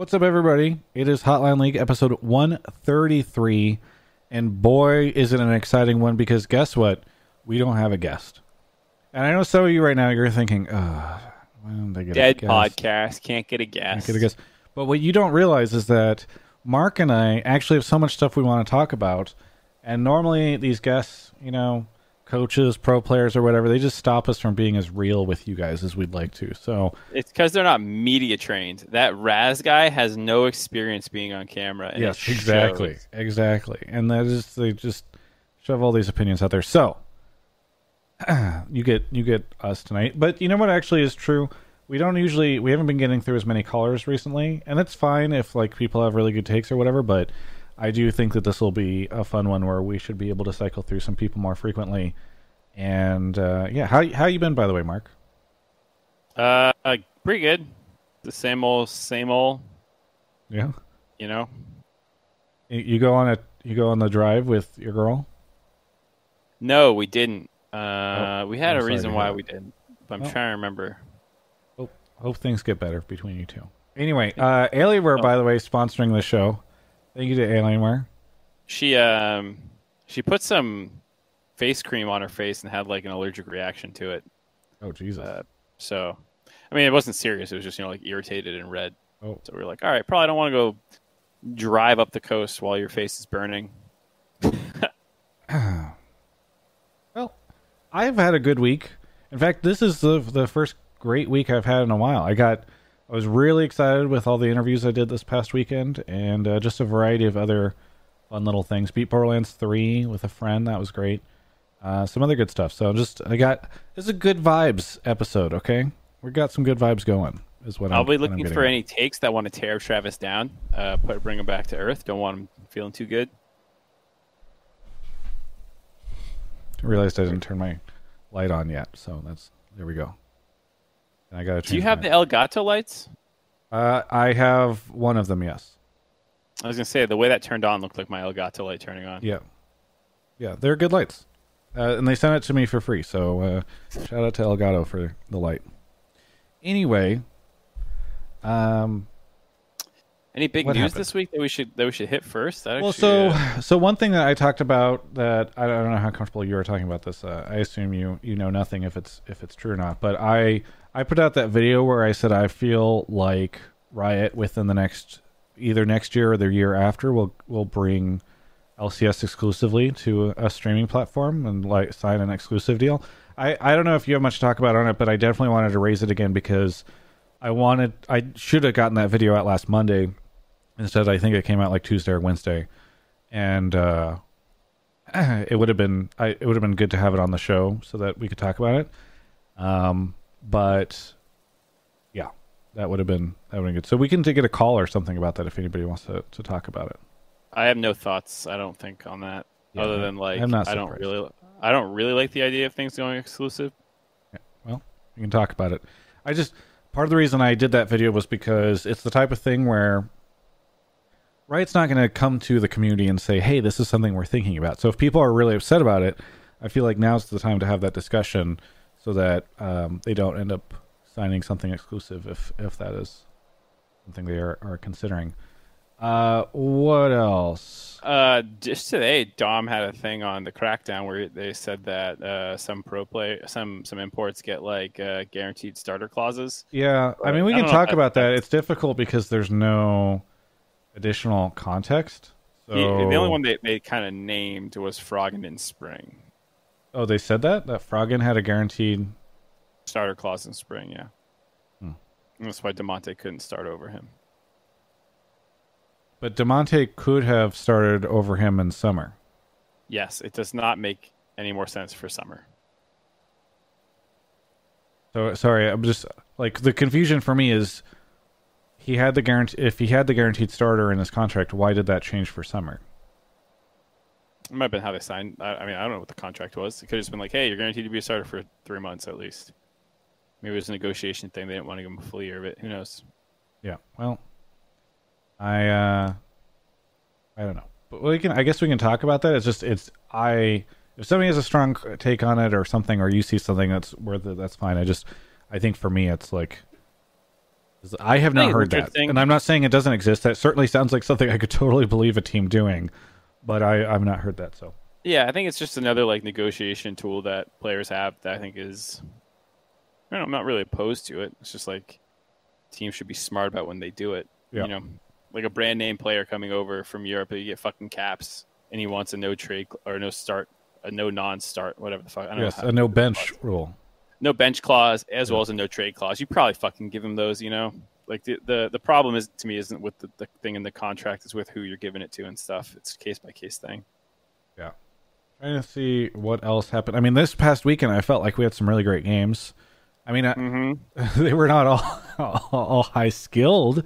What's up, everybody? It is Hotline League episode 133. And boy, is it an exciting one because guess what? We don't have a guest. And I know some of you right now, you're thinking, uh, when they get Dead a guest? podcast can't get a guess. Can't get a guest. But what you don't realize is that Mark and I actually have so much stuff we want to talk about. And normally these guests, you know, coaches, pro players, or whatever, they just stop us from being as real with you guys as we'd like to. So It's because they're not media trained. That Raz guy has no experience being on camera. And yes, exactly, shows. exactly, and that is they just shove all these opinions out there. So you get you get us tonight, but you know what actually is true. We don't usually we haven't been getting through as many callers recently, and it's fine if like people have really good takes or whatever. But I do think that this will be a fun one where we should be able to cycle through some people more frequently. And uh, yeah, how how you been by the way, Mark? Uh, pretty good. The same old, same old. Yeah, You know. you, go on a you go on the drive with your girl. No, we didn't. Uh, we had I'm a reason why we didn't, but I'm Oh. trying to remember. Hope, hope things get better between you two. Anyway, uh, Alienware, by the way, sponsoring the show. Thank you to Alienware. She um, she put some face cream on her face and had like an allergic reaction to it. Oh Jesus! Uh, so, I mean, it wasn't serious. It was just you know like irritated and red. oh, So we were like, all right, probably don't want to go drive up the coast while your face is burning. well, I've had a good week. In fact, this is the the first great week I've had in a while. I got, I was really excited with all the interviews I did this past weekend, and uh, just a variety of other fun little things. Beat Borderlands three with a friend. That was great. Uh, some other good stuff. So just I got this is a good vibes episode. Okay, we got some good vibes going. Is what I'll I'm, be looking for at. any takes that want to tear Travis down, uh, put bring him back to earth. Don't want him feeling too good. I realized I didn't turn my light on yet, so that's there we go. And I got to. Do you have the Elgato lights? Uh, I have one of them. Yes. I was gonna say the way that turned on looked like my Elgato light turning on. Yeah. Yeah, they're good lights, uh, and they sent it to me for free. So uh, shout out to Elgato for the light. Anyway, um, Any big news happened? this week that we should that we should hit first? That well, actually, so uh, so one thing that I talked about that I don't know how comfortable you are talking about this. Uh, I assume you you know nothing if it's if it's true or not. But I I put out that video where I said I feel like Riot within the next either next year or the year after will will bring LCS exclusively to a streaming platform and like sign an exclusive deal. I I don't know if you have much to talk about on it, but I definitely wanted to raise it again because I wanted I should have gotten that video out last Monday. Instead, I think it came out like Tuesday or Wednesday, and uh, it would have been I, it would have been good to have it on the show so that we could talk about it. Um, but yeah, that would have been that would have been good. So we can get a call or something about that if anybody wants to, to talk about it. I have no thoughts. I don't think on that Yeah, other than like I'm not I don't really I don't really like the idea of things going exclusive. Yeah, Well, we can talk about it. I just part of the reason I did that video was because it's the type of thing where Riot's not going to come to the community and say, "Hey, this is something we're thinking about." So if people are really upset about it, I feel like now's the time to have that discussion so that um, they don't end up signing something exclusive if if that is something they are, are considering. Uh, what else? Uh, just today, Dom had a thing on the crackdown where they said that uh, some pro play, some some imports get like uh, guaranteed starter clauses. Yeah, I mean, we I can know talk if about that. that's- It's difficult because there's no additional context. So, The, the only one they, they kind of named was Froggen in spring oh, they said that that Froggen had a guaranteed. starter clause in spring. Yeah, Hmm. That's why Damonte couldn't start over him. But Damonte could have started over him in summer. Yes, it does not make any more sense for summer. So sorry, I'm just like the confusion for me is he had the guarantee. If he had the guaranteed starter in his contract, why did that change for summer? It might have been how they signed. I, I mean, I don't know what the contract was. It could have just been like, "Hey, you're guaranteed to be a starter for three months at least." Maybe it was a negotiation thing. They didn't want to give him a full year of it. Who knows? Yeah. Well, I uh I don't know. But we can I guess we can talk about that. It's just it's I if somebody has a strong take on it or something or you see something that's worth it, that's fine. I just I think for me it's like I have not heard that, and I'm not saying it doesn't exist. That certainly sounds like something I could totally believe a team doing, but I I've not heard that. So Yeah, I think it's just another like negotiation tool that players have that I think is. I don't know, I'm not really opposed to it. It's just like teams should be smart about when they do it. Yeah. You know, like a brand name player coming over from Europe, you get fucking caps, and he wants a no trade or no start, a no non-start, whatever the fuck. I don't yes, know. a no bench rule. no bench clause as well as a no trade clause. You probably fucking give him those, you know. Like the the, the problem is to me isn't with the, the thing in the contract, it's with who you're giving it to and stuff. It's case by case thing. Yeah. Trying to see what else happened. I mean, this past weekend, I felt like we had some really great games. I mean, I, Mm-hmm. they were not all, all all high skilled,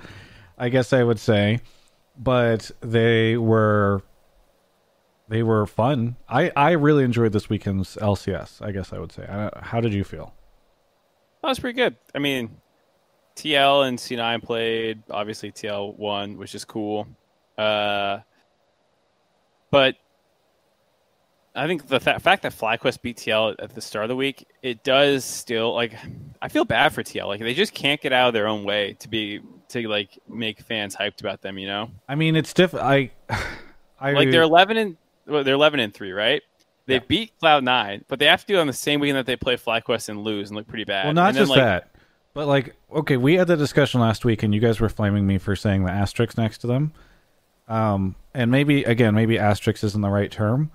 I guess I would say, but they were they were fun. I I really enjoyed this weekend's LCS. I guess I would say. I, how did you feel? That was pretty good. I mean, TL and C9 played. Obviously, TL won, which is cool. Uh, but I think the fa- fact that FlyQuest beat TL at the start of the week, it does still like. I feel bad for TL. Like they just can't get out of their own way to be to like make fans hyped about them. You know, I mean, it's diff. I I like they're eleven and well, they're eleven and three, right? They Yeah. beat Cloud Nine, but they have to do it on the same weekend that they play FlyQuest and lose and look pretty bad. well, not And then, just like, that, but like okay, we had the discussion last week, and you guys were flaming me for saying the asterisk next to them. Um, and maybe again, maybe asterisk isn't the right term,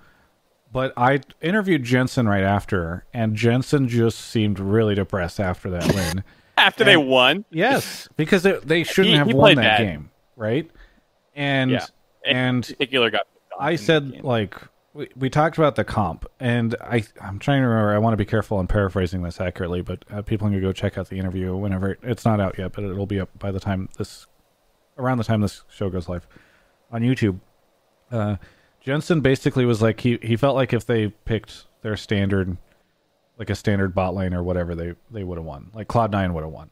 but I interviewed Jensen right after, and Jensen just seemed really depressed after that win. after they won. yes, because they, they shouldn't He- have he won that bad. game, right? And Yeah. and particular got. I said like we, we talked about the comp, and I I'm trying to remember. I want to be careful in paraphrasing this accurately, but uh, people can go check out the interview whenever it's not out yet, but it'll be up by the time this around the time this show goes live on YouTube. Uh, Jensen basically was like he he felt like if they picked their standard like a standard bot lane or whatever they they would have won like Cloud Nine would have won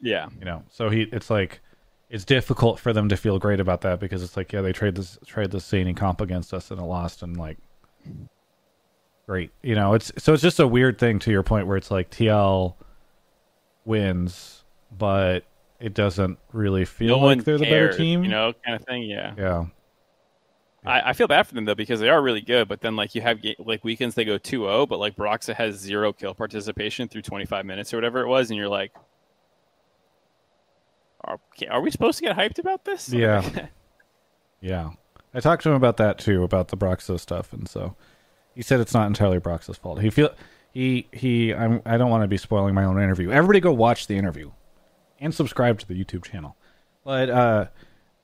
yeah, you know so he it's like it's difficult for them to feel great about that because it's like yeah they trade this trade this zany comp against us and it lost and like great. You know it's so it's just a weird thing to your point where it's like tl wins but it doesn't really feel no like they're the better team you know, kind of thing. Yeah, yeah. I, I feel bad for them though because they are really good, but then like you have like weekends they go 2-0, but like Broxah has zero kill participation through 25 minutes or whatever it was, and you're like, are, okay, are we supposed to get hyped about this? Yeah. yeah. I talked to him about that too about the Broxah stuff and so he said it's not entirely Broxah's fault. He feel he he I'm, i don't want to be spoiling my own interview. Everybody go watch the interview and subscribe to the youtube channel. But uh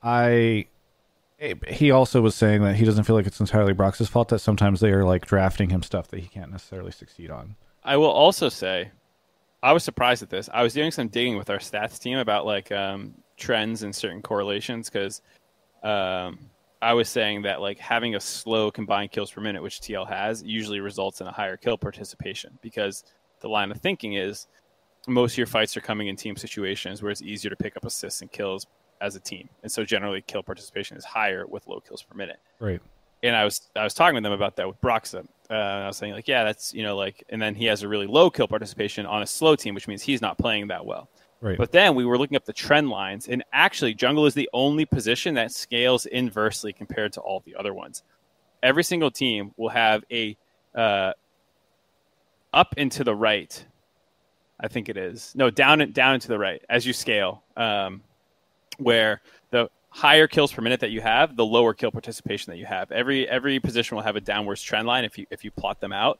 i he also was saying that he doesn't feel like it's entirely brox's fault that sometimes they are like drafting him stuff that he can't necessarily succeed on. I will also say, I was surprised at this. I was doing some digging with our stats team about like um, trends and certain correlations because um, I was saying that like having a slow combined kills per minute, which TL has, usually results in a higher kill participation because the line of thinking is most of your fights are coming in team situations where it's easier to pick up assists and kills as a team, and so generally kill participation is higher with low kills per minute. Right and I was I was talking with them about that with Broxah. Uh, I was saying like, yeah, that's you know like, and then he has a really low kill participation on a slow team, which means he's not playing that well. right But then we were looking up the trend lines, and actually, jungle is the only position that scales inversely compared to all the other ones. Every single team will have a uh, up and to the right. I think it is no down and down and to the right as you scale, um, where the higher kills per minute that you have, the lower kill participation that you have. Every every position will have a downwards trend line if you if you plot them out.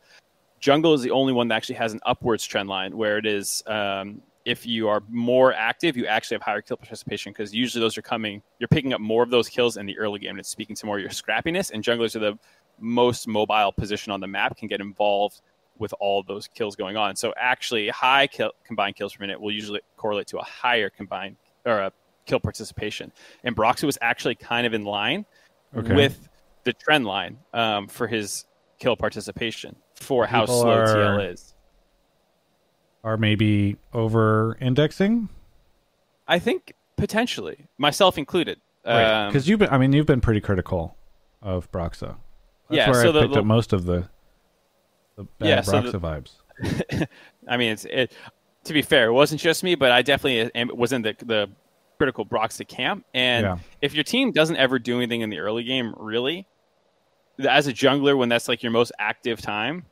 Jungle is the only one that actually has an upwards trend line, where it is um, if you are more active, you actually have higher kill participation because usually those are coming. You're picking up more of those kills in the early game, and it's speaking to more of your scrappiness. And junglers are the most mobile position on the map, can get involved with all those kills going on. So actually, high kill, combined kills per minute will usually correlate to a higher combined or a kill participation. And Broxy was actually kind of in line Okay. with the trend line um, for his kill participation for how People slow are- TL is. are maybe over indexing I think potentially, myself included. Um, because you've been i mean you've been pretty critical of Broxah that's Yeah, where so i the- picked the- up most of the the bad Yeah, so the- vibes I mean, it's it. to be fair, it wasn't just me, but I definitely was in the the critical Broxy camp. And Yeah. if your team doesn't ever do anything in the early game, really, as a jungler, when that's like your most active time,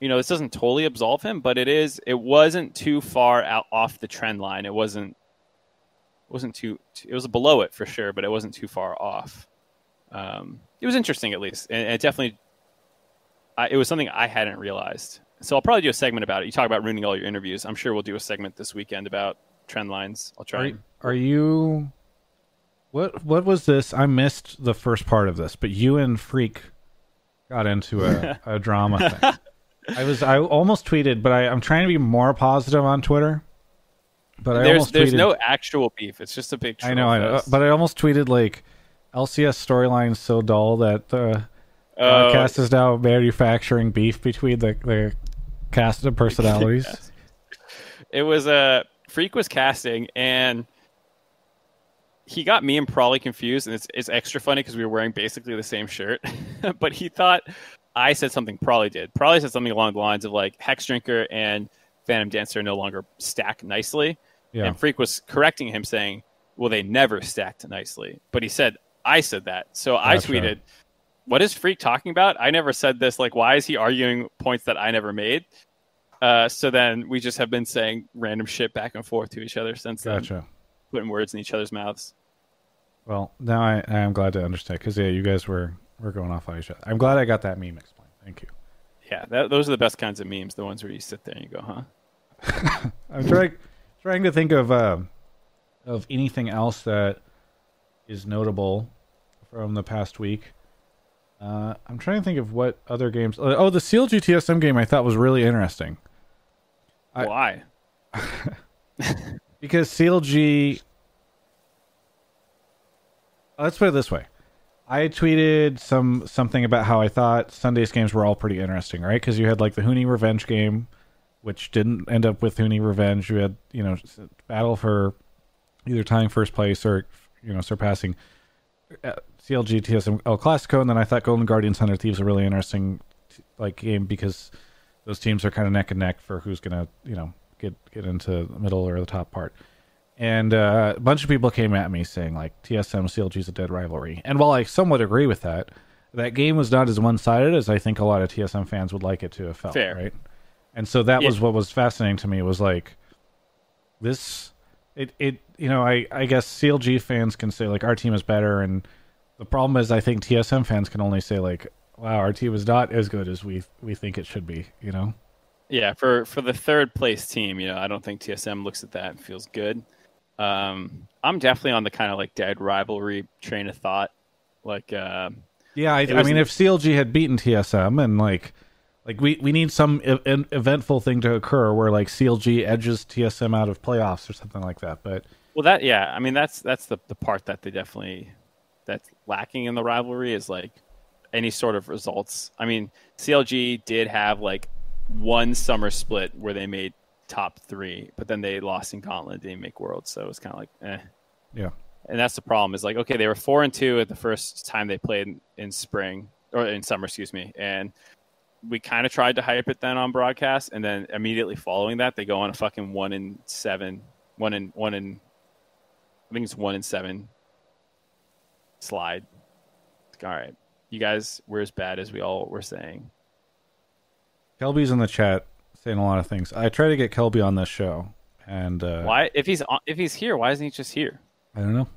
you know, this doesn't totally absolve him, but it is. It wasn't too far out off the trend line. It wasn't. it wasn't too. It was below it for sure, but it wasn't too far off. Um, it was interesting at least, and it definitely. I, it was something I hadn't realized. So I'll probably do a segment about it. You talk about ruining all your interviews. I'm sure we'll do a segment this weekend about trend lines. I'll try. Are, and- are you? What what was this? I missed the first part of this, but you and Phreak got into a, a drama thing. I was I almost tweeted, but I, I'm trying to be more positive on Twitter. But I there's there's tweeted, no actual beef. It's just a big. I know, I know, but I almost tweeted like LCS storyline so dull that the Oh, podcast is now manufacturing beef between the the cast of personalities. Yes. It was a uh, Phreak was casting and he got me and Probably confused, and it's it's extra funny because we were wearing basically the same shirt. but he thought I said something Probably did. Probably said something along the lines of like Hex Drinker and Phantom Dancer no longer stack nicely. Yeah, And Phreak was correcting him, saying, "Well, they never stacked nicely." But he said, "I said that." So I tweeted, "What is Phreak talking about? I never said this. Like, why is he arguing points that I never made?" Uh, so then we just have been saying random shit back and forth to each other since then, gotcha. putting words in each other's mouths. Well, now I, I am glad to understand because yeah, you guys were were going off on each other. I'm glad I got that meme explained. Thank you. Yeah, that, those are the best kinds of memes. The ones where you sit there and you go, "Huh." I'm trying trying to think of um of anything else that is notable from the past week. Uh, I'm trying to think of what other games. Oh, the CLG TSM game I thought was really interesting Why? because CLG. Let's put it this way. I tweeted some something about how I thought Sunday's games were all pretty interesting, right? Because you had like the Huni Revenge game, which didn't end up with Huni Revenge. You had you know battle for either tying first place or you know surpassing uh, CLG TSM El Clasico, and then I thought Golden Guardians Hundred Thieves a really interesting like game because those teams are kind of neck and neck for who's gonna you know get get into the middle or the top part. And uh, a bunch of people came at me saying like TSM CLG is a dead rivalry. And while I somewhat agree with that, that game was not as one sided as I think a lot of TSM fans would like it to have felt. Fair. Right. And so that Yeah. was what was fascinating to me was like this it it you know, I, I guess CLG fans can say like our team is better and the problem is I think TSM fans can only say like, wow, our team is not as good as we we think it should be, you know? Yeah, for for the third place team, you know, I don't think TSM looks at that and feels good. Um, I'm definitely on the kind of like dead rivalry train of thought. Like, uh, Yeah, I, I mean, if CLG had beaten TSM and like, like we we need some e- eventful thing to occur where like CLG edges TSM out of playoffs or something like that. But well, that yeah, I mean that's that's the the part that they definitely that's lacking in the rivalry is like any sort of results. I mean, CLG did have like one summer split where they made top three, but then they lost in Gauntlet, didn't make Worlds, so it was kind of like, eh. yeah, and that's the problem is like okay they were four and two at the first time they played in, in spring or in summer excuse me and we kind of tried to hype it then on broadcast and then immediately following that they go on a fucking one in seven one in one in, i think it's one in seven slide all right you guys were as bad as we all were saying Kelby's in the chat saying a lot of things. I try to get Kelby on this show, and uh, why if he's on, if he's here why isn't he just here I don't know.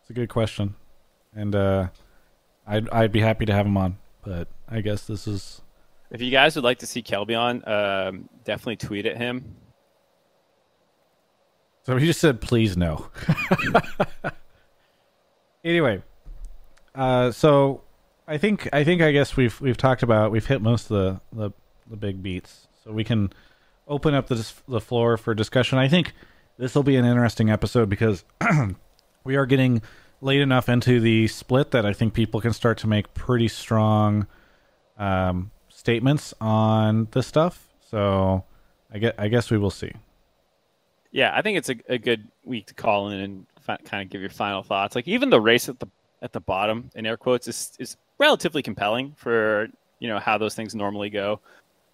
It's a good question, and uh, I'd I'd be happy to have him on, but I guess this is if you guys would like to see kelby on um, definitely tweet at him So he just said, "Please no." anyway, uh, so I think I think I guess we've we've talked about we've hit most of the the, the big beats, so we can open up the the floor for discussion. I think this will be an interesting episode because we are getting late enough into the split that I think people can start to make pretty strong um, statements on this stuff. So I get I guess we will see. Yeah, I think it's a, a good week to call in and fi- kind of give your final thoughts. Like even the race at the at the bottom in air quotes is is relatively compelling for you know how those things normally go.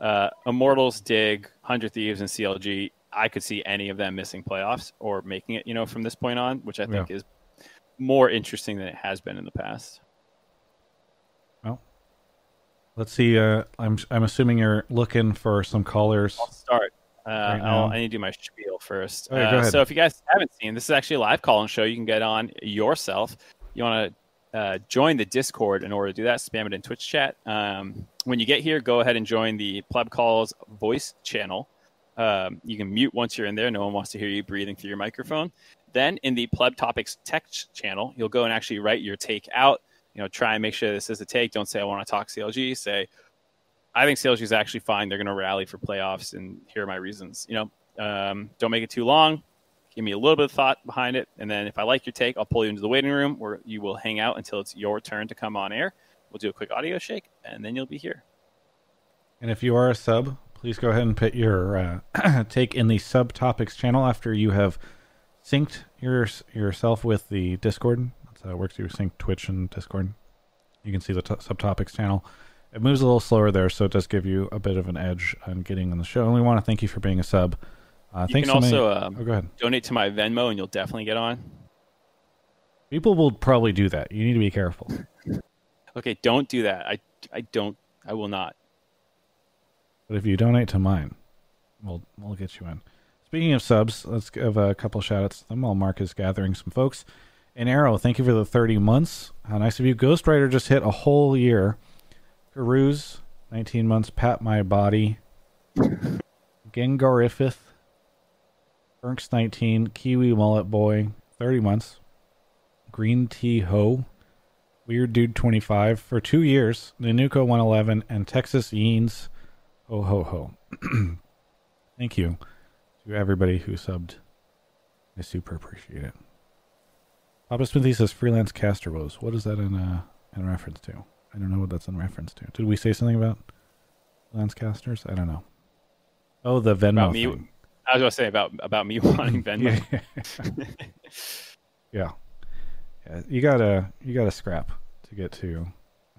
uh, Immortals, Dig, Hundred Thieves, and CLG. I could see any of them missing playoffs or making it, you know, from this point on, which I think Yeah. is more interesting than it has been in the past. Well, let's see. Uh, I'm I'm assuming you're looking for some callers. I'll start. Uh, Right I'll. I need to do my spiel first. Right, Uh, so if you guys haven't seen, this is actually a live call-in show. You can get on yourself. You want to uh, join the Discord in order to do that. Spam it in Twitch chat. Um, when you get here, go ahead and join the Pleb Calls voice channel. Um, you can mute once you're in there. No one wants to hear you breathing through your microphone. Then in the Pleb Topics text channel, you'll go and actually write your take out. You know, try and make sure this is a take. Don't say I want to talk CLG. Say I think CLG is actually fine. They're going to rally for playoffs, and here are my reasons. You know, um, don't make it too long. Give me a little bit of thought behind it, and then if I like your take, I'll pull you into the waiting room where you will hang out until it's your turn to come on air. We'll do a quick audio shake, and then you'll be here. And if you are a sub, please go ahead and put your uh, take in the subtopics channel after you have synced your, yourself with the Discord. That's how it works. You sync Twitch and Discord. You can see the t- subtopics channel. It moves a little slower there, so it does give you a bit of an edge on getting on the show. And we want to thank you for being a sub. Uh, You can so also um, oh, go ahead. donate to my Venmo, and you'll definitely get on. People will probably do that. You need to be careful. Okay, don't do that. I, I don't. I will not. But if you donate to mine, we'll we'll get you in. Speaking of subs, let's give a couple shout outs to them while Mark is gathering some folks. And Arrow, thank you for the 30 months. How nice of you. Ghost Rider just hit a whole year. Peruse, 19 months. Pat My Body. Gengarifith. Bernks 19. Kiwi Mullet Boy, 30 months. Green Tea Ho. Weird Dude 25 for two years. Nanuko 111 and Texas Yeens. Ho ho ho. Thank you to everybody who subbed. I super appreciate it. Papa Smithy says freelance caster woes. What is that in uh in reference to? I don't know what that's in reference to. Did we say something about freelance casters? I don't know. Oh, the Venmo About me, thing. I was going to say about about me wanting Venmo. Yeah. yeah. Yeah, you gotta you gotta scrap to get to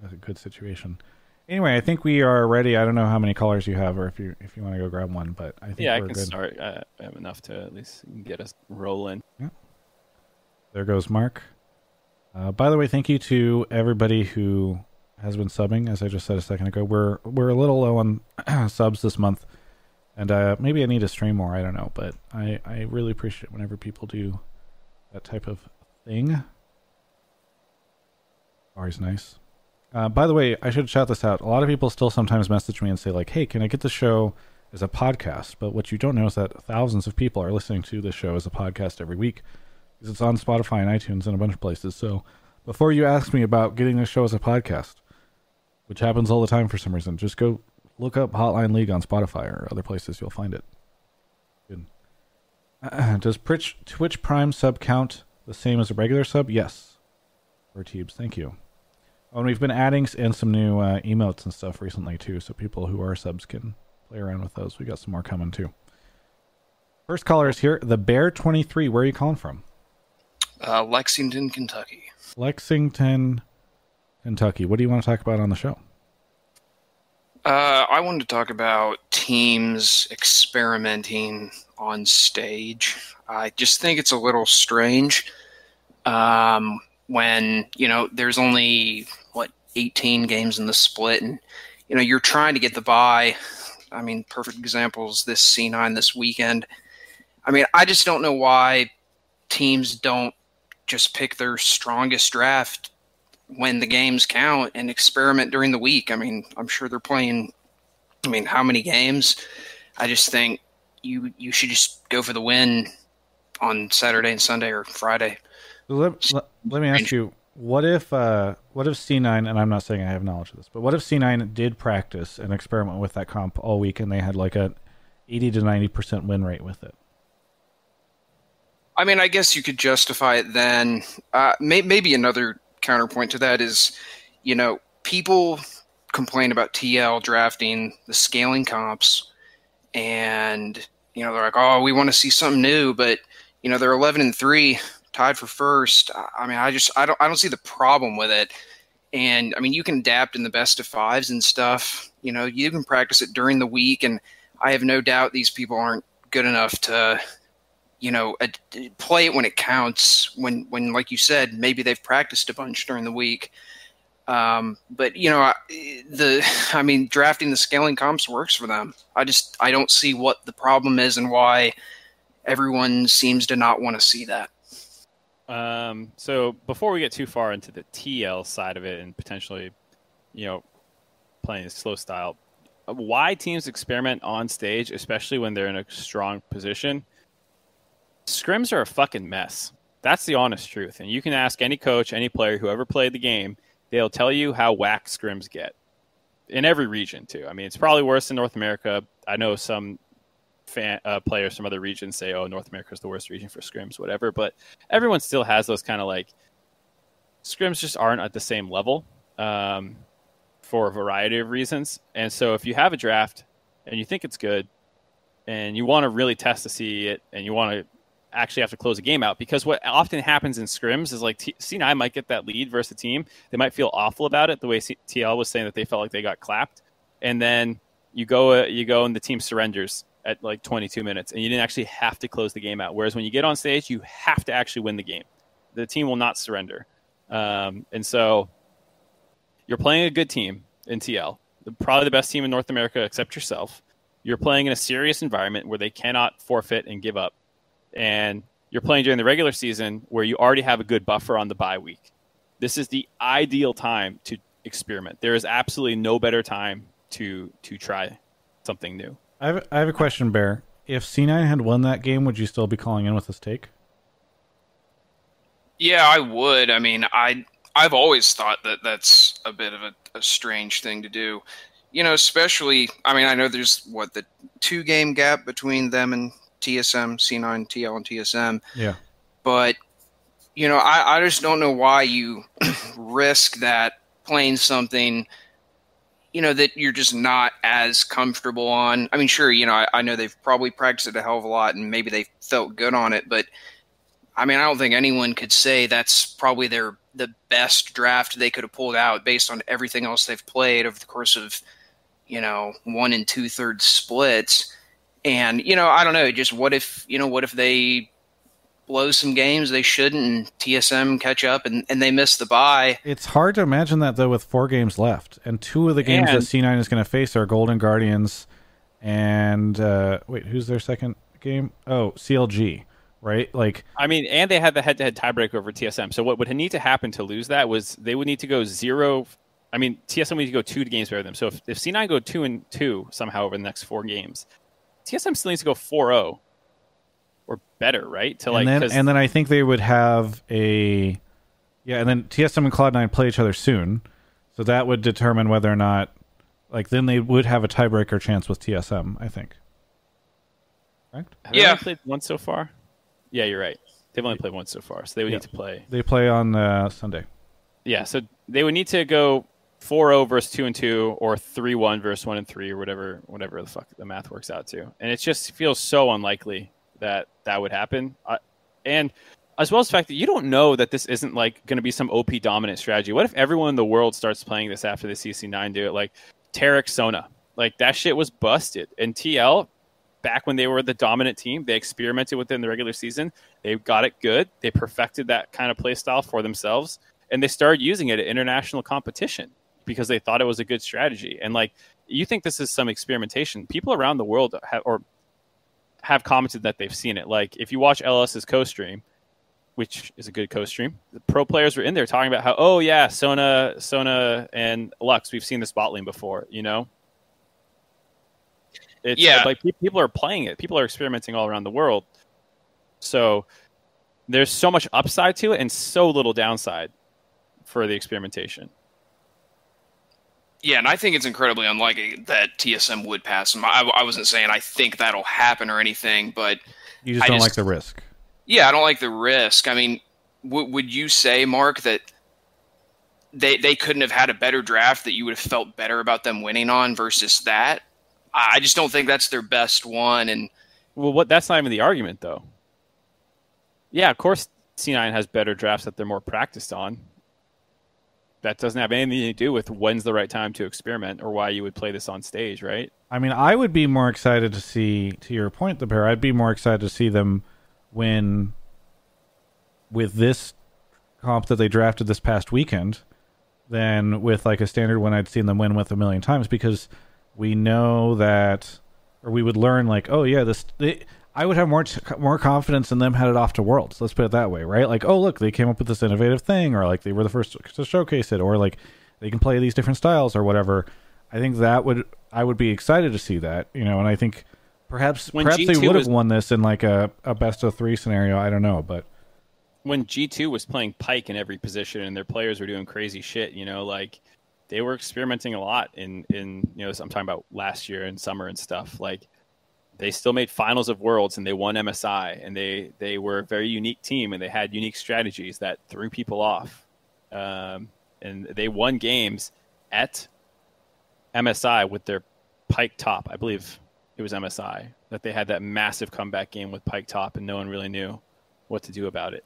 a good situation. Anyway, I think we are ready. I don't know how many callers you have, or if you if you want to go grab one, but I think yeah, I can good. start. I have enough to at least get us rolling. Yeah. There goes Mark. Uh, by the way, thank you to everybody who has been subbing. As I just said a second ago, we're we're a little low on subs this month, and uh, maybe I need to stream more. I don't know, but I I really appreciate whenever people do that type of thing. Always nice. Uh, by the way, I should shout this out. A lot of people still sometimes message me and say like, "Hey, can I get the show as a podcast?" But what you don't know is that thousands of people are listening to this show as a podcast every week because it's on Spotify and iTunes and a bunch of places. So before you ask me about getting this show as a podcast, which happens all the time for some reason, just go look up Hotline League on Spotify or other places. You'll find it. Good. Does Twitch, Twitch Prime sub count the same as a regular sub? Yes. Or Teebs, thank you. Oh, and we've been adding in some new uh, emotes and stuff recently too, so people who are subs can play around with those. We got some more coming too. First caller is here, the Bear twenty three. Where are you calling from? Uh, Lexington, Kentucky. Lexington, Kentucky. What do you want to talk about on the show? Uh, I wanted to talk about teams experimenting on stage. I just think it's a little strange um, when you know there's only what 18 games in the split, and you know you're trying to get the buy. I mean, perfect examples this C9 this weekend. I mean, I just don't know why teams don't just pick their strongest draft when the games count and experiment during the week. I mean, I'm sure they're playing. I mean, how many games? I just think you you should just go for the win on Saturday and Sunday or Friday. Let, let, let me ask you, what if uh, what if C9 and I'm not saying I have knowledge of this, but what if C9 did practice and experiment with that comp all week and they had like a 80 to 90% win rate with it? I mean, I guess you could justify it then. Uh, may, maybe another counterpoint to that is, you know, people complain about TL drafting the scaling comps, and you know they're like, oh, we want to see something new, but you know they're 11 and three, tied for first. I mean, I just I don't I don't see the problem with it. And I mean, you can adapt in the best of fives and stuff. You know, you can practice it during the week, and I have no doubt these people aren't good enough to, you know, ad- play it when it counts. When, when like you said, maybe they've practiced a bunch during the week. Um, but you know, I- the I mean, drafting the scaling comps works for them. I just I don't see what the problem is and why everyone seems to not want to see that. Um, so before we get too far into the TL side of it and potentially, you know, playing a slow style, why teams experiment on stage, especially when they're in a strong position? Scrims are a fucking mess. That's the honest truth. And you can ask any coach, any player, whoever played the game, they'll tell you how whack scrims get in every region too. I mean, it's probably worse in North America. I know some fan uh, players from other regions say, "Oh, North America is the worst region for scrims," whatever. But everyone still has those kind of like scrims just aren't at the same level um, for a variety of reasons. And so, if you have a draft and you think it's good, and you want to really test to see it, and you want to actually have to close a game out because what often happens in scrims is like T- C9 might get that lead versus a team. They might feel awful about it, the way TL was saying that they felt like they got clapped, and then you go uh, you go and the team surrenders at like 22 minutes, and you didn't actually have to close the game out. Whereas when you get on stage, you have to actually win the game. The team will not surrender, um, and so you're playing a good team in TL, probably the best team in North America except yourself. You're playing in a serious environment where they cannot forfeit and give up and you're playing during the regular season where you already have a good buffer on the bye week. This is the ideal time to experiment. There is absolutely no better time to to try something new. I have, I have a question, Bear. If C9 had won that game, would you still be calling in with this take? Yeah, I would. I mean, I I've always thought that that's a bit of a, a strange thing to do. You know, especially. I mean, I know there's what the two game gap between them and TSM, C9, TL, and TSM. Yeah. But you know, I, I just don't know why you risk that playing something. You know that you're just not as comfortable on. I mean, sure, you know, I, I know they've probably practiced it a hell of a lot, and maybe they felt good on it, but I mean, I don't think anyone could say that's probably their the best draft they could have pulled out based on everything else they've played over the course of, you know, one and two thirds splits. And you know, I don't know. Just what if you know, what if they blow some games they shouldn't, and TSM catch up and, and they miss the bye? It's hard to imagine that though with four games left, and two of the games And- that C9 is going to face are Golden Guardians, and uh, wait, who's their second game? Oh, CLG, right? Like I mean, and they had the head-to-head tiebreaker over TSM. So what would need to happen to lose that was they would need to go zero. I mean, TSM would need to go two games better than them. So if, if C9 go two and two somehow over the next four games, TSM still needs to go 4-0 or better, right? To like, and then 'cause- and then I think they would have a yeah, and then TSM and Cloud9 play each other soon, so that would determine whether or not like then they would have a tiebreaker chance with TSM. I think. Correct. have Yeah. only played once so far. Yeah, you're right. They've only played once so far, so they would Yeah. need to play. They play on uh, Sunday. Yeah, so they would need to go 4-0 versus 2 and 2 or 3-1 versus 1 and 3 or whatever whatever the fuck the math works out to. And it just feels so unlikely that that would happen. And as well as the fact that you don't know that this isn't like going to be some OP dominant strategy. What if everyone in the world starts playing this after the CC9 do it like Taric Sona? Like that shit was busted. And TL back when they were the dominant team, they experimented with it in the regular season. They got it good. They perfected that kind of play style for themselves and they started using it at international competition because they thought it was a good strategy. And like, you think this is some experimentation? People around the world have or have commented that they've seen it. Like, if you watch LS's co-stream, which is a good co-stream, the pro players were in there talking about how, oh yeah, Sona, Sona, and Lux, we've seen this bot lane before. You know, it's Yeah. like people are playing it. People are experimenting all around the world. So there's so much upside to it and so little downside for the experimentation. Yeah, and I think it's incredibly unlikely that TSM would pass them. I, I wasn't saying I think that'll happen or anything, but You just I don't just- like the risk. yeah, I don't like the risk. I mean, w- would you say, Mark, that they they couldn't have had a better draft that you would have felt better about them winning on versus that? I I just don't think that's their best one. And Well, what that's not even the argument, though. Yeah, of course, C9 has better drafts that they're more practiced on. That doesn't have anything to do with when's the right time to experiment or why you would play this on stage, right? I mean, I would be more excited to see, to your point, the Bear. I'd be more excited to see them win with this comp that they drafted this past weekend than with like a standard one I'd seen them win with a million times because we know that, or we would learn like, oh yeah, this. They, I would have more t- more confidence in them headed off to Worlds. Let's put it that way, right? Like, oh look, they came up with this innovative thing, or like they were the first to showcase it, or like they can play these different styles or whatever. I think that would I would be excited to see that, you know, and I think perhaps When perhaps they G2 would have was- won this in like a, a best of three scenario. I don't know, but when G2 was playing Pyke in every position and their players were doing crazy shit, you know, like they were experimenting a lot in in you know, I'm talking about last year and summer and stuff. Like they still made finals of worlds and they won MSI and they they were a very unique team and they had unique strategies that threw people off. Um, and they won games at MSI with their Pyke top. I believe it was MSI that they had that massive comeback game with Pyke top and no one really knew what to do about it.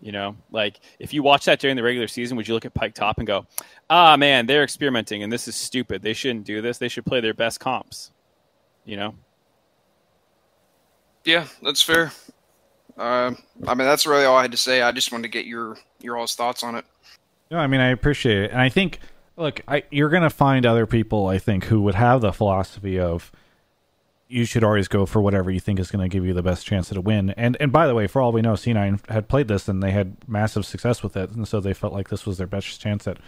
You know, like if you watch that during the regular season, would you look at Pyke Top and go, "Ah, man, they're experimenting and this is stupid. They shouldn't do this. They should play their best comps." You know, Yeah, that's fair. Uh, I mean, that's really all I had to say. I just wanted to get your your all's thoughts on it. No, I mean I appreciate it, and I think look, I, you're gonna find other people I think who would have the philosophy of you should always go for whatever you think is going to give you the best chance a win. And and by the way, for all we know, C9 had played this and they had massive success with it, and so they felt like this was their best chance at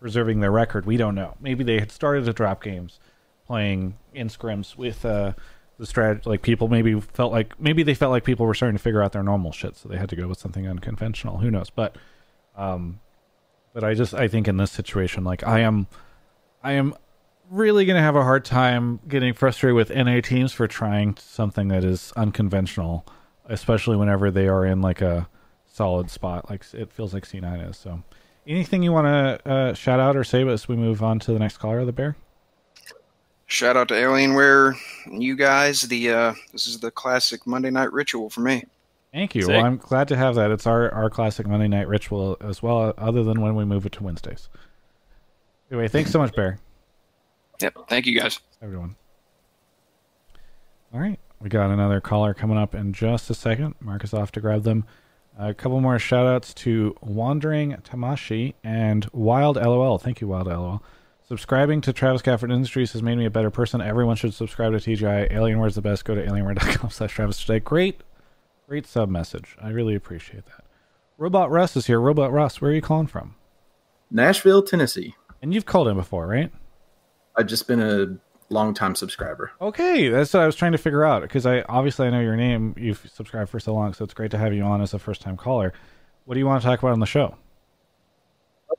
preserving their record. We don't know. Maybe they had started to drop games playing in scrims with uh, the strategy. Like people maybe felt like maybe they felt like people were starting to figure out their normal shit, so they had to go with something unconventional. Who knows? But um, but I just I think in this situation, like I am, I am really gonna have a hard time getting frustrated with NA teams for trying something that is unconventional, especially whenever they are in like a solid spot, like it feels like C9 is. So, anything you want to uh, shout out or say as we move on to the next caller, of the bear? Shout out to Alienware, and you guys. The uh, this is the classic Monday night ritual for me. Thank you. Sick. Well, I'm glad to have that. It's our our classic Monday night ritual as well, other than when we move it to Wednesdays. Anyway, thanks so much, Bear. Yep. Thank you guys. everyone. All right, we got another caller coming up in just a second. Mark is off to grab them. a couple more shout outs to Wandering Tamashi and Wild LOL. Thank you, Wild LOL. Subscribing to Travis Gafford Industries has made me a better person. Everyone should subscribe to TGI. Alienware's the best. Go to alienware.com slash Travis today. Great, great sub message. I really appreciate that. Robot Russ is here. Robot Russ, where are you calling from? Nashville, Tennessee. And you've called in before, right? I've just been a longtime subscriber. Okay, that's what I was trying to figure out because I obviously I know your name. You've subscribed for so long, so it's great to have you on as a first time caller. What do you want to talk about on the show?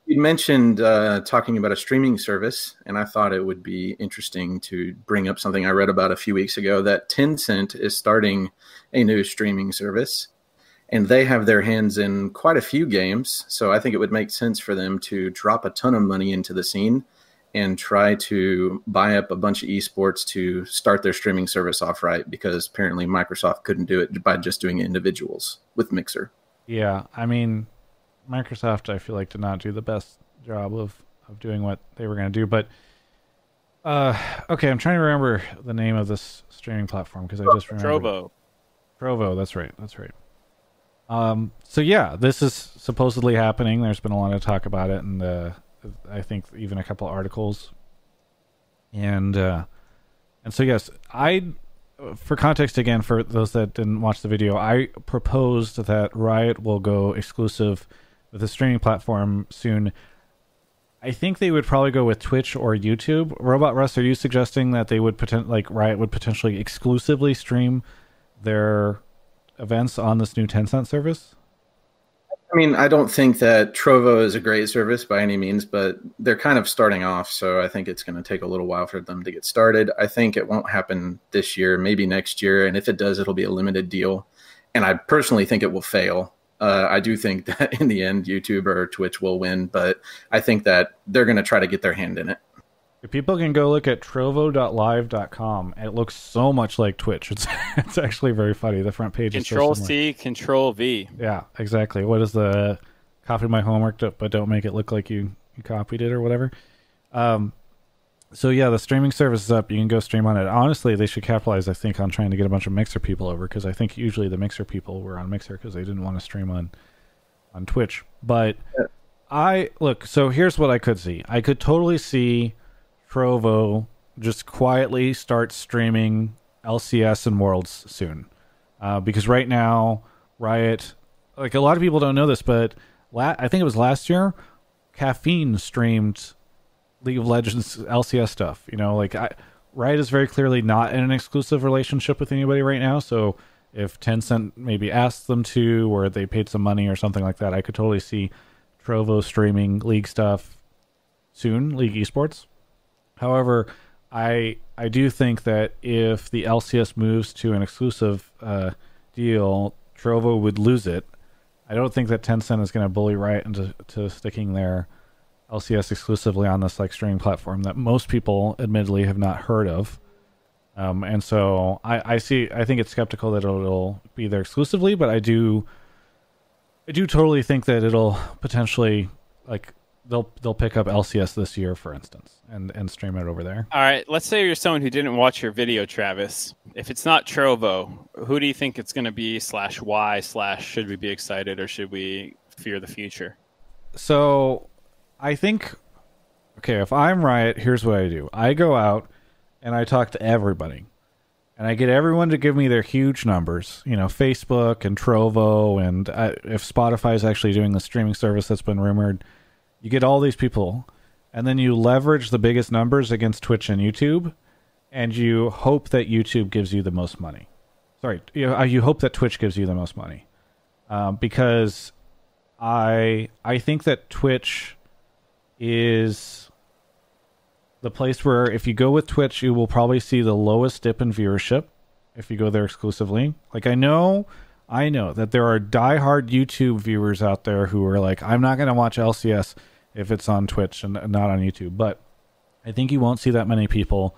You mentioned uh, talking about a streaming service, and I thought it would be interesting to bring up something I read about a few weeks ago that Tencent is starting a new streaming service, and they have their hands in quite a few games. So I think it would make sense for them to drop a ton of money into the scene and try to buy up a bunch of esports to start their streaming service off right because apparently Microsoft couldn't do it by just doing individuals with Mixer. Yeah, I mean, Microsoft I feel like did not do the best job of of doing what they were going to do, but uh, okay, I'm trying to remember the name of this streaming platform because I just remembered. Trovo. Trovo, that's right. That's right. Um, so yeah, this is supposedly happening. There's been a lot of talk about it, and uh, I think even a couple articles. And uh, and so yes, I, for context again, for those that didn't watch the video, I proposed that Riot will go exclusive with a streaming platform soon. I think they would probably go with Twitch or YouTube. Robot Russ, are you suggesting that they would potent like Riot would potentially exclusively stream their events on this new Tencent service? I mean, I don't think that Trovo is a great service by any means, but they're kind of starting off, so I think it's going to take a little while for them to get started. I think it won't happen this year, maybe next year, and if it does, it'll be a limited deal. And I personally think it will fail. Uh, I do think that in the end, YouTube or Twitch will win, but I think that they're going to try to get their hand in it. If People can go look at trovo.live.com. It looks so much like Twitch. It's it's actually very funny. The front page is Control similar. C, Control V. Yeah, exactly. What is the copy my homework, but don't make it look like you you copied it or whatever. Um, so yeah, the streaming service is up. You can go stream on it. Honestly, they should capitalize, I think, on trying to get a bunch of Mixer people over because I think usually the Mixer people were on Mixer because they didn't want to stream on on Twitch. But Yeah. I look. So here's what I could see. I could totally see Trovo just quietly start streaming LCS and Worlds soon, uh, because right now Riot, like a lot of people don't know this, but la- I think it was last year, Caffeine streamed League of Legends LCS stuff. You know, like I, Riot is very clearly not in an exclusive relationship with anybody right now. So if Tencent maybe asked them to, or they paid some money or something like that, I could totally see Trovo streaming League stuff soon, League esports. However, I I do think that if the LCS moves to an exclusive uh, deal, Trovo would lose it. I don't think that Tencent is going to bully Riot into to sticking their LCS exclusively on this like streaming platform that most people, admittedly, have not heard of. Um, and so I, I see. I think it's skeptical that it'll, it'll be there exclusively, but I do, I do totally think that it'll potentially like they'll they'll pick up LCS this year, for instance, and and stream it over there. All right, let's say you're someone who didn't watch your video, Travis. If it's not Trovo, who do you think it's going to be? Slash why? Slash should we be excited or should we fear the future? So I think okay, if I'm Riot, here's what I do. I go out and I talk to everybody. And I get everyone to give me their huge numbers, you know, Facebook and Trovo, and uh, if Spotify is actually doing the streaming service that's been rumored, you get all these people, and then you leverage the biggest numbers against Twitch and YouTube, and you hope that YouTube gives you the most money. Sorry, you, know, you hope that Twitch gives you the most money, um, because I I think that Twitch is the place where if you go with Twitch, you will probably see the lowest dip in viewership if you go there exclusively. Like I know, I know that there are diehard YouTube viewers out there who are like, I'm not going to watch LCS if it's on Twitch and not on YouTube. But I think you won't see that many people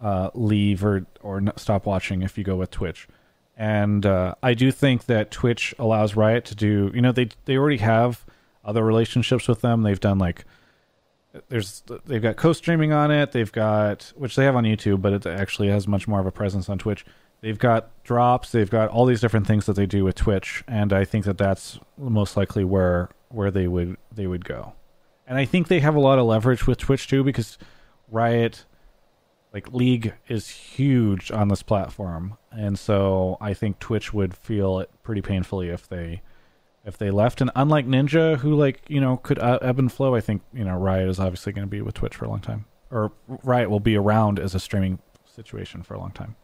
uh, leave or or stop watching if you go with Twitch. And uh, I do think that Twitch allows Riot to do. You know, they they already have other relationships with them. They've done like there's they've got co-streaming on it. They've got which they have on YouTube, but it actually has much more of a presence on Twitch. They've got drops. They've got all these different things that they do with Twitch, and I think that that's most likely where where they would they would go. And I think they have a lot of leverage with Twitch too, because Riot, like League, is huge on this platform, and so I think Twitch would feel it pretty painfully if they if they left. And unlike Ninja, who like you know could uh, ebb and flow, I think you know Riot is obviously going to be with Twitch for a long time, or Riot will be around as a streaming situation for a long time.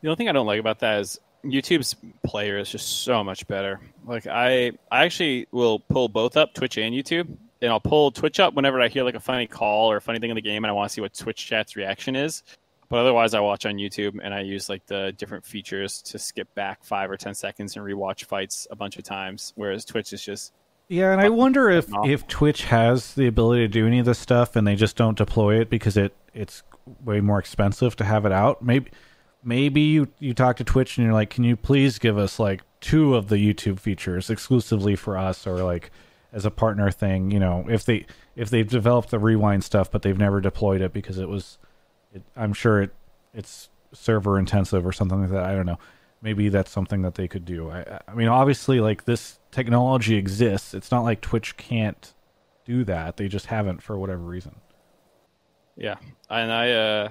The only thing I don't like about that is YouTube's player is just so much better. Like I, I actually will pull both up Twitch and YouTube, and I'll pull Twitch up whenever I hear like a funny call or a funny thing in the game, and I want to see what Twitch chat's reaction is. But otherwise, I watch on YouTube, and I use like the different features to skip back five or ten seconds and rewatch fights a bunch of times. Whereas Twitch is just Yeah, and I wonder if if Twitch has the ability to do any of this stuff, and they just don't deploy it because it it's way more expensive to have it out. Maybe maybe you you talk to Twitch and you're like, can you please give us like two of the YouTube features exclusively for us, or like as a partner thing? You know, if they if they've developed the rewind stuff, but they've never deployed it because it was, it, I'm sure it it's server intensive or something like that. I don't know. Maybe that's something that they could do. I, I mean, obviously, like this technology exists. It's not like Twitch can't do that. They just haven't for whatever reason. Yeah, and I, uh,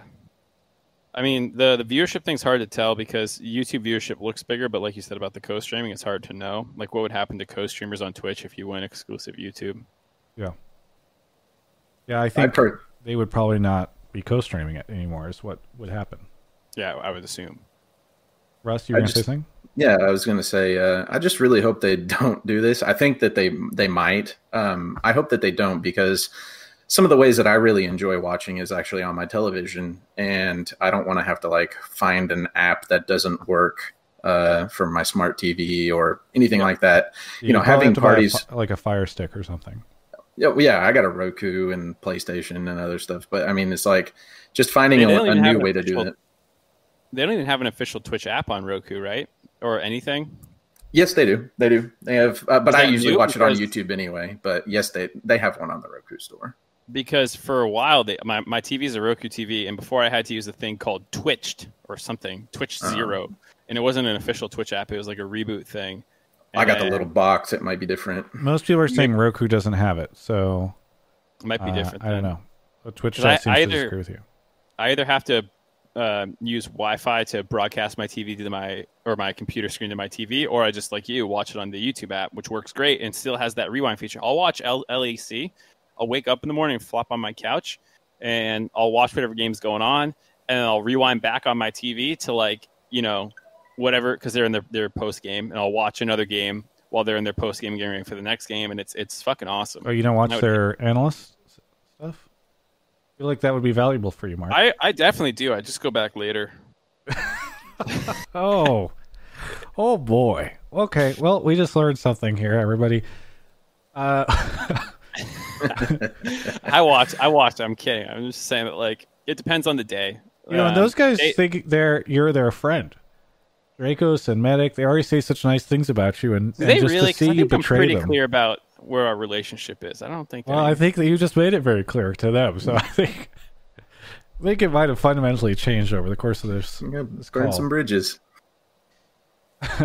I mean the the viewership thing's hard to tell because YouTube viewership looks bigger, but like you said about the co-streaming, it's hard to know. Like what would happen to co-streamers on Twitch if you went exclusive YouTube? Yeah. Yeah, I think heard they would probably not be co-streaming it anymore. Is what would happen. Yeah, I would assume. Russ, you I were gonna say something? Yeah, I was going to say. Uh, I just really hope they don't do this. I think that they they might. Um, I hope that they don't because some of the ways that I really enjoy watching is actually on my television, and I don't want to have to like find an app that doesn't work uh, for my smart TV or anything like that. You know, having have to buy a parties- like a Fire Stick or something. Yeah, well, yeah, I got a Roku and PlayStation and other stuff, but I mean, it's like just finding a, a new way to do it. They don't even have an official Twitch app on Roku, right? Or anything. Yes, they do. They do. They have, uh, but I usually watch it on YouTube anyway. But yes, they they have one on the Roku store. because for a while they, my my TV is a Roku TV, and before I had to use a thing called Twitched or something, Twitch Uh-huh. Zero, and it wasn't an official Twitch app. It was like a reboot thing. I got the little box. It might be different. Most people are saying Roku doesn't have it, so It might be uh, different. I don't know. But Twitch 'Cause I- chat seems I to either- disagree with you. I either have to uh, use Wi-Fi to broadcast my TV to my or my computer screen to my TV, or I just like you watch it on the YouTube app, which works great and still has that rewind feature. I'll watch L- LAC. I'll wake up in the morning, flop on my couch, and I'll watch whatever game's going on, and I'll rewind back on my TV to like you know whatever because they're in their, their post game, and I'll watch another game while they're in their post game getting ready for the next game, and it's it's fucking awesome. Oh, you don't watch their analyst stuff? I feel like that would be valuable for you, Mark. I, I definitely do. I just go back later. oh, oh boy. Okay, well, we just learned something here, everybody. Uh, I watched. I watched. I'm kidding. I'm just saying that like it depends on the day. you know, and Um, those guys they- think they're you're their friend. Dracos and Medic, they already say such nice things about you, and, and they just really? to 'cause see I you think I'm pretty them. clear about where our relationship is. I don't think. Well, any- I think that you just made it very clear to them, so I think I think it might have fundamentally changed over the course of this. Yeah, this burn call. some bridges.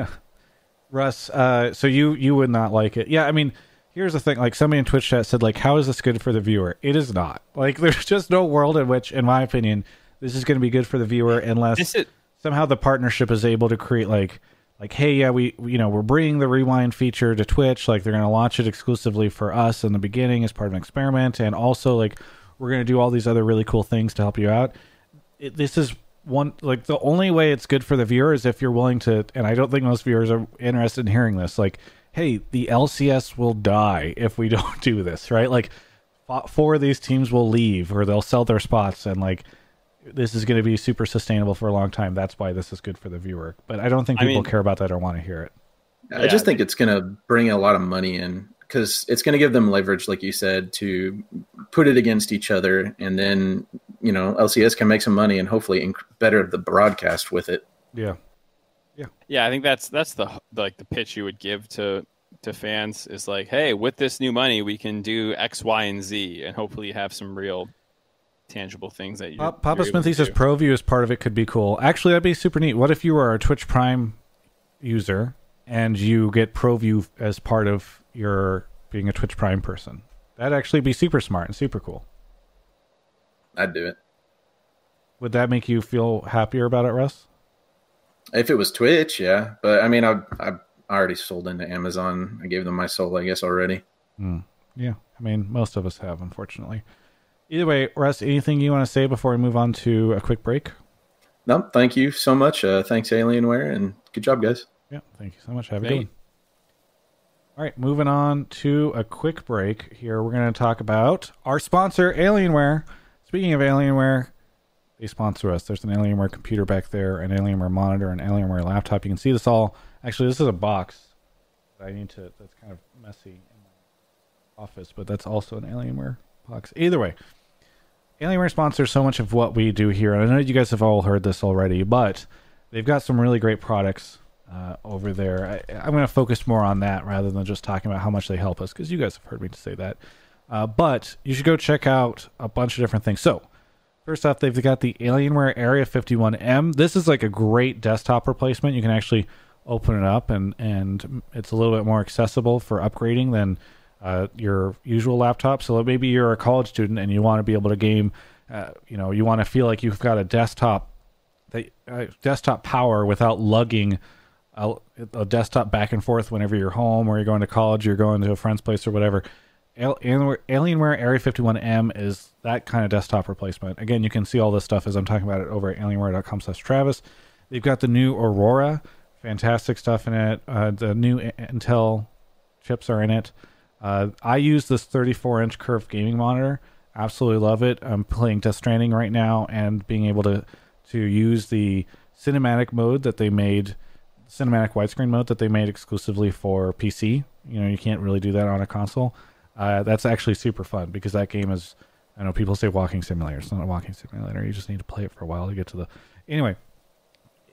Russ, uh, so you you would not like it. Yeah, I mean, here's the thing. Like somebody in Twitch chat said, like, how is this good for the viewer? It is not. Like, there's just no world in which, in my opinion, this is going to be good for the viewer unless this is somehow the partnership is able to create like like hey yeah we you know we're bringing the rewind feature to twitch. Like they're going to launch it exclusively for us in the beginning as part of an experiment. And also like we're going to do all these other really cool things to help you out. It, this is one like the only way it's good for the viewer is if you're willing to and i don't think most viewers are interested in hearing this like hey the lcs will die if we don't do this right? Like four of these teams will leave or they'll sell their spots and like this is going to be super sustainable for a long time. That's why this is good for the viewer. But I don't think I people mean- care about that or want to hear it. I just think it's going to bring a lot of money in because it's going to give them leverage, like you said, to put it against each other, and then you know LCS can make some money and hopefully inc- better the broadcast with it. Yeah, yeah. yeah. I think that's that's the like the pitch you would give to to fans is like, hey, with this new money, we can do X, Y, and Z, and hopefully have some real tangible things that you. Pa- Papa you're Smithy says do. ProView as part of it could be cool. Actually, that'd be super neat. What if you were a Twitch Prime user and you get ProView as part of your being a Twitch Prime person? That'd actually be super smart and super cool. I'd do it Would that make you feel happier about it, Russ? if it was Twitch, yeah. But I mean, I I already sold into Amazon. I gave them my soul, I guess, already. Hmm. Yeah. I mean, most of us have, unfortunately. Either way, Russ, anything you want to say before we move on to a quick break? No, thank you so much. Uh, thanks, Alienware, and good job, guys. Yeah, thank you so much. Have a good one. All right, moving on to a quick break here. We're going to talk about our sponsor, Alienware. Speaking of Alienware, they sponsor us. There's an Alienware computer back there, an Alienware monitor, an Alienware laptop. You can see this all. Actually, this is a box. that I need to. That's kind of messy in my office, but that's also an Alienware box. Either way, Alienware sponsors so much of what we do here, and I know you guys have all heard this already, but they've got some really great products uh, over there. I, I'm going to focus more on that rather than just talking about how much they help us, because you guys have heard me say that. Uh, but you should go check out a bunch of different things. So, first off, they've got the Alienware Area 51M. This is like a great desktop replacement. You can actually open it up, and and it's a little bit more accessible for upgrading than uh, your usual laptop. So maybe you're a college student and you want to be able to game. Uh, you know, you want to feel like you've got a desktop that uh, desktop power without lugging a, a desktop back and forth whenever you're home or you're going to college, you're going to a friend's place or whatever. Alienware, Area 51M is that kind of desktop replacement. Again, you can see all this stuff as I'm talking about it over at alienware.com slash Travis. They've got the new Aurora, fantastic stuff in it. Uh, the new Intel chips are in it. Uh, I use this 34 inch curved gaming monitor. Absolutely love it. I'm playing Death Stranding right now and being able to to use the cinematic mode that they made, cinematic widescreen mode that they made exclusively for PC. You know, you can't really do that on a console. Uh, that's actually super fun because that game is. I know people say walking simulator. It's not a walking simulator. You just need to play it for a while to get to the. Anyway,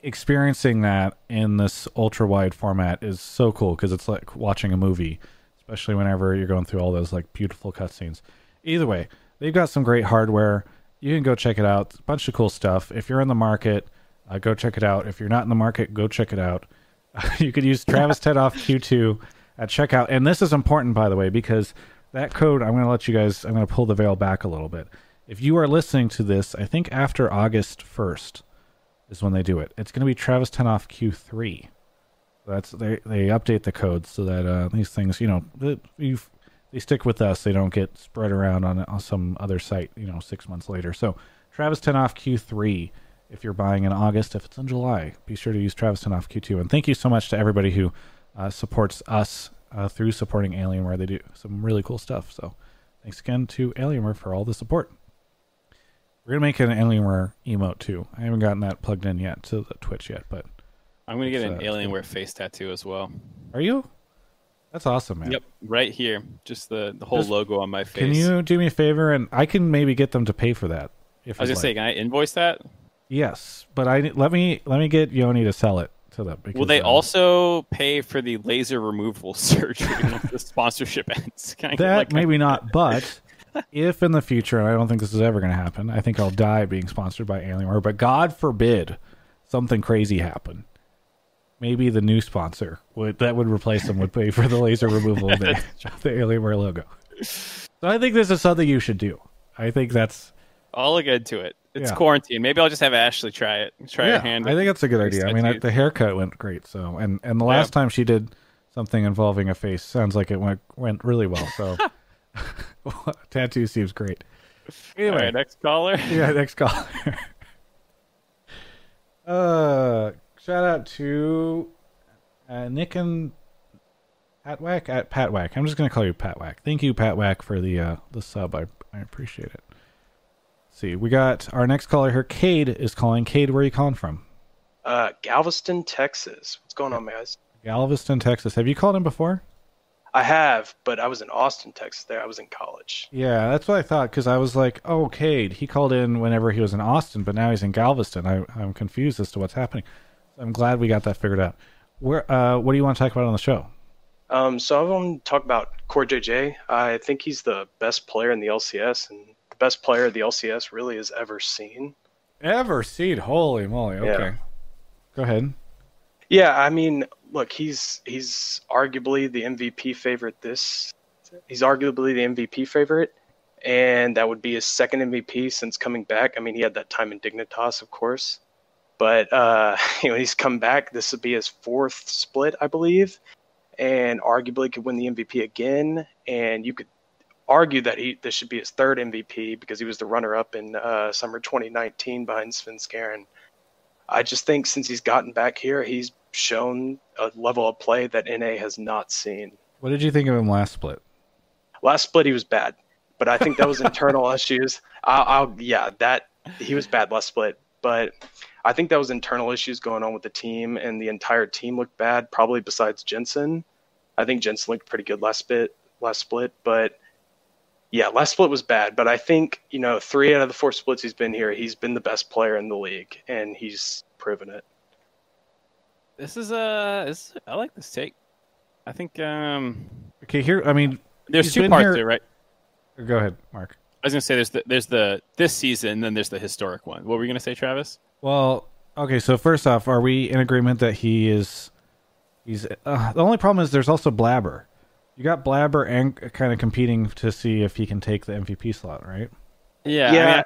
experiencing that in this ultra wide format is so cool because it's like watching a movie, especially whenever you're going through all those like beautiful cutscenes. Either way, they've got some great hardware. You can go check it out. A bunch of cool stuff. If you're in the market, uh, go check it out. If you're not in the market, go check it out. you could use Travis Ted off Q2 at checkout. And this is important, by the way, because that code, I'm going to let you guys, I'm going to pull the veil back a little bit. If you are listening to this, I think after August 1st is when they do it. It's going to be Travis 10 off Q3. That's they they update the codes so that uh, these things, you know, they, they stick with us. They don't get spread around on, on some other site, you know, six months later. So Travis 10 off Q3 if you're buying in August. If it's in July, be sure to use Travis 10 off Q2. And thank you so much to everybody who uh, supports us uh, through supporting Alienware. They do some really cool stuff. So thanks again to Alienware for all the support. We're gonna make an Alienware emote too. I haven't gotten that plugged in yet to the Twitch yet, but I'm gonna get an uh, Alienware face tattoo as well. Are you? That's awesome, man. Yep, right here, just the the whole just, logo on my face. Can you do me a favor and I can maybe get them to pay for that? If I was gonna like. say, can I invoice that? Yes, but I let me let me get Yoni to sell it to them. Because, Will they uh, also pay for the laser removal surgery once the sponsorship ends? that like maybe not, but if in the future, and I don't think this is ever going to happen, I think I'll die being sponsored by Alienware. But God forbid something crazy happen. Maybe the new sponsor would that would replace them would pay for the laser removal of the, the Alienware logo. So I think this is something you should do. I think that's. I'll look into it. It's yeah. quarantine. Maybe I'll just have Ashley try it. Try yeah, her hand. I think that's a good idea. I mean, I, the haircut went great. So, and and the last yeah. time she did something involving a face sounds like it went went really well. So, tattoo seems great. Anyway, right, next caller. Yeah, next caller. uh, shout out to uh, Nick and Patwack at Patwack. I'm just gonna call you Patwack. Thank you, Patwack, for the uh the sub. I I appreciate it see, we got our next caller here. Cade is calling. Cade, where are you calling from? Uh, Galveston, Texas. What's going on, guys? Galveston, Texas. Have you called him before? I have, but I was in Austin, Texas. There, I was in college. Yeah, that's what I thought because I was like, "Oh, Cade, he called in whenever he was in Austin, but now he's in Galveston." I, I'm confused as to what's happening. I'm glad we got that figured out. Where, uh, what do you want to talk about on the show? Um, so I want to talk about CoreJJ. I think he's the best player in the LCS, and the best player the LCS really has ever seen. Ever seen? Holy moly! Okay, yeah. go ahead. Yeah, I mean, look, he's he's arguably the MVP favorite. This he's arguably the MVP favorite, and that would be his second MVP since coming back. I mean, he had that time in Dignitas, of course, but uh, you know he's come back. This would be his fourth split, I believe, and arguably could win the MVP again. And you could argue that he this should be his third MVP because he was the runner up in uh, summer 2019 behind Svenskeren. I just think since he's gotten back here, he's shown a level of play that NA has not seen. What did you think of him last split? Last split, he was bad, but I think that was internal issues. I'll, I'll, yeah, that he was bad last split, but I think that was internal issues going on with the team, and the entire team looked bad. Probably besides Jensen, I think Jensen looked pretty good last split. Last split, but yeah, last split was bad, but I think you know three out of the four splits he's been here, he's been the best player in the league, and he's proven it. This is a. Uh, this, I like this take. I think. um Okay, here. I mean, there's two parts here. right? Go ahead, Mark. I was gonna say there's the there's the this season, then there's the historic one. What were you gonna say, Travis? Well, okay. So first off, are we in agreement that he is? He's uh, the only problem is there's also Blabber. You got Blabber and kind of competing to see if he can take the MVP slot, right? Yeah. Yeah. I mean,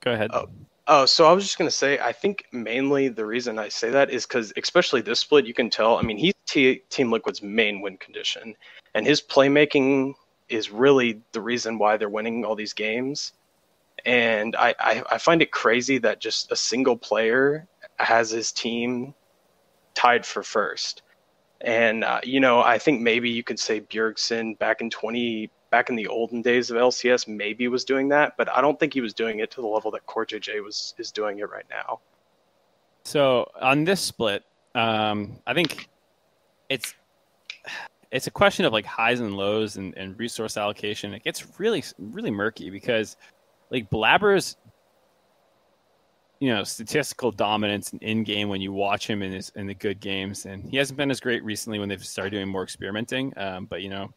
go ahead. Oh, oh, so I was just gonna say, I think mainly the reason I say that is because, especially this split, you can tell. I mean, he's T- Team Liquid's main win condition, and his playmaking is really the reason why they're winning all these games. And I, I, I find it crazy that just a single player has his team tied for first. And uh, you know, I think maybe you could say Bjergsen back in twenty back in the olden days of LCS maybe was doing that, but I don't think he was doing it to the level that CoreJJ was is doing it right now. So on this split, um, I think it's it's a question of like highs and lows and, and resource allocation. It gets really really murky because like Blabber's you know statistical dominance in game when you watch him in his in the good games, and he hasn't been as great recently when they've started doing more experimenting. Um, but you know,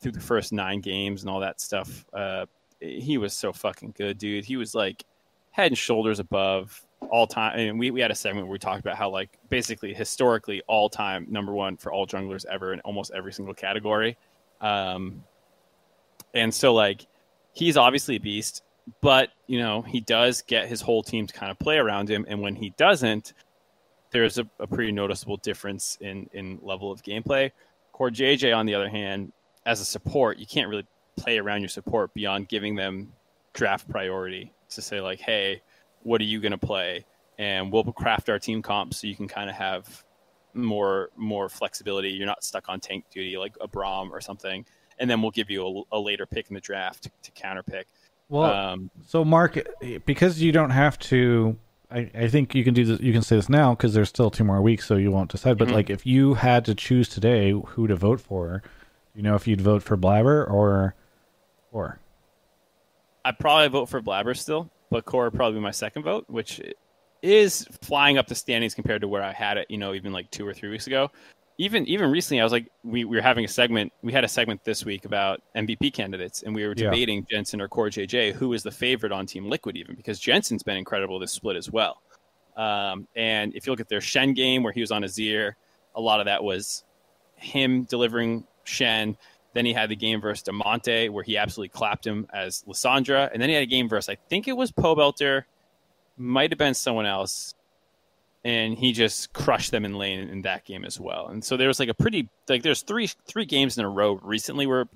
through the first nine games and all that stuff, uh, he was so fucking good, dude. He was like head and shoulders above all time. And we, we had a segment where we talked about how like basically historically all time number one for all junglers ever in almost every single category. Um, and so like he's obviously a beast, but you know he does get his whole team to kind of play around him, and when he doesn't, there's a, a pretty noticeable difference in in level of gameplay. Core JJ, on the other hand, as a support, you can't really play around your support beyond giving them draft priority to say like, hey, what are you going to play? And we'll craft our team comp so you can kind of have more more flexibility. You're not stuck on tank duty like a Braum or something. And then we'll give you a, a later pick in the draft to, to counter pick. Well, um, so Mark, because you don't have to, I, I think you can do this. You can say this now because there's still two more weeks, so you won't decide. But mm-hmm. like, if you had to choose today who to vote for, you know, if you'd vote for Blabber or, or, I'd probably vote for Blabber still but Core probably my second vote, which is flying up the standings compared to where I had it, you know, even like two or three weeks ago. Even even recently, I was like, we, we were having a segment. We had a segment this week about MVP candidates, and we were debating yeah. Jensen or Core JJ, who is the favorite on Team Liquid, even because Jensen's been incredible this split as well. Um, and if you look at their Shen game where he was on Azir, a lot of that was him delivering Shen. Then he had the game versus Damonte where he absolutely clapped him as Lissandra. And then he had a game versus, I think it was Pobelter, might have been someone else. And he just crushed them in lane in that game as well. And so there was like a pretty like there's three three games in a row recently where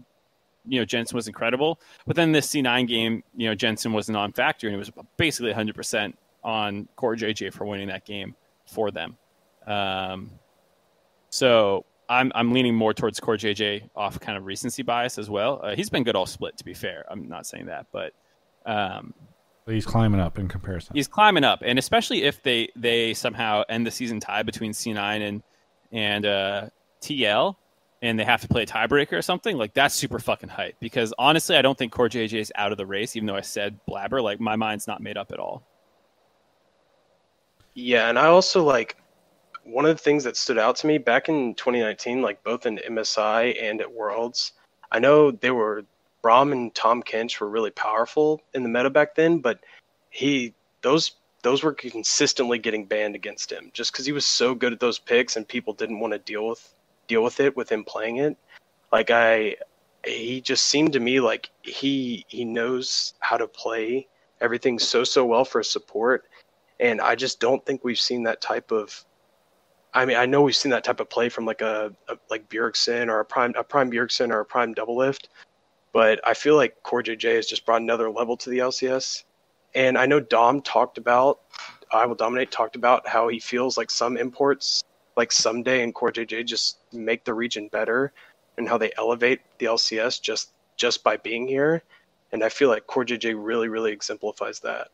you know Jensen was incredible. But then this C9 game, you know Jensen was a non-factor and it was basically 100% on Core JJ for winning that game for them. Um, so I'm I'm leaning more towards Core JJ off kind of recency bias as well. Uh, he's been good all split, to be fair. I'm not saying that, but um, but he's climbing up in comparison. He's climbing up, and especially if they they somehow end the season tie between C9 and and uh, TL, and they have to play a tiebreaker or something, like that's super fucking hype. Because honestly, I don't think Core JJ is out of the race, even though I said Blabber. Like my mind's not made up at all. Yeah, and I also like one of the things that stood out to me back in 2019, like both in MSI and at Worlds, I know they were Braum and Tahm Kench were really powerful in the meta back then, but he those those were consistently getting banned against him just because he was so good at those picks and people didn't want to deal with deal with it with him playing it. Like I, he just seemed to me like he he knows how to play everything so so well for support, and I just don't think we've seen that type of I mean, I know we've seen that type of play from like a, a like Bjergsen or a prime a prime Bjergsen or a prime Doublelift, but I feel like Core JJ has just brought another level to the LCS. And I know Dom talked about I will dominate talked about how he feels like some imports like Ssumday in Core JJ just make the region better and how they elevate the LCS just just by being here. And I feel like Core JJ really really exemplifies that.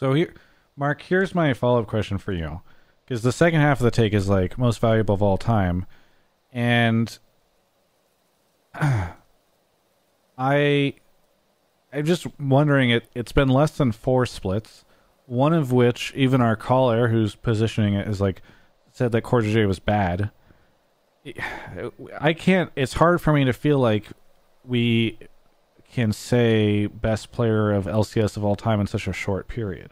So here, Mark, here's my follow up question for you because the second half of the take is like most valuable of all time, and I I'm just wondering it. It's been less than four splits, one of which even our caller who's positioning it is like said that Core JJ was bad. I can't. It's hard for me to feel like we can say best player of LCS of all time in such a short period.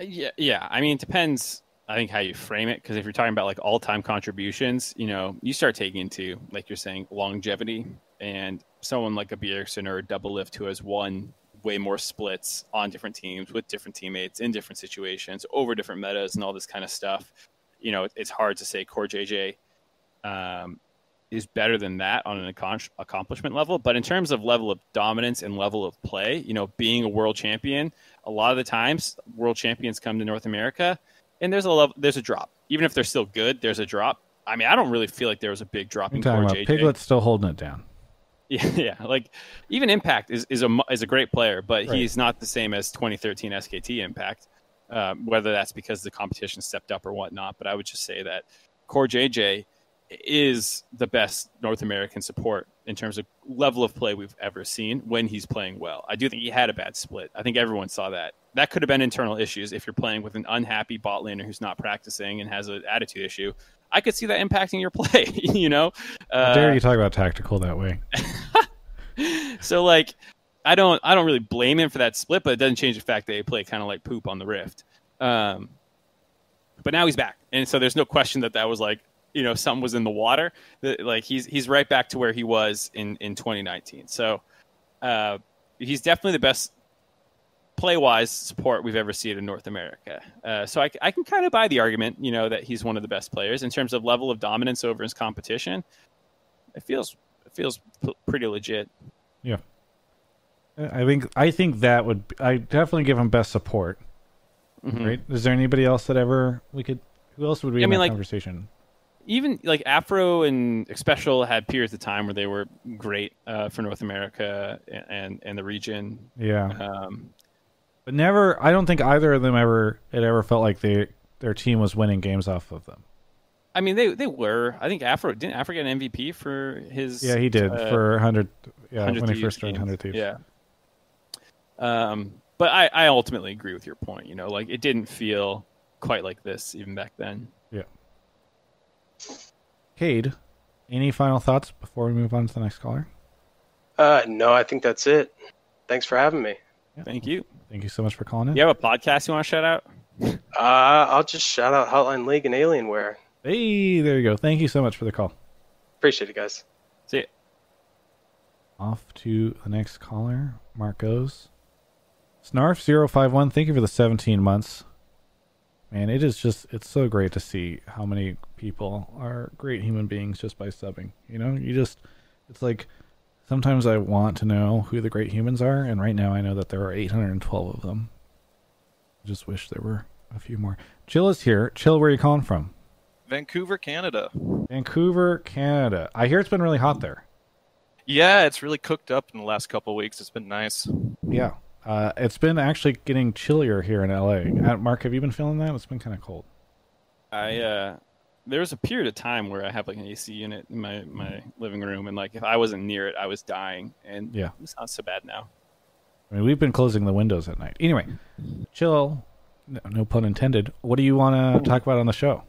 Yeah, yeah. I mean, it depends I think how you frame it, because if you're talking about like all time contributions, you know, you start taking into like you're saying longevity, and someone like a Bjergsen or a Doublelift who has won way more splits on different teams with different teammates in different situations over different metas and all this kind of stuff. You know, it's hard to say Core JJ um, is better than that on an accomplishment level. But in terms of level of dominance and level of play, you know, being a world champion, a lot of the times world champions come to North America and there's a level, there's a drop. Even if they're still good, there's a drop. I mean, I don't really feel like there was a big drop in core JJ. Piglet's still holding it down. Yeah, yeah. Like even Impact is, is a is a great player, but right. he's not the same as 2013 SKT Impact. Um, whether that's because the competition stepped up or whatnot, but I would just say that Core JJ is the best North American support in terms of level of play we've ever seen when he's playing well. I do think he had a bad split. I think everyone saw that. That could have been internal issues if you're playing with an unhappy bot laner who's not practicing and has an attitude issue. I could see that impacting your play, you know? Uh, dare you talk about tactical that way? so, like, I don't I don't really blame him for that split, but it doesn't change the fact that he played kind of like poop on the Rift. Um, but now he's back, and so there's no question that that was like you know something was in the water. Like he's he's right back to where he was in in 2019. So uh, he's definitely the best play wise support we've ever seen in North America. Uh, so I, I can kind of buy the argument, you know, that he's one of the best players in terms of level of dominance over his competition. It feels it feels p- pretty legit. Yeah, I think I think that would I definitely give him best support. Mm-hmm. Right? Is there anybody else that ever we could? Who else would be I in mean, like, conversation? Even like Afro and Xpecial had periods of time where they were great uh, for North America and and the region. Yeah. Um, but never, I don't think either of them ever it ever felt like they their team was winning games off of them. I mean, they they were. I think Afro didn't Afro get an MVP for his. Yeah, he did uh, for hundred. Yeah, when he first joined Hundred Thieves. Yeah. Um, but I I ultimately agree with your point. You know, like it didn't feel quite like this even back then. Yeah. Cade, any final thoughts before we move on to the next caller? Uh, no, I think that's it. Thanks for having me. Yeah. Thank you. Thank you so much for calling in. You have a podcast you want to shout out? Uh, I'll just shout out Hotline League and Alienware. Hey, there you go. Thank you so much for the call. Appreciate it, guys. See you. Off to the next caller, Marcos. Snarf051, thank you for the 17 months. Man, it is just, it's so great to see how many people are great human beings just by subbing. You know, you just, it's like Sometimes I want to know who the great humans are, and right now I know that there are 812 of them. I just wish there were a few more. Chill is here. Chill, where are you calling from? Vancouver, Canada. Vancouver, Canada. I hear it's been really hot there. Yeah, it's really cooked up in the last couple weeks. It's been nice. Yeah. Uh, it's been actually getting chillier here in LA. Uh, Mark, have you been feeling that? It's been kind of cold. I uh, there was a period of time where I have like an AC unit in my my living room, and like if I wasn't near it, I was dying. And yeah, it's not so bad now. I mean, we've been closing the windows at night. Anyway, chill. No, no pun intended. What do you want to talk about on the show?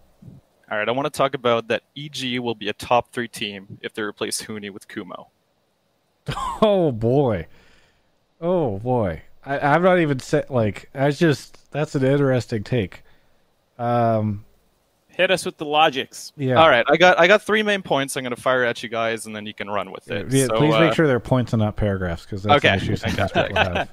All right, I want to talk about that EG will be a top three team if they replace Huni with Kumo. Oh boy, oh boy. I, I'm not even set. Like, I just that's an interesting take. Um, Hit us with the logics. Yeah. All right. I got I got three main points. I'm going to fire at you guys, and then you can run with it. Yeah, so, please uh, make sure they're points and not paragraphs, because that's okay. an issue sometimes people have.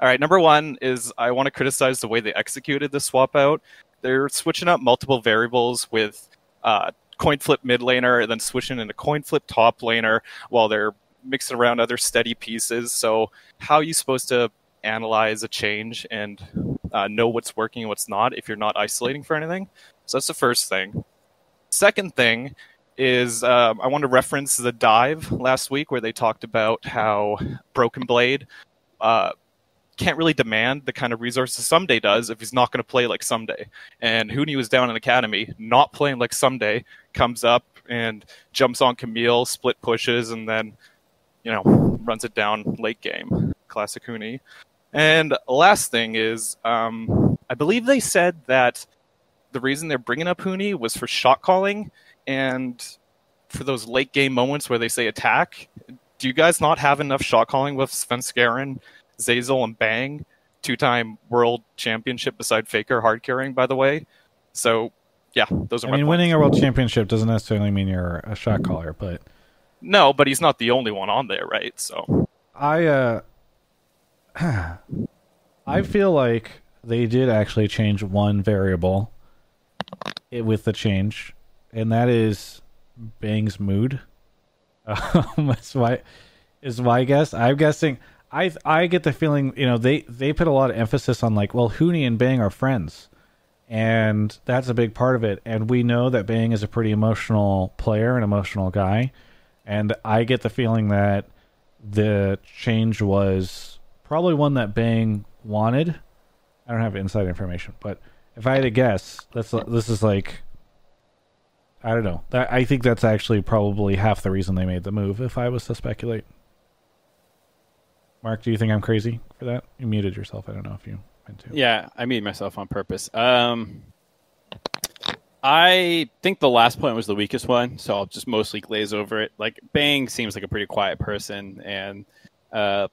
All right. Number one is I want to criticize the way they executed the swap out. They're switching up multiple variables with uh, coin flip mid laner, and then switching into coin flip top laner while they're mixing around other steady pieces. So how are you supposed to analyze a change and uh, know what's working and what's not if you're not isolating for anything? So that's the first thing. Second thing is um, I want to reference the dive last week where they talked about how Broken Blade uh, can't really demand the kind of resources Ssumday does if he's not going to play like Ssumday. And Huni was down in Academy, not playing like Ssumday, comes up and jumps on Camille, split pushes, and then, you know, runs it down late game. Classic Huni. And last thing is, um, I believe they said that the reason they're bringing up Huni was for shot calling and for those late game moments where they say attack. Do you guys not have enough shot calling with Svenskeren, Zeyzal, and Bang? Two time world championship beside Faker hard carrying, by the way. So, yeah, those are I mean, points. winning a world championship doesn't necessarily mean you're a shot caller, but. No, but he's not the only one on there, right? So. I, uh. I feel like they did actually change one variable with the change, and that is Bang's mood. Um, that's why is my guess. I'm guessing. I I get the feeling you know they they put a lot of emphasis on like well Huni and Bang are friends, and that's a big part of it. And we know that Bang is a pretty emotional player, an emotional guy, and I get the feeling that the change was probably one that Bang wanted. I don't have inside information, but if I had to guess, that's this is like I don't know. I think that's actually probably half the reason they made the move. If I was to speculate, Mark, do you think I'm crazy for that? You muted yourself. I don't know if you meant to. Yeah, I muted myself on purpose. Um, I think the last point was the weakest one, so I'll just mostly glaze over it. Like Bang seems like a pretty quiet person, and uh,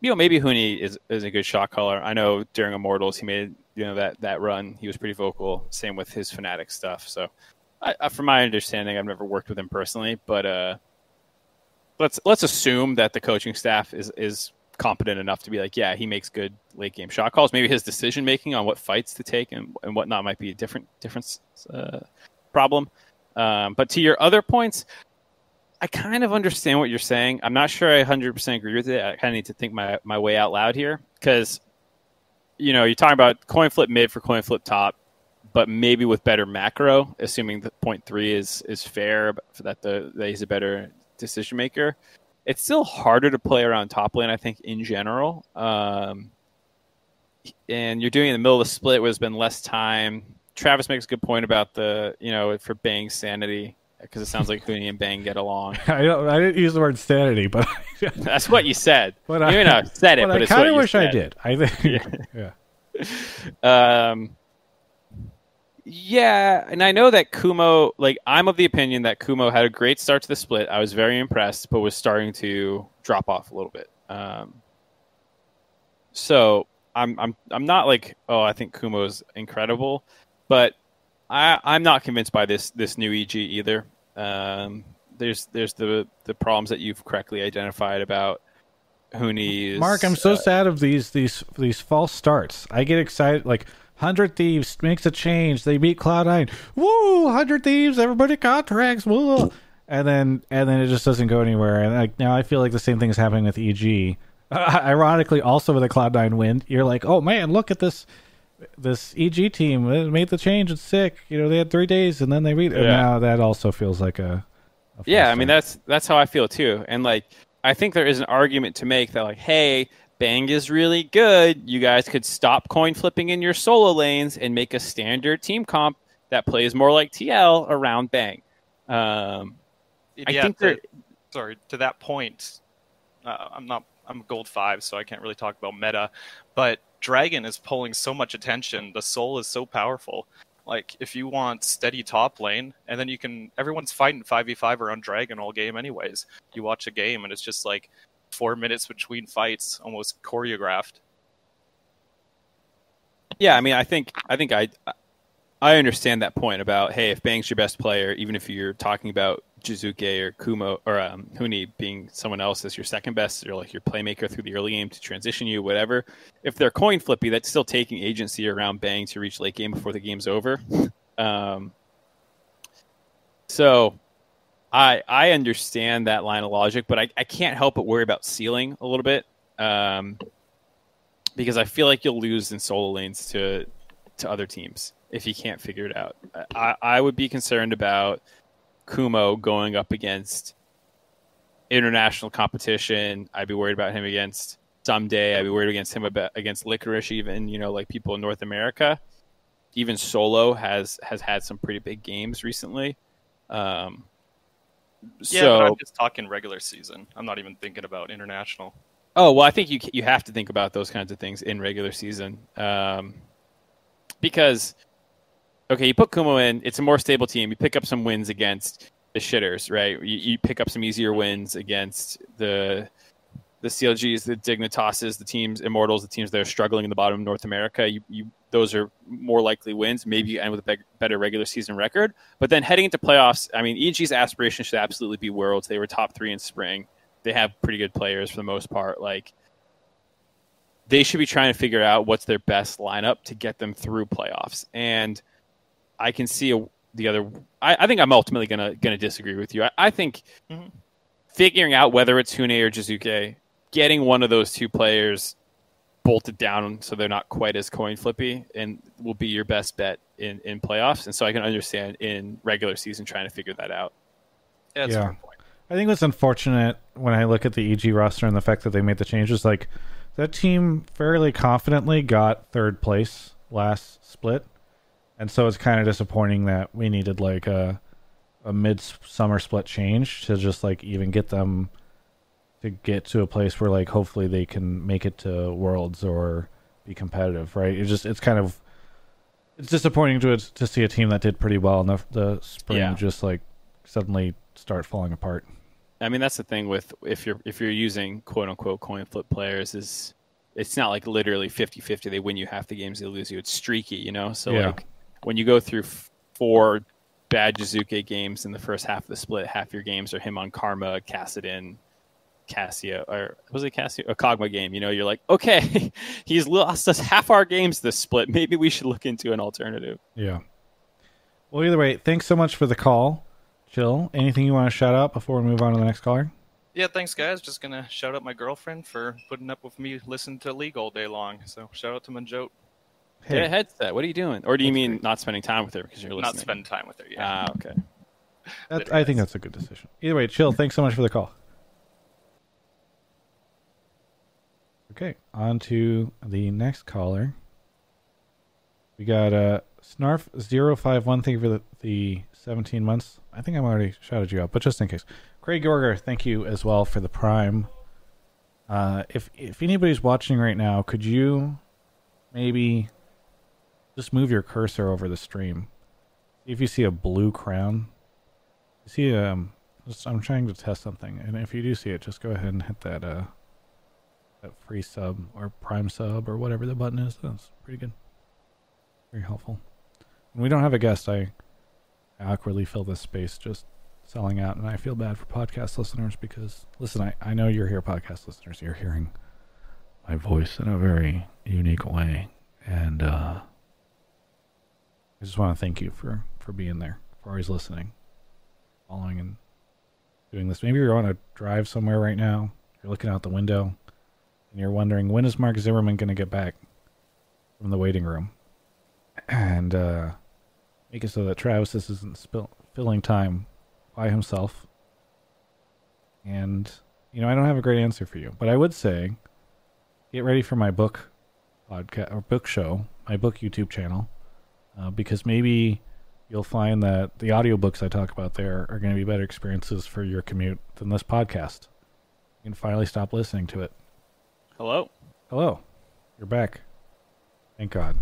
you know, maybe Huni is, is a good shot caller. I know during Immortals he made you know that that run. He was pretty vocal. Same with his Fnatic stuff. So, I, I, from my understanding, I've never worked with him personally, but uh, let's let's assume that the coaching staff is is competent enough to be like, yeah, he makes good late game shot calls. Maybe his decision making on what fights to take and, and whatnot might be a different different uh, problem. Um, but to your other points, I kind of understand what you're saying. I'm not sure I 100% agree with it. I kind of need to think my, my way out loud here because, you know, you're talking about coin flip mid for coin flip top, but maybe with better macro, assuming that point three is is fair, that the that he's a better decision maker. It's still harder to play around top lane, I think, in general. Um, and you're doing it in the middle of the split where there's been less time. Travis makes a good point about the, you know, for Bang's sanity because it sounds like Huni and Bang get along. I don't. I didn't use the word sanity, but that's what you said. But you I, know, said it, but, but I kind of wish said. I did. I think. yeah. yeah. Um. Yeah, and I know that Kumo. Like, I'm of the opinion that Kumo had a great start to the split. I was very impressed, but was starting to drop off a little bit. Um. So I'm I'm I'm not like oh I think Kumo's incredible, but I, I'm not convinced by this this new EG either. Um, there's there's the the problems that you've correctly identified about Huni's. Mark, I'm so uh, sad of these these these false starts. I get excited like Hundred Thieves makes a change. They beat Cloud Nine. Woo! Hundred Thieves, everybody contracts. Woo! And then and then it just doesn't go anywhere. And like now, I feel like the same thing is happening with EG. Uh, ironically, also with a Cloud Nine win, you're like, oh man, look at this this EG team made the change. It's sick. You know, they had three days and then they beat. Yeah. Now that also feels like a. a yeah, I mean that's that's how I feel too. And like I think there is an argument to make that like, hey, Bang is really good. You guys could stop coin flipping in your solo lanes and make a standard team comp that plays more like TL around Bang. Um, I think that. Sorry, to that point, uh, I'm not. I'm gold five, so I can't really talk about meta. But Dragon is pulling so much attention. The soul is so powerful. Like if you want steady top lane, and then you can everyone's fighting five v five around Dragon all game anyways. You watch a game and it's just like four minutes between fights, almost choreographed. Yeah, I mean, I think I think I I understand that point about hey, if Bang's your best player, even if you're talking about Jiizuke or Kumo or um, Huni being someone else as your second best or like your playmaker through the early game to transition you, whatever. If they're coin flippy, that's still taking agency around Bang to reach late game before the game's over. Um, so I I understand that line of logic, but I, I can't help but worry about ceiling a little bit. Um, because I feel like you'll lose in solo lanes to to other teams if you can't figure it out. I, I would be concerned about Kumo going up against international competition. I'd be worried about him against Ssumday. I'd be worried against him about, against Licorice, even you know like people in North America. Even Solo has has had some pretty big games recently. Um, yeah, so, but I'm just talking regular season. I'm not even thinking about international. Oh well, I think you you have to think about those kinds of things in regular season, um, because okay, you put Kumo in, it's a more stable team. You pick up some wins against the shitters, right? You, you pick up some easier wins against the the CLGs, the Dignitases, the teams, Immortals, the teams that are struggling in the bottom of North America. You, you those are more likely wins. Maybe you end with a be- better regular season record. But then heading into playoffs, I mean, EG's aspiration should absolutely be Worlds. They were top three in spring. They have pretty good players for the most part. Like they should be trying to figure out what's their best lineup to get them through playoffs. And I can see a, the other. I, I, think I'm ultimately gonna gonna disagree with you. I, I think mm-hmm. figuring out whether it's Huni or Jiizuke, getting one of those two players bolted down so they're not quite as coin flippy and will be your best bet in in playoffs. And so I can understand in regular season trying to figure that out. Yeah, yeah. I think what's unfortunate when I look at the EG roster and the fact that they made the changes, like that team fairly confidently got third place last split and so it's kind of disappointing that we needed like a a mid summer split change to just like even get them to get to a place where like hopefully they can make it to worlds or be competitive right it's just it's kind of it's disappointing to to see a team that did pretty well in the, the spring yeah. just like suddenly start falling apart I mean, that's the thing with if you're if you're using quote unquote coin flip players is it's not like literally 50-50 they win you half the games they lose you it's streaky you know so Yeah. like when you go through f- four bad Jiizuke games in the first half of the split half your games are him on Karma Kassadin Cassia or was it Cassia a Kog'Maw game you know you're like okay he's lost us half our games this split maybe we should look into an alternative Yeah. Well, either way, thanks so much for the call. Chill. Anything you want to shout out before we move on to the next caller? Yeah, thanks, guys. Just gonna shout out my girlfriend for putting up with me listening to League all day long. So shout out to Manjot. Get a headset what are you doing or do you mean not spending time with her because you're listening Not spend time with her. Yeah. ah okay That, I think that's a good decision. Either way, chill. Thanks so much for the call. Okay, on to the next caller. We got uh, Snarf051. Thank you for the, the 17 months. I think I'm already shouted you out, but just in case. Craig Yorger, thank you as well for the Prime. Uh, if if anybody's watching right now, could you maybe just move your cursor over the stream? See if you see a blue crown. You see, um, just, I'm trying to test something, and if you do see it, just go ahead and hit that uh, that free sub or prime sub or whatever the button is. That's pretty good. Very helpful. When we don't have a guest, I awkwardly fill this space just selling out, and I feel bad for podcast listeners because listen, I, I know you're here, podcast listeners. You're hearing my voice in a very unique way, and uh, I just want to thank you for for being there, for always listening, following, and doing this. Maybe you're on a drive somewhere right now. You're looking out the window, and you're wondering when is Mark Zimmerman going to get back from the waiting room, and uh, make it so that Travis isn't spill, filling time by himself. And you know, I don't have a great answer for you, but I would say, get ready for my book podcast or book show, my book YouTube channel, uh, because maybe you'll find that the audiobooks I talk about there are going to be better experiences for your commute than this podcast. You can finally stop listening to it. hello Hello, you're back. Thank God.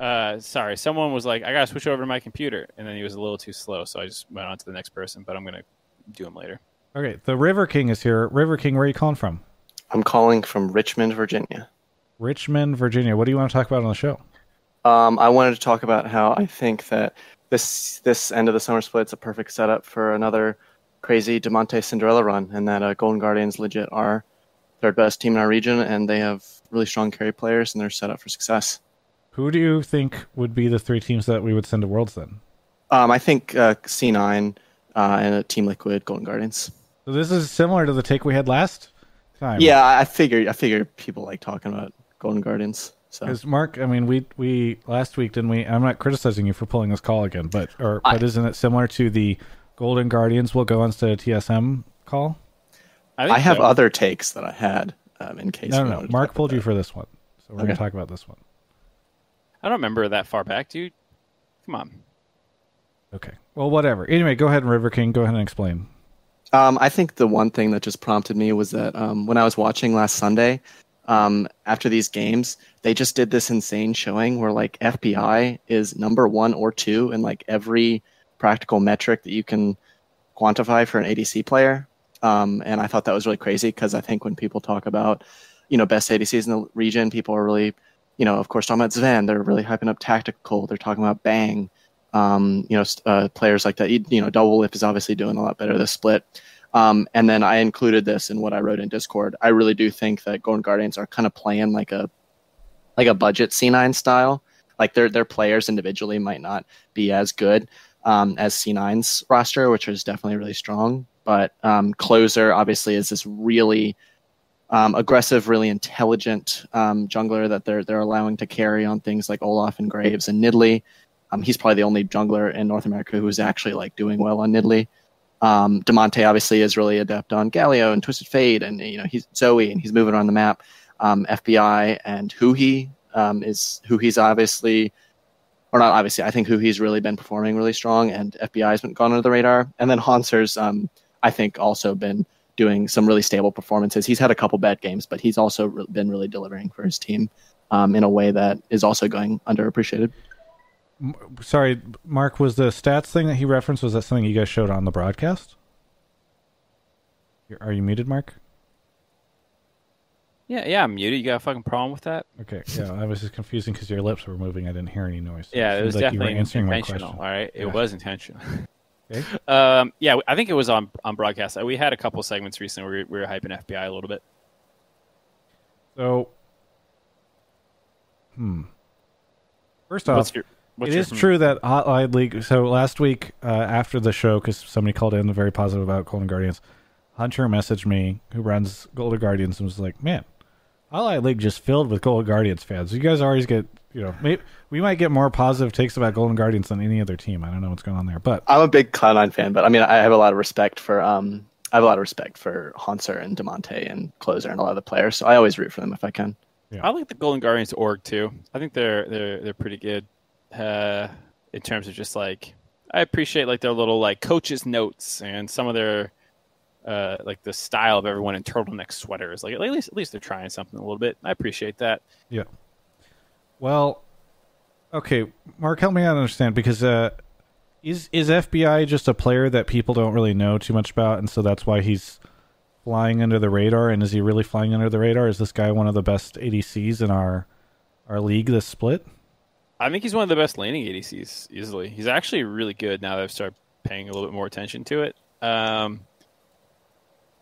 Uh, sorry, someone was like, "I gotta switch over to my computer," and then he was a little too slow, so I just went on to the next person. But I'm gonna do him later. Okay, the River King is here. River King, where are you calling from? I'm calling from Richmond, Virginia. Richmond, Virginia. What do you want to talk about on the show? Um, I wanted to talk about how I think that this this end of the summer split's a perfect setup for another crazy Damonte Cinderella run, and that uh, Golden Guardians legit are third best team in our region, and they have really strong carry players, and they're set up for success. Who do you think would be the three teams that we would send to Worlds then? Um, I think uh, C9 uh, and a Team Liquid Golden Guardians. So this is similar to the take we had last time. Yeah, I I figured I figured people like talking about Golden Guardians. So Because Mark, I mean, we we last week didn't we? I'm not criticizing you for pulling this call again, but or I- but isn't it similar to the Golden Guardians will go instead of TSM call? I, I have so. other takes that I had um, in case. No, we no, no. Mark pulled you for this one, so we're gonna talk about this one. I don't remember that far back, dude. Come on. Okay. Well, whatever. Anyway, go ahead and River King. Go ahead and explain. Um, I think the one thing that just prompted me was that um, when I was watching last Sunday, um, after these games, they just did this insane showing where like FBI is number one or two in like every practical metric that you can quantify for an ADC player. Um, and I thought that was really crazy because I think when people talk about, you know, best ADCs in the region, people are really, you know, of course, talking about Sven. They're really hyping up tactical. They're talking about Bang. Um, you know, uh, players like that. You, you know, Doublelift is obviously doing a lot better this split. Um, and then I included this in what I wrote in Discord. I really do think that Golden Guardians are kind of playing like a like a budget C9 style. Like their their players individually might not be as good um, as C9's roster, which is definitely really strong. But um, closer obviously is this really um, aggressive, really intelligent um, jungler that they're they're allowing to carry on things like Olaf and Graves and Nidalee. Um, he's probably the only jungler in North America who's actually like doing well on Nidalee. Um, Damonte obviously is really adept on Galio and Twisted Fate, and you know he's Zoe, and he's moving around the map. Um, FBI and Huhi um, is who he's obviously, or not obviously. I think Huhi's really been performing really strong, and FBI has been gone under the radar. And then Hauntzer's, um, I think, also been doing some really stable performances. He's had a couple bad games, but he's also re- been really delivering for his team um, in a way that is also going underappreciated. Sorry, Mark. Was the stats thing that he referenced was that something you guys showed on the broadcast? You're- you muted, Mark? Yeah, yeah, I'm muted. You got a fucking problem with that? Okay, yeah, I was just confusing because your lips were moving. I didn't hear any noise. Yeah, it seemed was like you were definitely intentional. All right, it Yeah. was intentional. Okay. Um, yeah, I think it was on on broadcast. We had a couple segments recently where we we were hyping FBI a little bit. So, hmm. First off, What's your? What's it your true that Hotline League. So last week uh, after the show, because somebody called in very positive about Golden Guardians, Hunter messaged me, who runs Golden Guardians, and was like, "Man, Hotline League just filled with Golden Guardians fans. You guys always get, you know, maybe we might get more positive takes about Golden Guardians than any other team. I don't know what's going on there, but I'm a big Cloud9 fan, but I mean, I have a lot of respect for um, I have a lot of respect for Hauntzer and Damonte and Closer and a lot of the players. So I always root for them if I can. I like the Golden Guardians org too. I think they're they're they're pretty good uh, in terms of just like I appreciate like their little like coaches notes and some of their uh, like the style of everyone in turtleneck sweaters. Like at least at least they're trying something a little bit. I appreciate that. Yeah. Well, okay, Mark, help me out understand because uh, is is FBI just a player that people don't really know too much about, and so that's why he's flying under the radar? And is he really flying under the radar? Is this guy one of the best ADCs in our our league this split? I think he's one of the best laning ADCs easily. He's actually really good now that I've started paying a little bit more attention to it. Um,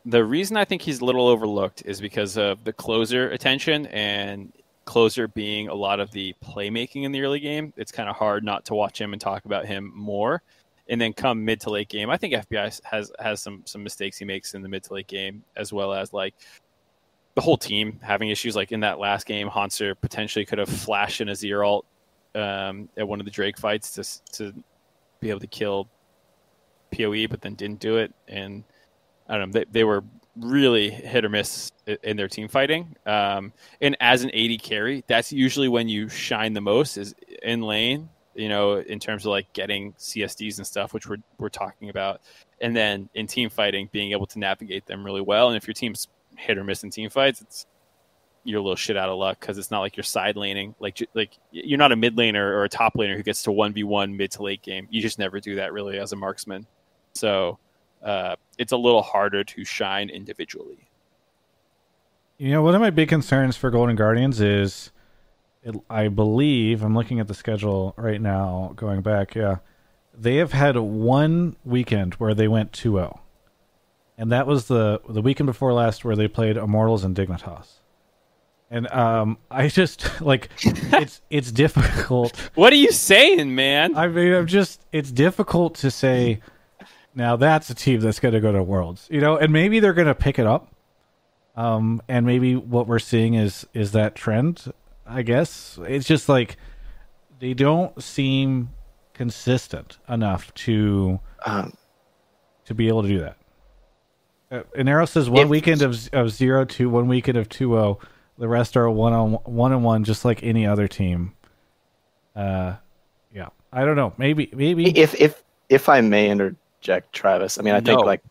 the reason I think he's a little overlooked is because of the closer attention and closer being a lot of the playmaking in the early game. It's kind of hard not to watch him and talk about him more. And then come mid to late game, I think FBI has has some some mistakes he makes in the mid to late game, as well as like the whole team having issues. Like in that last game, Hauntzer potentially could have flashed in a zero ult um, at one of the Drake fights to to be able to kill Poe, but then didn't do it. And I don't know, they, they were really hit or miss in their team fighting. Um, and as an AD carry, that's usually when you shine the most is in lane. You know, in terms of like getting CSDs and stuff, which we're we're talking about, and then in team fighting, being able to navigate them really well. And if your team's hit or miss in team fights, it's you're a little shit out of luck because it's not like you're side laning. Like like you're not a mid laner or a top laner who gets to one v one mid to late game. You just never do that really as a marksman. So uh, it's a little harder to shine individually. You know, one of my big concerns for Golden Guardians is, it, I believe I'm looking at the schedule right now, going back. Yeah, they have had one weekend where they went 2-0. and that was the the weekend before last where they played Immortals and Dignitas. And um, I just like it's it's difficult. What are you saying, man? I mean, I'm just it's difficult to say. Now that's a team that's going to go to Worlds, you know, and maybe they're going to pick it up. Um, and maybe what we're seeing is is that trend. I guess it's just like they don't seem consistent enough to Um, to be able to do that. Uh, and Arrow says one If- weekend of of zero to one weekend of two zero. The rest are one on one and one, just like any other team. Uh, yeah, I don't know. Maybe maybe if if if I may interject, Travis. I mean, I think like.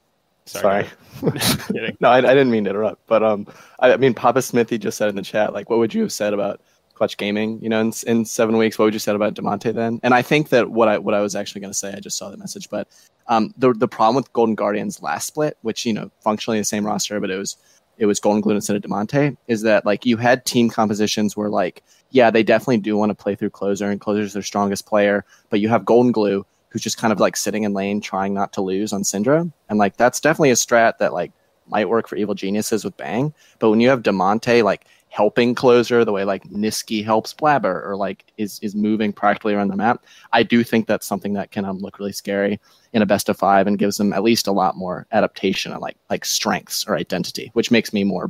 Sorry. Sorry. No, I, I didn't mean to interrupt, but um, I, I mean, Papa Smithy just said in the chat, like, what would you have said about Clutch Gaming? You know, in, in seven weeks, what would you said about Damonte then? And I think that what I what I was actually going to say, I just saw the message, but um, the the problem with Golden Guardians last split, which you know, functionally the same roster, but it was it was Golden Glue instead of Damonte, is that like you had team compositions where like, yeah, they definitely do want to play through Closer, and Closer's their strongest player, but you have Golden Glue who's just kind of like sitting in lane trying not to lose on Syndra. And like that's definitely a strat that like might work for evil geniuses with Bang. But when you have Damonte like helping closer the way like Nisqy helps Blabber or like is is moving practically around the map, I do think that's something that can um, look really scary in a best of five and gives them at least a lot more adaptation and like like strengths or identity, which makes me more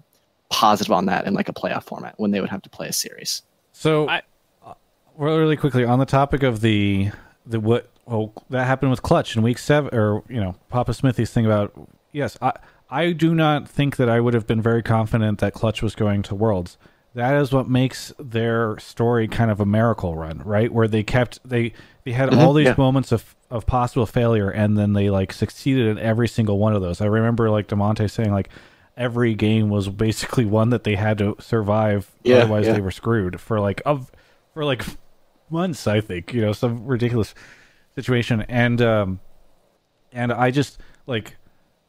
positive on that in like a playoff format when they would have to play a series. So, I- uh, really quickly on the topic of the the what well that happened with Clutch in week seven, or you know Papa Smithy's thing about yes, I I do not think that I would have been very confident that Clutch was going to Worlds. That is what makes their story kind of a miracle run, right? Where they kept they they had all Mhm, these yeah. moments of of possible failure, and then they like succeeded in every single one of those. I remember like Damonte saying like every game was basically one that they had to survive, Yeah, otherwise yeah. they were screwed for like of for like months i think you know some ridiculous situation and um and i just like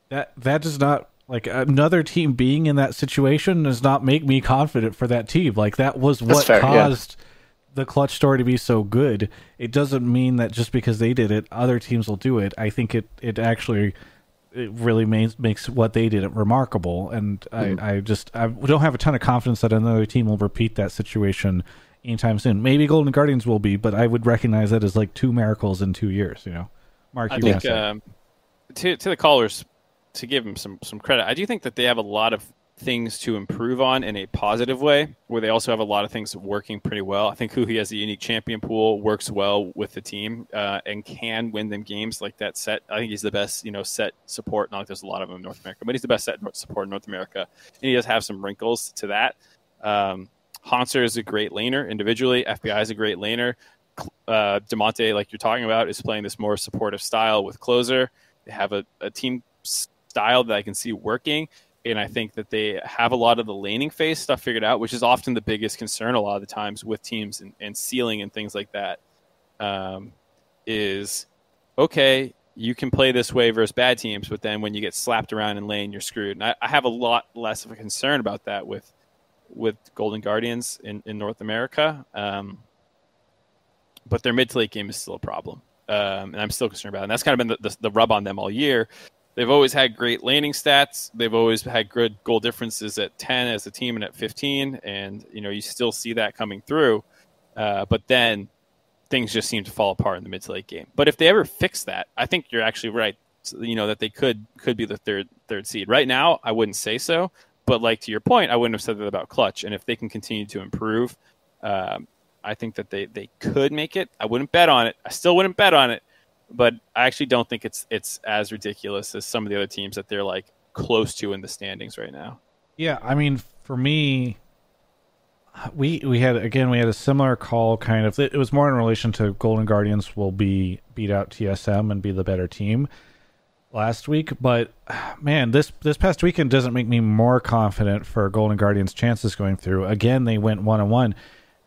that that does not Like another team being in that situation does not make me confident for that team. Like that was That's what fair, yeah. caused the clutch story to be so good. It doesn't mean that just because they did it, other teams will do it. I think it it actually it really makes makes what they did remarkable. And Mm-hmm. I, I just I don't have a ton of confidence that another team will repeat that situation anytime soon. Maybe Golden Guardians will be, but I would recognize that as like two miracles in two years. You know, Mark, I you think want to say? um, to to the callers to give them some some credit. I do think that they have a lot of things to improve on in a positive way, where they also have a lot of things working pretty well. I think Huhi has a unique champion pool works well with the team uh, and can win them games like that Sett. I think he's the best, you know, Sett support. Not like there's a lot of them in North America, but he's the best Sett support in North America, and he does have some wrinkles to that. Um, Hauntzer is a great laner individually. FBI is a great laner. Uh, Damonte, like you're talking about, is playing this more supportive style with closer. They have a, a team style that I can see working. And I think that they have a lot of the laning phase stuff figured out, which is often the biggest concern a lot of the times with teams and, and ceiling and things like that. Um, is okay, you can play this way versus bad teams, but then when you get slapped around in lane, you're screwed. And I, I have a lot less of a concern about that with with Golden Guardians in, in North America. Um, but their mid to late game is still a problem. Um, and I'm still concerned about it. And that's kind of been the, the, the rub on them all year. They've always had great laning stats. They've always had good goal differences at 10 as a team and at 15. And, you know, you still see that coming through. Uh, but then things just seem to fall apart in the mid to late game. But if they ever fix that, I think you're actually right. You know, that they could could be the third third seed. Right now, I wouldn't say so. But like to your point, I wouldn't have said that about Clutch. And if they can continue to improve, um, I think that they, they could make it. I wouldn't bet on it. I still wouldn't bet on it, but I actually don't think it's it's as ridiculous as some of the other teams that they're like close to in the standings right now. Yeah, I mean, for me, we we had again we had a similar call. Kind of, it was more in relation to Golden Guardians will be beat out TSM and be the better team last week. But man, this this past weekend doesn't make me more confident for Golden Guardians' chances going through. Again, they went one on one,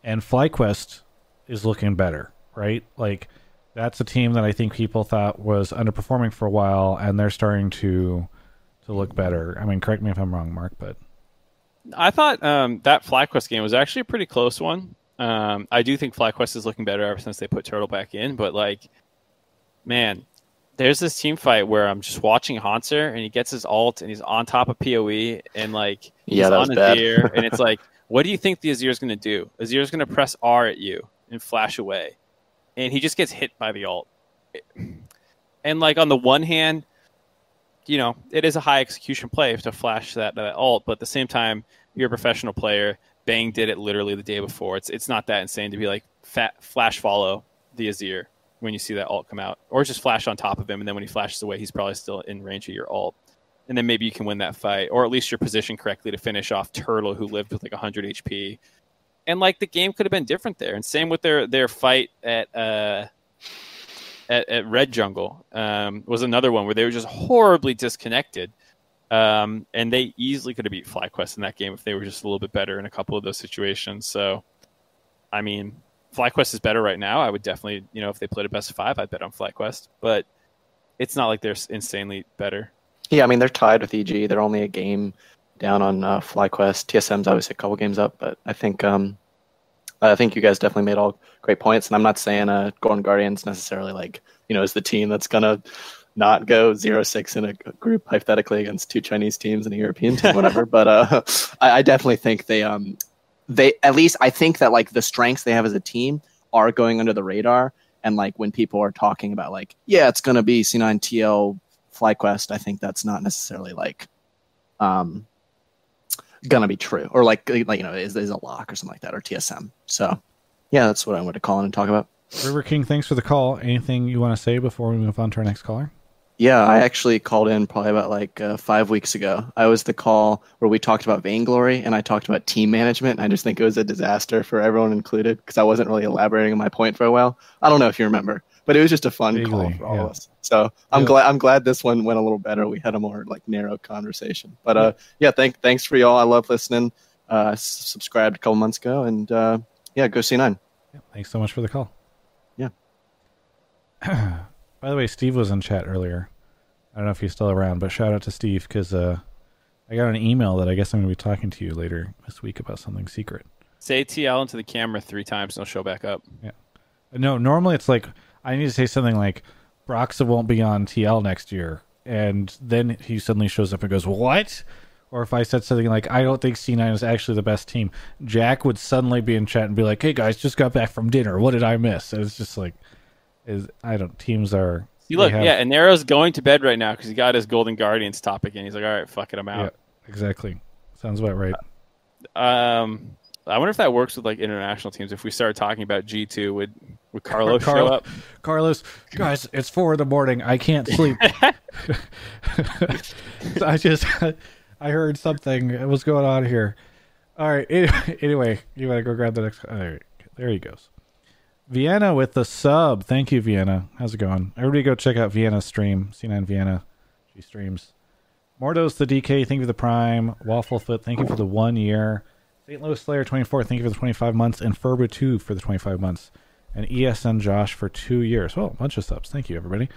and FlyQuest is looking better, right? Like that's a team that I think people thought was underperforming for a while, and they're starting to to look better. I mean, correct me if I'm wrong, Mark, but I thought um, that FlyQuest game was actually a pretty close one. Um, I do think FlyQuest is looking better ever since they put Turtle back in, but like, man, there's this team fight where I'm just watching Hauntzer and he gets his ult and he's on top of PoE and like he's Yeah, that on was bad. Azir and it's like, what do you think the Azir is going to do? Azir is going to press R at you and flash away, and he just gets hit by the ult. And like on the one hand, you know, it is a high execution play to flash that, that ult, but at the same time, you're a professional player. Bang did it literally the day before. It's it's not that insane to be like fat, flash follow the Azir when you see that ult come out, or just flash on top of him, and then when he flashes away, he's probably still in range of your ult, and then maybe you can win that fight, or at least you're positioned correctly to finish off Turtle, who lived with like 100 HP, and like the game could have been different there. And same with their their fight at uh at, at Red Jungle um, was another one where they were just horribly disconnected. Um, and they easily could have beat FlyQuest in that game if they were just a little bit better in a couple of those situations. So, I mean, FlyQuest is better right now. I would definitely, you know, if they played a best of five, I'd bet on FlyQuest. But it's not like they're insanely better. Yeah, I mean they're tied with EG. They're only a game down on uh, FlyQuest. TSM's obviously a couple games up, but I think um, I think you guys definitely made all great points. And I'm not saying uh, Golden Guardians necessarily like you know is the team that's gonna not go zero six in a group hypothetically against two Chinese teams and a European team, whatever. but uh, I, I definitely think they um they at least I think that like the strengths they have as a team are going under the radar. And like when people are talking about like yeah it's gonna be C9 TL FlyQuest, I think that's not necessarily like um gonna be true or like like you know is is a lock or something like that or TSM. So yeah, that's what I wanted to call in and talk about. River King, thanks for the call. Anything you want to say before we move on to our next caller? Yeah, I actually called in probably about like uh, five weeks ago. I was the call where we talked about vainglory and I talked about team management. And I just think it was a disaster for everyone included because I wasn't really elaborating on my point for a while. I don't know if you remember, but it was just a fun call for all yeah. of us. So I'm Yeah. glad I'm glad this one went a little better. We had a more like narrow conversation. But uh, yeah, thank thanks for y'all. I love listening. Uh, s- subscribed a couple months ago, and uh, yeah, go C9. Yeah, thanks so much for the call. Yeah. By the way, Steve was in chat earlier. I don't know if he's still around, but shout out to Steve because uh, I got an email that I guess I'm going to be talking to you later this week about something secret. Say TL into the camera three times, and they'll show back up. Yeah. No, normally it's like I need to say something like Broxah won't be on TL next year, and then he suddenly shows up and goes, "What?" Or if I said something like, "I don't think C9 is actually the best team," Jack would suddenly be in chat and be like, "Hey guys, just got back from dinner. What did I miss?" And it's just like, is I don't teams are. You look, have- yeah, and Nero's going to bed right now because he got his Golden Guardians topic, and he's like, "All right, fuck it, I'm yeah, out." exactly. Sounds about right. Um, I wonder if that works with like international teams. If we start talking about G two, would would Carlos Carlo- show up? Carlos, guys, it's four in the morning. I can't sleep. I just, I heard something. What's going on here? All right. Anyway, anyway you want to go grab the next? All right. There he goes. Vienna with the sub. Thank you, Vienna. How's it going? Everybody go check out Vienna's stream. C9 Vienna. She streams. Mordos the DK. Thank you for the prime. Wafflefoot. Thank you for the one year. St. Louis Slayer 24. Thank you for the 25 months. And Furbo 2 for the 25 months and ESN Josh for two years. Well, a bunch of subs. Thank you, everybody.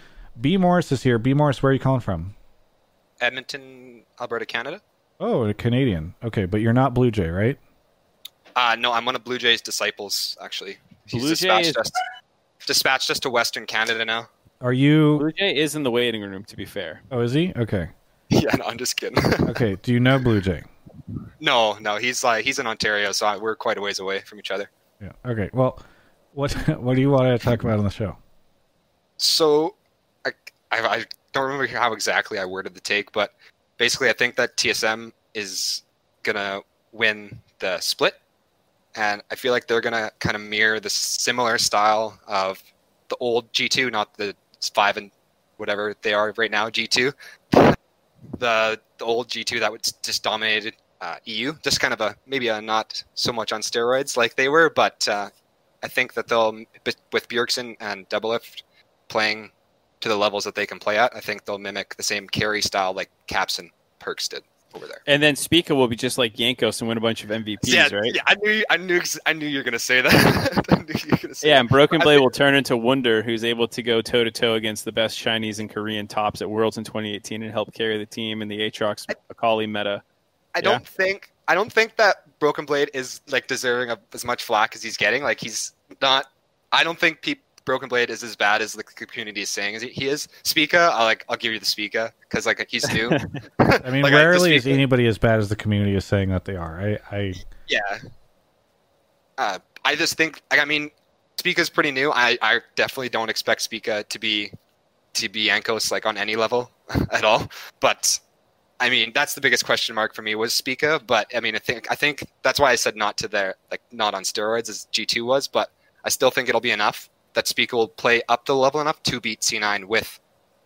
B Morris is here. B Morris, where are you calling from? Edmonton, Alberta, Canada. Oh, a Canadian. Okay, but you're not Blue Jay, right? Uh, no, I'm one of Blue Jay's disciples, actually. He's Blue Jay dispatched is- us dispatched us to Western Canada now. Are you? Blue Jay is in the waiting room. To be fair, Oh, is he? Okay. yeah, no, I'm just kidding. Okay. Do you know Blue Jay? No, no, he's like he's in Ontario, so I, we're quite a ways away from each other. Yeah. Okay. Well, what what do you want to talk about on the show? So, I, I, I don't remember how exactly I worded the take, but basically, I think that TSM is gonna win the split, and I feel like they're gonna kind of mirror the similar style of the old G2, not the five and whatever they are right now G2. The the old G2 that was just dominated uh, EU, just kind of a maybe a not so much on steroids like they were, but uh, I think that they'll with Bjergsen and Doublelift playing to the levels that they can play at, I think they'll mimic the same carry style like Caps and Perkz did over there. and then Spica will be just like Jankos and win a bunch of MVPs, yeah, right? yeah, I knew, I knew, I knew you were gonna say that. I knew you were gonna say Yeah, that. and Broken Blade will turn into Wunder, who's able to go toe to toe against the best Chinese and Korean tops at Worlds in 2018 and help carry the team in the Aatrox Akali meta. I Yeah. don't think, I don't think that Broken Blade is like deserving of as much flack as he's getting. Like he's not. I don't think peop Broken Blade is as bad as the community is saying as he- is. Spica, I like. I'll give you the Spica because like he's new. I mean, Like, rarely is anybody as bad as the community is saying that they are. I, I Yeah. Uh, I just think, like, I mean, Spica's pretty new. I, I definitely don't expect Spica to be to be Jankos like on any level at all. But I mean, that's the biggest question mark for me was Spica. But I mean, I think I think that's why I said not to their like not on steroids as G two was. But I still think it'll be enough that Spica will play up the level enough to beat C nine with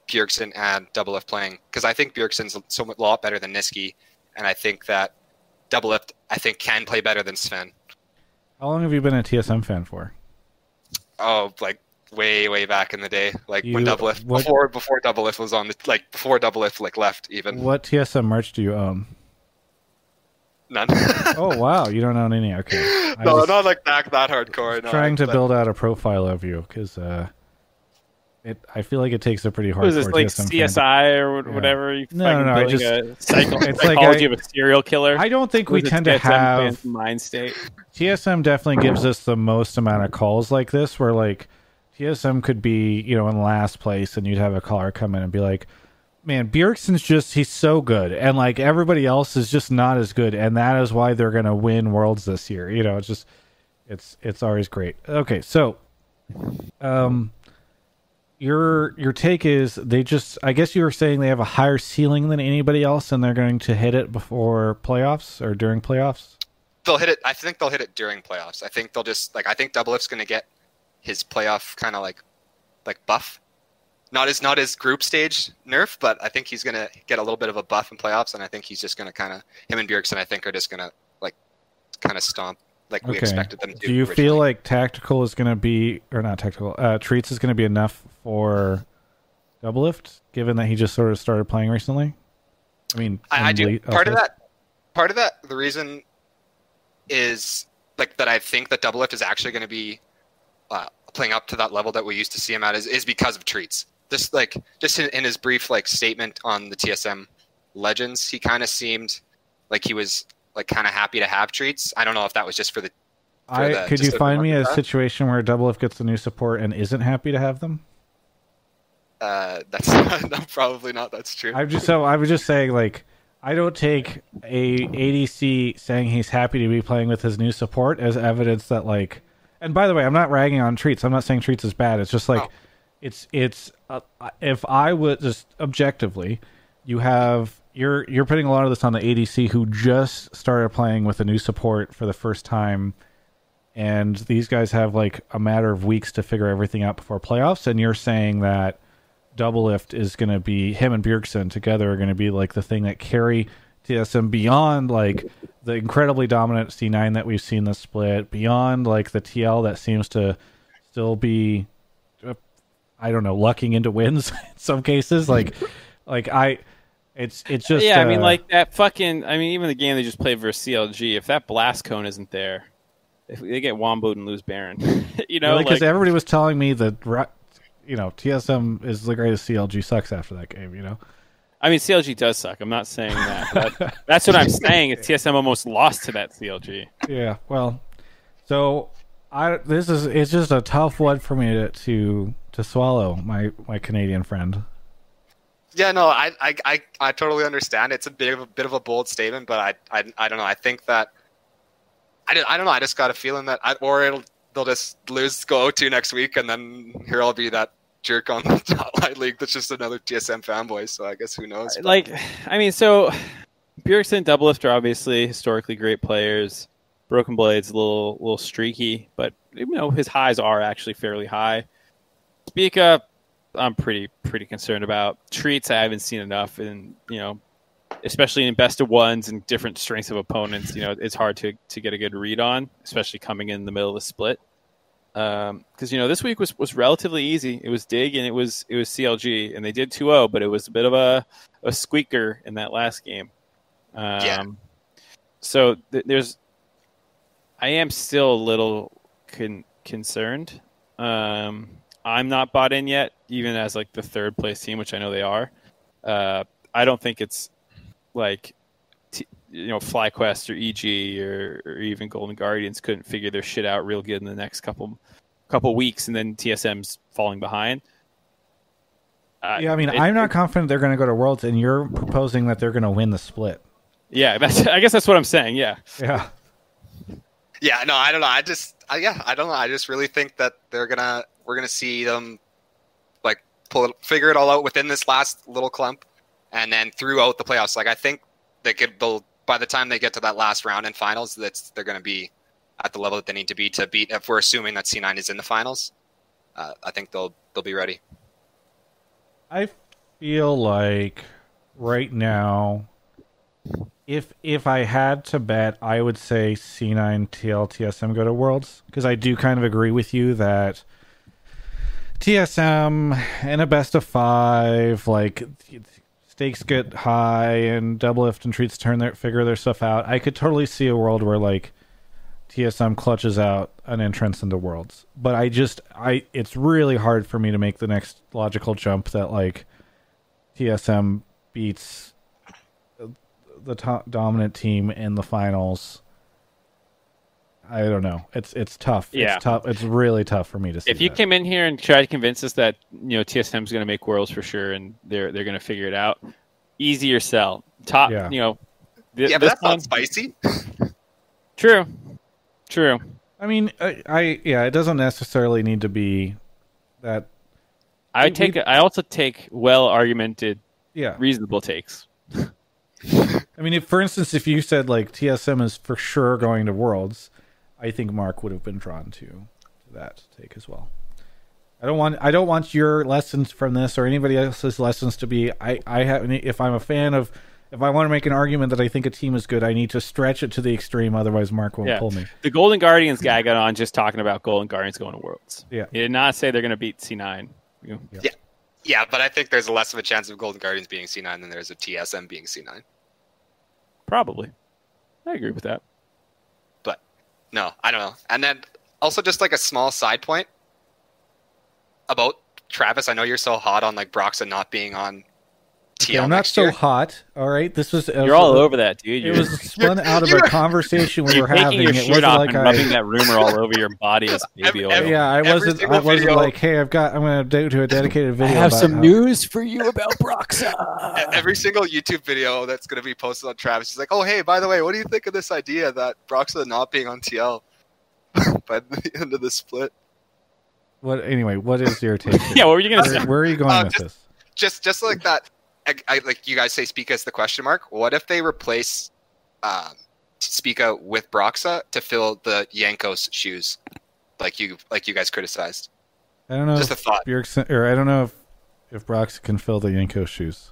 Bjergsen and Doublelift playing because I think Bjergsen's so much lot better than Nisqy, and I think that Doublelift I think can play better than Sven. how long have you been a TSM fan for? Oh, like way, way back in the day, like when Double Lift what- before before Double Lift was on the like before Double Lift like left even What TSM merch do you own? none. Oh wow, you don't own any. Okay. I no, not like that that hardcore. No, trying to but- build out a profile of you because uh, it. I feel like it takes a pretty hardcore What is this like TSM fan to- CSI or Yeah. whatever? You No, no, no, I building a psycho- it's like psychology I- of a serial killer. I don't think we tend to TSM have mind state. TSM definitely gives us the most amount of calls like this, where like TSM could be, you know, in last place, and you'd have a caller come in and be like, "Man, Bjergsen's just he's so good, and like everybody else is just not as good, and that is why they're gonna win worlds this year." You know, it's just it's it's always great. Okay, so um. Your your take is they just I guess you were saying they have a higher ceiling than anybody else and they're going to hit it before playoffs or during playoffs. they'll hit it. I think they'll hit it during playoffs. I think they'll just like I think Double Lift's gonna get his playoff kind of like like buff. Not as not his group stage nerf, but I think he's gonna get a little bit of a buff in playoffs, and I think he's just gonna kind of him and Bjergsen. I think are just gonna like kind of stomp like we Okay. expected them to. Do you feel like tactical is going to be, or not tactical, uh, Treatz is going to be enough for double lift, given that he just sort of started playing recently? I mean, I, I do. late- Part of that, part of that, the reason is like that. I think that Double Lift is actually going to be uh, playing up to that level that we used to see him at is, is because of Treatz. Just like just in, in his brief like statement on the TSM Legends, he kind of seemed like he was like kind of happy to have Treatz. I don't know if that was just for the. for I the- could you find me a market, situation where Double Lift gets the new support and isn't happy to have them? Uh, that's no, probably not. That's true. I'm just so I was just saying like I don't take a ADC saying he's happy to be playing with his new support as evidence that like. And by the way, I'm not ragging on Treatz. I'm not saying Treatz is bad. It's just like Oh. it's it's uh, if I would just objectively, you have you're you're putting a lot of this on the ADC who just started playing with a new support for the first time. And these guys have like a matter of weeks to figure everything out before playoffs, and you're saying that double lift is going to be him and Bjergsen together are going to be like the thing that carry TSM beyond like the incredibly dominant C9 that we've seen this split, beyond like the TL that seems to still be, uh, I don't know, lucking into wins in some cases. Like, like I, it's it's just yeah, I mean, uh, like that fucking. I mean, even the game they just played versus CLG. If that blast cone isn't there, if they get womboed and lose Baron, you know, because like, everybody was telling me that you know TSM is the greatest CLG sucks after that game. You know, I mean, CLG does suck. I'm not saying that. But that's what I'm saying. Is TSM almost lost to that CLG? yeah. Well, so I this is it's just a tough one for me to to, to swallow. My my Canadian friend. Yeah, no, I, I, I, I totally understand. It's a bit of a bit of a bold statement, but I, I, I don't know. I think that I, don't- I don't know. I just got a feeling that, I, or it'll they'll just lose go to next week, and then here I'll be that jerk on the Hotline League that's just another TSM fanboy. So I guess who knows? But Like, I mean, so Bjergsen and Doublelift are obviously historically great players. Broken Blade's a little little streaky, but you know his highs are actually fairly high. Spica, I'm pretty pretty concerned about Treatz. I haven't seen enough, and you know, especially in best of ones and different strengths of opponents. You know, it's hard to to get a good read on, especially coming in the middle of the split. Because you know, this week was was relatively easy. It was Dig and it was it was CLG, and they did 2-0, but it was a bit of a a squeaker in that last game. Um, Yeah. So th- there's, I am still a little con- concerned. Um, I'm not bought in yet, even as like the third place team, which I know they are. Uh, I don't think it's like, you know, FlyQuest or EG or, or even Golden Guardians couldn't figure their shit out real good in the next couple couple weeks, and then TSM's falling behind. Uh, Yeah, I mean, it- I'm not confident they're going to go to Worlds, and you're proposing that they're going to win the split. Yeah, that's. I guess that's what I'm saying. Yeah. Yeah. yeah, no, I don't know. I just, I, yeah, I don't know. I just really think that they're gonna, we're gonna see them like pull it, figure it all out within this last little clump, and then throughout the playoffs. Like I think they could, they'll by the time they get to that last round in finals, that's they're gonna be at the level that they need to be to beat. If we're assuming that C9 is in the finals, uh, I think they'll they'll be ready. I feel like right now, if if I had to bet, I would say C9 TLTSM go to Worlds because I do kind of agree with you that TSM in a best of five, like stakes get high and double lift and Treatz turn their figure their stuff out. I could totally see a world where like TSM clutches out an entrance into Worlds. But I just I it's really hard for me to make the next logical jump that like TSM beats the to- dominant team in the finals. I don't know. It's it's tough. Yeah. It's tough. It's really tough for me to see. If you that. came in here and tried to convince us that you know TSM's going to make worlds for sure and they're they're going to figure it out, easier sell. Top, Yeah. you know. th- yeah, but this that's one- not spicy. True, true. I mean, I, I yeah, it doesn't necessarily need to be that. I We- take. we- I also take well argumented, Yeah, reasonable takes. I mean, if for instance, if you said like TSM is for sure going to Worlds, I think Mark would have been drawn to, to that take as well. I don't want I don't want your lessons from this or anybody else's lessons to be I I have if I'm a fan of if I want to make an argument that I think a team is good, I need to stretch it to the extreme. Otherwise, Mark won't Yeah. pull me. The Golden Guardians guy got on just talking about Golden Guardians going to worlds. Yeah. He did not say they're going to beat C9. Yeah. know, Yeah, but I think there's less of a chance of Golden Guardians being C9 than there's of TSM being C9. Probably. I agree with that. No, I don't know. And then also just like a small side point about Travis. I know you're so hot on like Broxah not being on TL Okay, I'm not so year. hot. All right, this was You're all over that, dude. It You're, was spun out of a you're- conversation we were having. your It shirt wasn't off like and I. rubbing that rumor all over your body as baby oil. Yeah, I wasn't. I wasn't video- like, hey, I've got. I'm going to do a dedicated video. I have about some how- news for you about Broxah. Every single YouTube video that's going to be posted on Travis, he's like, "Oh, hey, by the way, what do you think of this idea that Broxah not being on TL by the end of the split?" What? Anyway, what is your take? yeah, what were you gonna where, say? where are you going Uh, with just- this? Just, just like that, I, I, like you guys say, Spica's the question mark. What if they replace um, Spica with Broxah to fill the Jankos shoes, like you, like you guys criticized? I don't know. Just a thought. Bjergsen, or I don't know if if Brox can fill the Yanko shoes.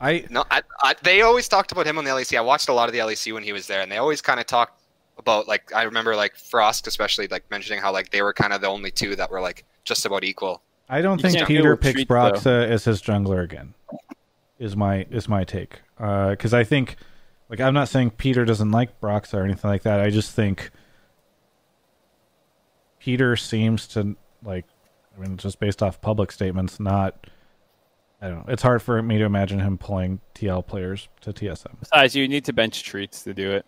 I No, I, I, they always talked about him on the LEC. I watched a lot of the LEC when he was there, and they always kind of talked about like I remember like Frost, especially like mentioning how like they were kind of the only two that were like just about equal. I don't You think Peter picks treat, Broxah as his jungler again. Is my is my take uh, because I think like I'm not saying Peter doesn't like Broxah or anything like that. I just think Peter seems to like I mean just based off public statements not. I don't know. It's hard for me to imagine him pulling TL players to TSM. Besides, you need to bench Treatz to do it.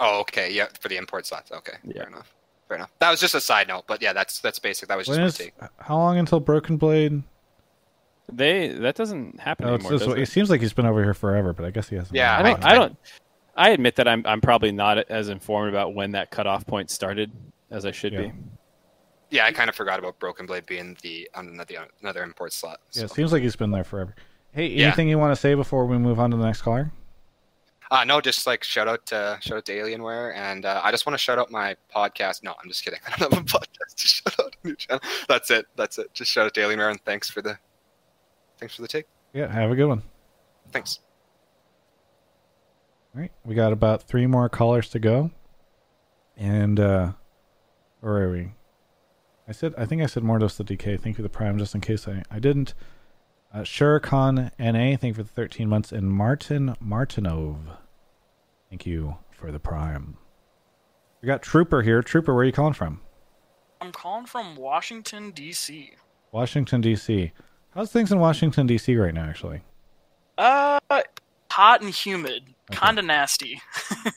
Oh, okay, yeah, for the import slots. Okay, Yeah. fair enough. Fair enough. That was just a side note, but yeah, that's that's basic. That was just my is take. how long until Broken Blade? They that doesn't happen Oh, it's anymore. this does it? It seems like he's been over here forever, but I guess he hasn't. Yeah, I don't. around. I don't. I admit that I'm. I'm probably not as informed about when that cutoff point started as I should Yeah. be. Yeah, I kind of forgot about Broken Blade being the another another import slot. Yeah, it seems like he's been there forever. Hey, Yeah. anything you want to say before we move on to the next caller? Uh, no, just like shout out to shout out to Alienware, and uh, I just want to shout out my podcast. No, I'm just kidding. I don't have a podcast to shout out. a new channel. That's it. That's it. Just shout out to Alienware, and thanks for the thanks for the take. Yeah, have a good one. Thanks. All right, we got about three more callers to go, and uh where are we? I said I think I said Mordos the DK. Thank you for the prime, just in case I I didn't. Uh, Shurikon NA, thank you for the 13 months, and Martin Martinov, thank you for the prime. We got Trooper here. Trooper, where are you calling from? I'm calling from Washington D.C. Washington D.C. How's things in Washington D.C. right now? Actually, Uh, hot and humid, Okay. kind of nasty.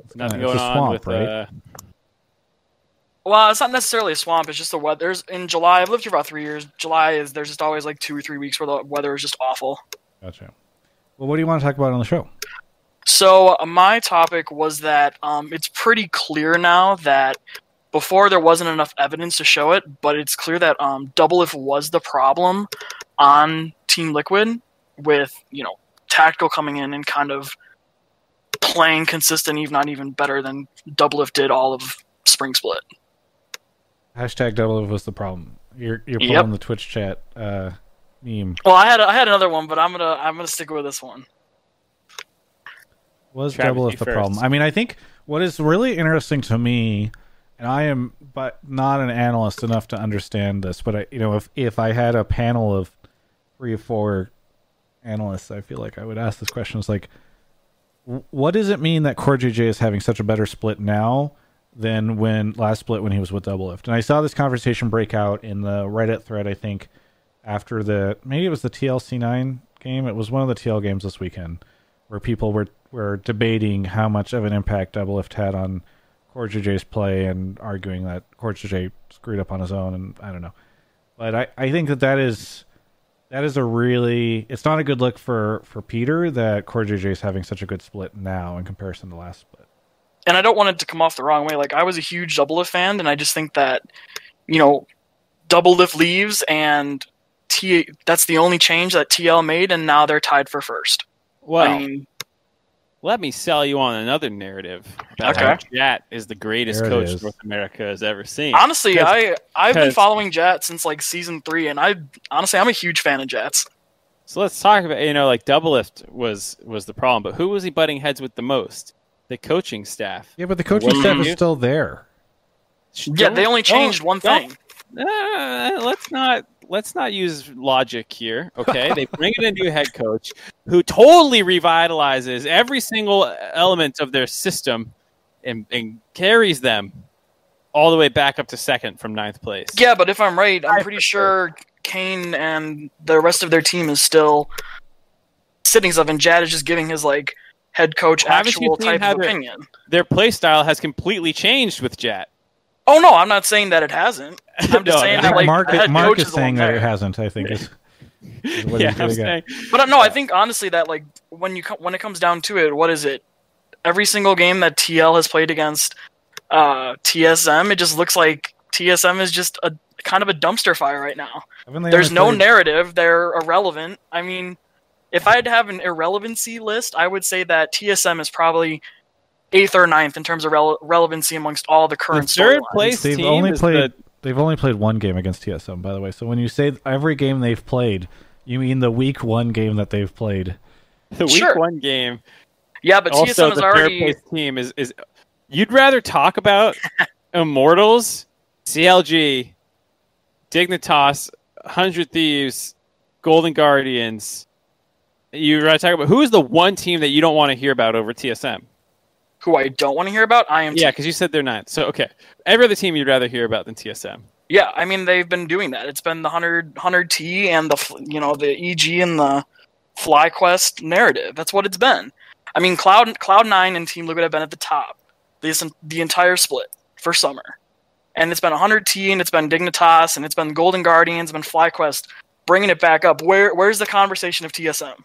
it's Nothing kinda- going it's a on swamp, with. right? Uh, Well, it's not necessarily a swamp. It's just the weather. There's in July. I've lived here about three years. July is there's just always like two or three weeks where the weather is just awful. Gotcha. Well, what do you want to talk about on the show? So uh, my topic was that um, it's pretty clear now that before there wasn't enough evidence to show it, but it's clear that um, Doublelift was the problem on Team Liquid with you know tactical coming in and kind of playing consistent, even not even better than Doublelift did all of Spring Split. Hashtag double was the problem. You're you're Yep. pulling the Twitch chat uh, meme. Well, I had I had another one, but I'm gonna I'm gonna stick with this one. Was Travis, double you if the first. problem? I mean, I think what is really interesting to me, and I am but not an analyst enough to understand this, but I you know if if I had a panel of three or four analysts, I feel like I would ask this question: is like, what does it mean that Core JJ is having such a better split now? Than when last split when he was with Double Lift, and I saw this conversation break out in the Reddit thread. I think after the maybe it was the TLC nine game. It was one of the TL games this weekend where people were were debating how much of an impact Double Lift had on Core JJ's play and arguing that Core JJ screwed up on his own and I don't know. But I, I think that that is that is a really it's not a good look for for Peter that Core JJ is having such a good split now in comparison to last split. And I don't want it to come off the wrong way. Like I was a huge Double Lift fan, and I just think that, you know, Double Lift leaves, and T that's the only change that TL made, and now they're tied for first. well, I mean, let me sell you on another narrative about Okay. how Jatt is the greatest There coach. North America has ever seen. honestly, Because- I I've been following Jatt since like season three, and I honestly I'm a huge fan of Jatt's. So let's talk about you know like Double Lift was was the problem, but who was he butting heads with the most? The coaching staff. Yeah, but the coaching What staff is still there. Yeah, they only changed one don't- thing. Uh, let's not let's not use logic here. Okay, they bring in a new head coach who totally revitalizes every single element of their system and, and carries them all the way back up to second from ninth place. Yeah, but if I'm right, I'm pretty sure Cain and the rest of their team is still sitting stuff, and Jatt is just giving his like head coach Haven't you actual seen type how of opinion. Their play style has completely changed with Jatt. Oh no, I'm not saying that it hasn't. I'm just No, saying that like Mark, the head Mark coach is the saying that it hasn't. I think is, is yeah, I'm saying. But uh, no, I think honestly that like when you when it comes down to it, what is it? Every single game that TL has played against uh, TSM, it just looks like TSM is just a kind of a dumpster fire right now. There's no played- narrative. They're irrelevant. I mean, if I had to have an irrelevancy list, I would say that TSM is probably eighth or ninth in terms of rele- relevancy amongst all the The current third storylines. place They've team only played. the- They've only played one game against TSM, by the way. So when you say every game they've played, you mean the week one game that they've played. the week Sure. one game. Yeah, but also, TSM is the already third place team is is. You'd rather talk about Immortals, CLG, Dignitas, Hundred Thieves, Golden Guardians. You rather talk about who's the one team that you don't want to hear about over TSM? who I don't want to hear about. I am. Yeah, because you said they're not. So okay, every other team you'd rather hear about than TSM. Yeah, I mean they've been doing that. It's been the 100 100 T and the you know the EG and the FlyQuest narrative. That's what it's been. I mean Cloud Cloud Nine and Team Liquid have been at the top this the entire split for summer, and it's been 100 T and it's been Dignitas and it's been Golden Guardians, been FlyQuest bringing it back up. Where where's the conversation of TSM?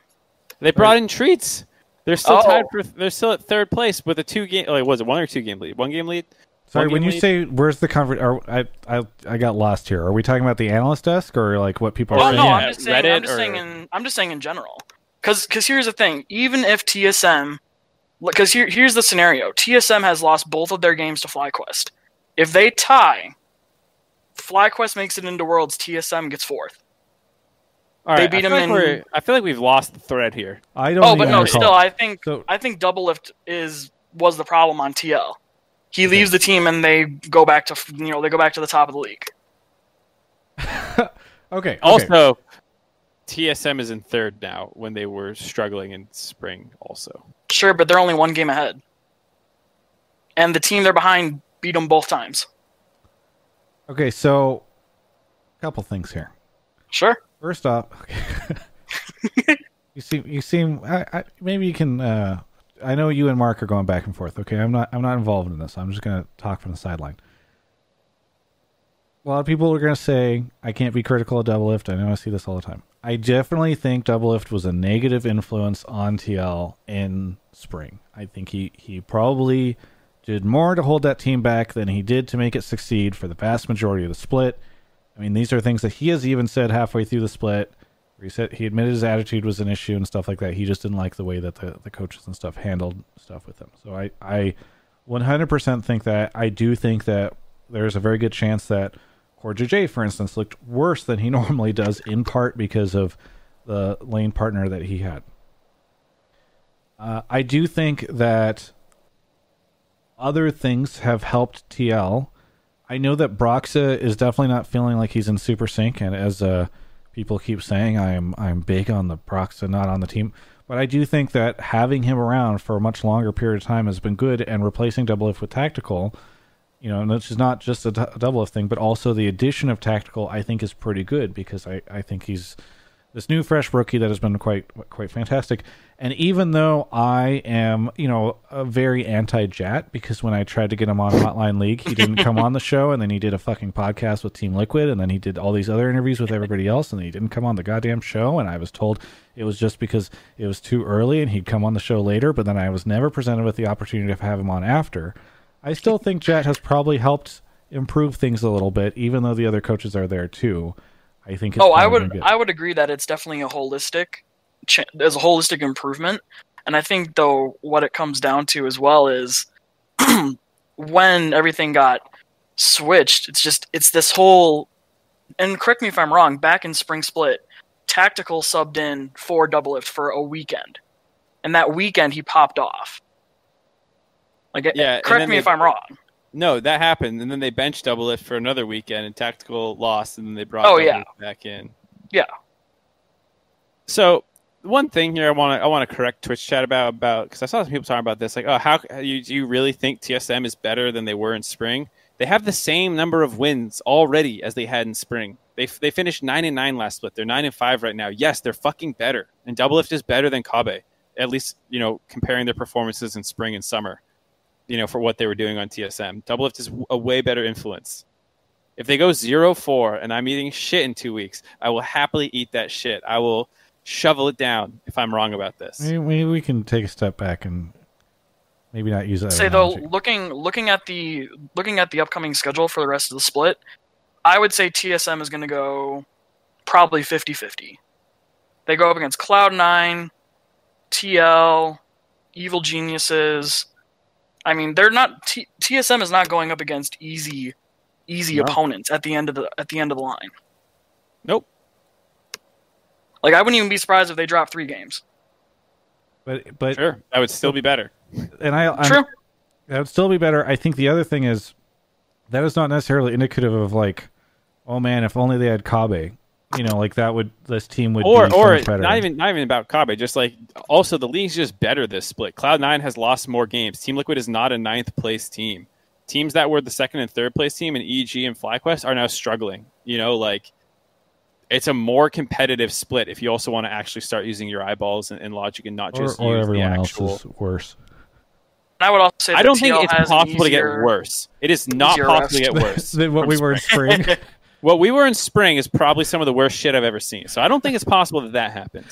They brought in Treatz. They're still Oh. tied for. They're still at third place with a two game. Like, was it one or two game lead? One game lead. Sorry, One when you lead? say where's the comfort? are, I, I I got lost here. Are we talking about the analyst desk or like what people are Or Oh saying? no, I'm just saying. Reddit I'm just or- saying. In, I'm just saying in general. Because here's the thing. Even if TSM, because here here's the scenario. TSM has lost both of their games to FlyQuest. If they tie, FlyQuest makes it into Worlds. TSM gets fourth. All They beat I feel them like in- we're- I feel like we've lost the thread here. I don't. Oh, but no, recall. still, I think So- I think Doublelift is was the problem on TL. He leaves the team and they go back to you know they go back to the top of the league. okay. okay. Also, TSM is in third now when they were struggling in spring. Also, Sure, but they're only one game ahead, and the team they're behind beat them both times. Okay, so a couple things here. Sure. First off, you seem you seem I, I, maybe you can. Uh, I know you and Mark are going back and forth. Okay, I'm not I'm not involved in this. I'm just gonna talk from the sideline. A lot of people are gonna say I can't be critical of Doublelift. I know I see this all the time. I definitely think Doublelift was a negative influence on TL in spring. I think he he probably did more to hold that team back than he did to make it succeed for the vast majority of the split. I mean, these are things that he has even said halfway through the split. Where he said he admitted his attitude was an issue and stuff like that. He just didn't like the way that the, the coaches and stuff handled stuff with him. So I, I 100% think that. I do think that there's a very good chance that CoreJJ, for instance, looked worse than he normally does, in part because of the lane partner that he had. Uh, I do think that other things have helped TL. I know that Broxah is definitely not feeling like he's in super sync, and as uh, people keep saying, I am I'm big on the Broxah, not on the team. But I do think that having him around for a much longer period of time has been good, and replacing Doublelift with Tactical, you know, and is not just a, Doublelift thing, but also the addition of Tactical, I think is pretty good because I, I think he's this new fresh rookie that has been quite quite fantastic. And even though I am, you know, a very anti Jatt because when I tried to get him on Hotline League, he didn't come on the show, and then he did a fucking podcast with Team Liquid, and then he did all these other interviews with everybody else, and he didn't come on the goddamn show. And I was told it was just because it was too early, and he'd come on the show later. But then I was never presented with the opportunity to have him on after. I still think Jatt has probably helped improve things a little bit, even though the other coaches are there too. I think. It's Oh, I would. I would agree that it's definitely a holistic, ch- there's a holistic improvement, and I think though what it comes down to as well is when everything got switched. It's just it's this whole, and correct me if I'm wrong. Back in spring split, tactical subbed in for Doublelift for a weekend, and that weekend he popped off. Like, Yeah, correct me they- if I'm wrong. no, that happened, and then they benched Doublelift for another weekend, and Tactical lost, and then they brought Oh, Double yeah. Back in. Yeah. So one thing here I want to I want to correct Twitch chat about about because I saw some people talking about this like oh how you do you really think TSM is better than they were in spring? They have the same number of wins already as they had in spring. They they finished nine and nine last split. They're nine and five right now. Yes, they're fucking better, and Doublelift is better than Kobbe. At least you know comparing their performances in spring and summer. You know for what they were doing on TSM. Doublelift is a way better influence. If they go zero four and I'm eating shit in two weeks, I will happily eat that shit. I will shovel it down if I'm wrong about this. Maybe, maybe we can take a step back and maybe not use that. say though looking looking at the looking at the upcoming schedule for the rest of the split i would say tsm is going to go probably 50-50 they go up against cloud9 tl evil geniuses i mean they're not T- tsm is not going up against easy easy No. opponents at the end of the at the end of the line Nope. Like i wouldn't even be surprised if they drop three games but but Sure, that would still be better. and I I'm, true that would still be better. I think the other thing is that is not necessarily indicative of like, oh man, if only they had Kobbe. You know, like that would this team would or be so or much better. not even not even about Kobbe. Just like also the league's just better this split. Cloud Nine has lost more games. Team Liquid is not a ninth place team. Teams that were the second and third place team in EG and FlyQuest are now struggling. You know, like it's a more competitive split if you also want to actually start using your eyeballs and, and logic and not just or use everyone the else is worse. I would also say I don't think it's has an possible to get worse. It is not possible to get worse. than what from we were in spring. What we were in spring is probably some of the worst shit I've ever seen. So I don't think it's possible that that happened.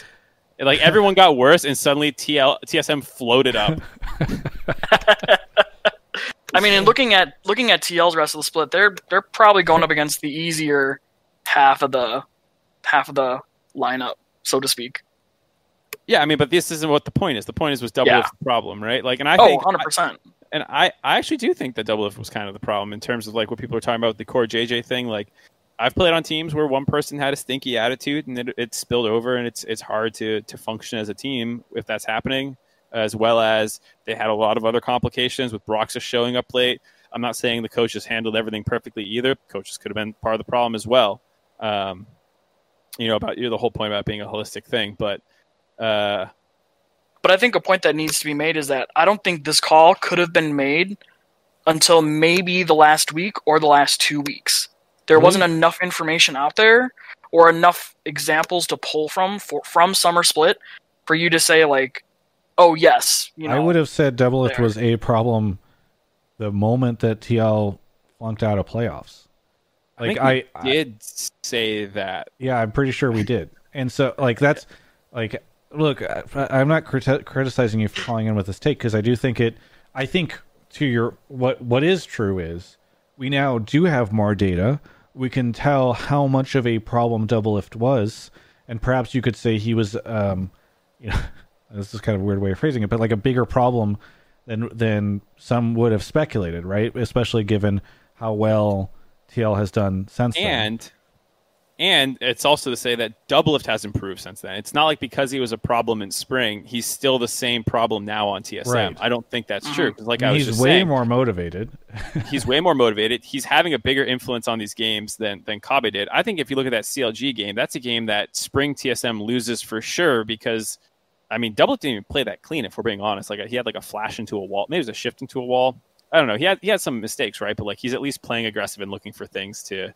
Like everyone got worse, and suddenly TL, TSM floated up. I mean, and looking at looking at TL's rest of the split, they're they're probably going up against the easier half of the half of the lineup, so to speak. Yeah, I mean, but this isn't what the point is. The point is was double Yeah. problem, right? Like, and I oh, think, 100 percent. and I, I actually do think that Doublelift was kind of the problem in terms of like what people are talking about the CoreJJ thing. Like, I've played on teams where one person had a stinky attitude and it, it spilled over, and it's it's hard to to function as a team if that's happening. As well as they had a lot of other complications with Broxah's showing up late. I'm not saying the coaches handled everything perfectly either. Coaches could have been part of the problem as well. Um, you know about you know, the whole point about being a holistic thing, but uh, But I think a point that needs to be made is that I don't think this call could have been made until maybe the last week or the last two weeks. There Really? wasn't enough information out there or enough examples to pull from for, from Summer Split for you to say like, oh yes, you know. I would have said double was a problem the moment that TL flunked out of playoffs. Like I, we I did say that. yeah, I'm pretty sure we did. And so like that's like look, I, I'm not criti- criticizing you for calling in with this take because I do think it. I think to your what what is true is we now do have more data. We can tell how much of a problem Doublelift was, and perhaps you could say he was, um, you know, this is kind of a weird way of phrasing it, but like a bigger problem than than some would have speculated, right? Especially given how well TL has done since then. And and it's also to say that Doublelift has improved since then. It's not like because he was a problem in spring, he's still the same problem now on TSM. Right. I don't think that's true. Mm-hmm. 'cause like I, I mean, was he's way saying, more motivated. he's way more motivated. He's having a bigger influence on these games than than Kobbe did. I think if you look at that CLG game, that's a game that spring TSM loses for sure because I mean, Double didn't even play that clean. If we're being honest, like he had like a flash into a wall, maybe it was a shift into a wall. I don't know. He had he had some mistakes, right? But like he's at least playing aggressive and looking for things to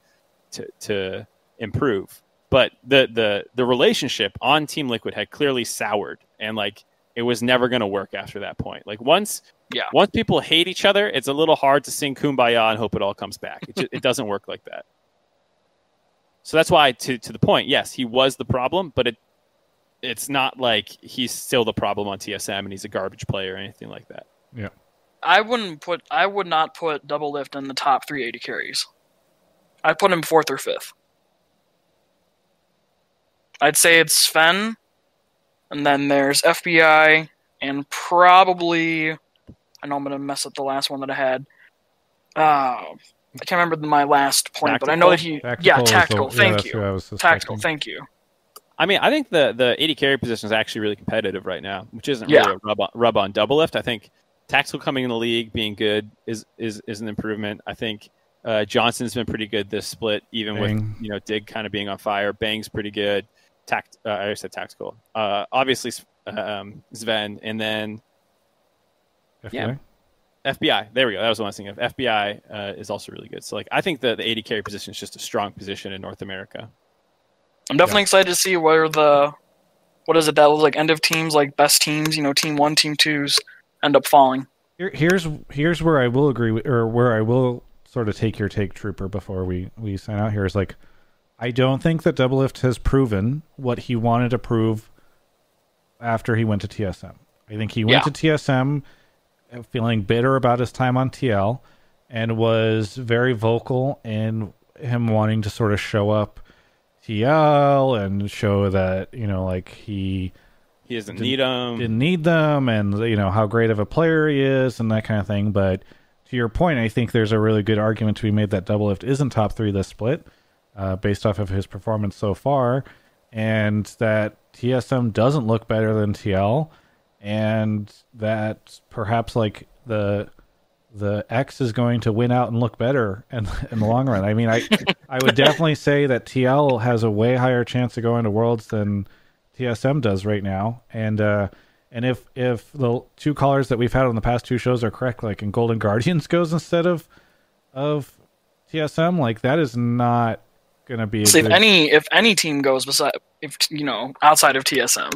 to to improve. But the the the relationship on Team Liquid had clearly soured, and like it was never going to work after that point. Like once Yeah. once people hate each other, it's a little hard to sing "Kumbaya" and hope it all comes back. It, just, it doesn't work like that. So that's why, to to the point, yes, he was the problem, but it it's not like he's still the problem on TSM and he's a garbage player or anything like that. I wouldn't put I would not put Doublelift in the top 380 carries. I'd put him fourth or fifth. I'd say it's Sven, and then there's FBI, and probably I know I'm gonna mess up the last one that I had. Uh, I can't remember my last point, but I know that he yeah is the- tactical. yeah, thank that's you, who I was tactical. Thank you. I mean, I think the the AD carry position is actually really competitive right now, which isn't Yeah. really a rub on, rub on Doublelift. I think tactical coming in the league being good is is is an improvement. I think uh, Johnsun's been pretty good this split, even with you know Dig kind of being on fire. Bang's pretty good. Tact, uh, I said tactical. Uh, obviously, um, Sven, and then FBI? Yeah. FBI. There we go. That was the one I was thinking of. FBI uh, is also really good. So like I think the the AD carry position is just a strong position in North America. I'm definitely excited to see where the what is it that was like end of teams, like best teams, you know, team one, team twos end up falling. Here, here's here's where I will agree with, or where I will sort of take your take, Trooper, before we we sign out. Here is like, I don't think that Doublelift has proven what he wanted to prove after he went to TSM. I think he went Yeah. to TSM uh, feeling bitter about his time on TL and was very vocal in him wanting to sort of show up TL and show that you know like he He doesn't Didn't- need them. didn't need them and you know how great of a player he is and that kind of thing but to your point i think there's a really good argument to be made that Doublelift isn't top three this split uh, based off of his performance so far and that tsm doesn't look better than tl and that perhaps like the the X is going to win out and look better in, in the long run. I mean, I I would definitely say that TL has a way higher chance of going to Worlds than TSM does right now. And uh, and if if the two callers that we've had on the past two shows are correct, like in Golden Guardians goes instead of of TSM, like that is not gonna be a So if good- any if any team goes beside if you know outside of TSM,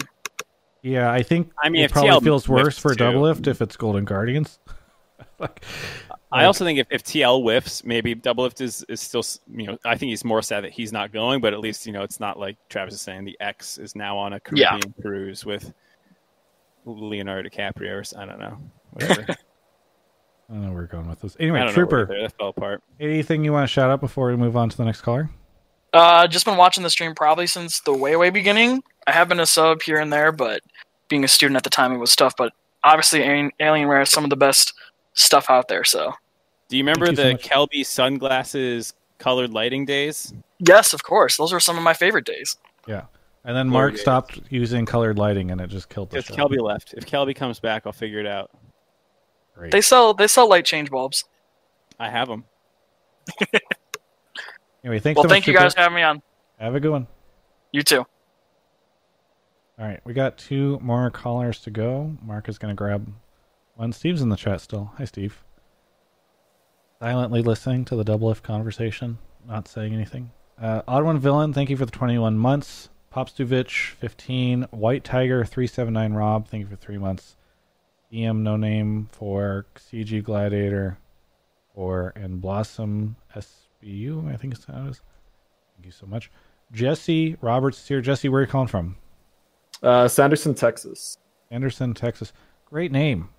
Yeah, I think I mean, it probably TL feels worse whiffs for too. Doublelift if it's Golden Guardians. like, I also think if, if TL whiffs, maybe Doublelift is, is still, you know, I think he's more sad that he's not going, but at least, you know, it's not like Travis is saying the X is now on a Yeah. Caribbean cruise with Leonardo DiCaprio or s- I don't know. Whatever. I don't know where we're going with this. Anyway, Trooper. That fell apart. anything you want to shout out before we move on to the next caller? uh, just been watching the stream probably since the way way beginning. I have been a sub here and there, but being a student at the time, it was tough. But obviously, Alien, Alienware is some of the best stuff out there. So Do you remember you so the. Kelby sunglasses colored lighting days? yes, of course, those were some of my favorite days. Yeah. And then Glory Mark days. stopped using colored lighting, and it just killed the If show. Kelby left. If Kelby comes back, I'll figure it out. Great. They sell they sell light change bulbs. I have them. Anyway, thanks Well, so much. thank you guys for having me on. Have a good one. You too. All right, we got two more callers to go. Mark is going to grab one. Steve's in the chat still. Hi, Steve. Silently listening to the double F conversation, not saying anything. Uh, Odd One Villain, thank you for the 21 months. Popstuvich, 15. White Tiger, 379 Rob, thank you for three months. EM No Name for CG Gladiator, for and Blossom SBU, I think it's how it is. Thank you so much. Jesse Roberts is here. Jesse, where are you calling from? Uh, Sanderson, Texas. Anderson, Texas. Great name,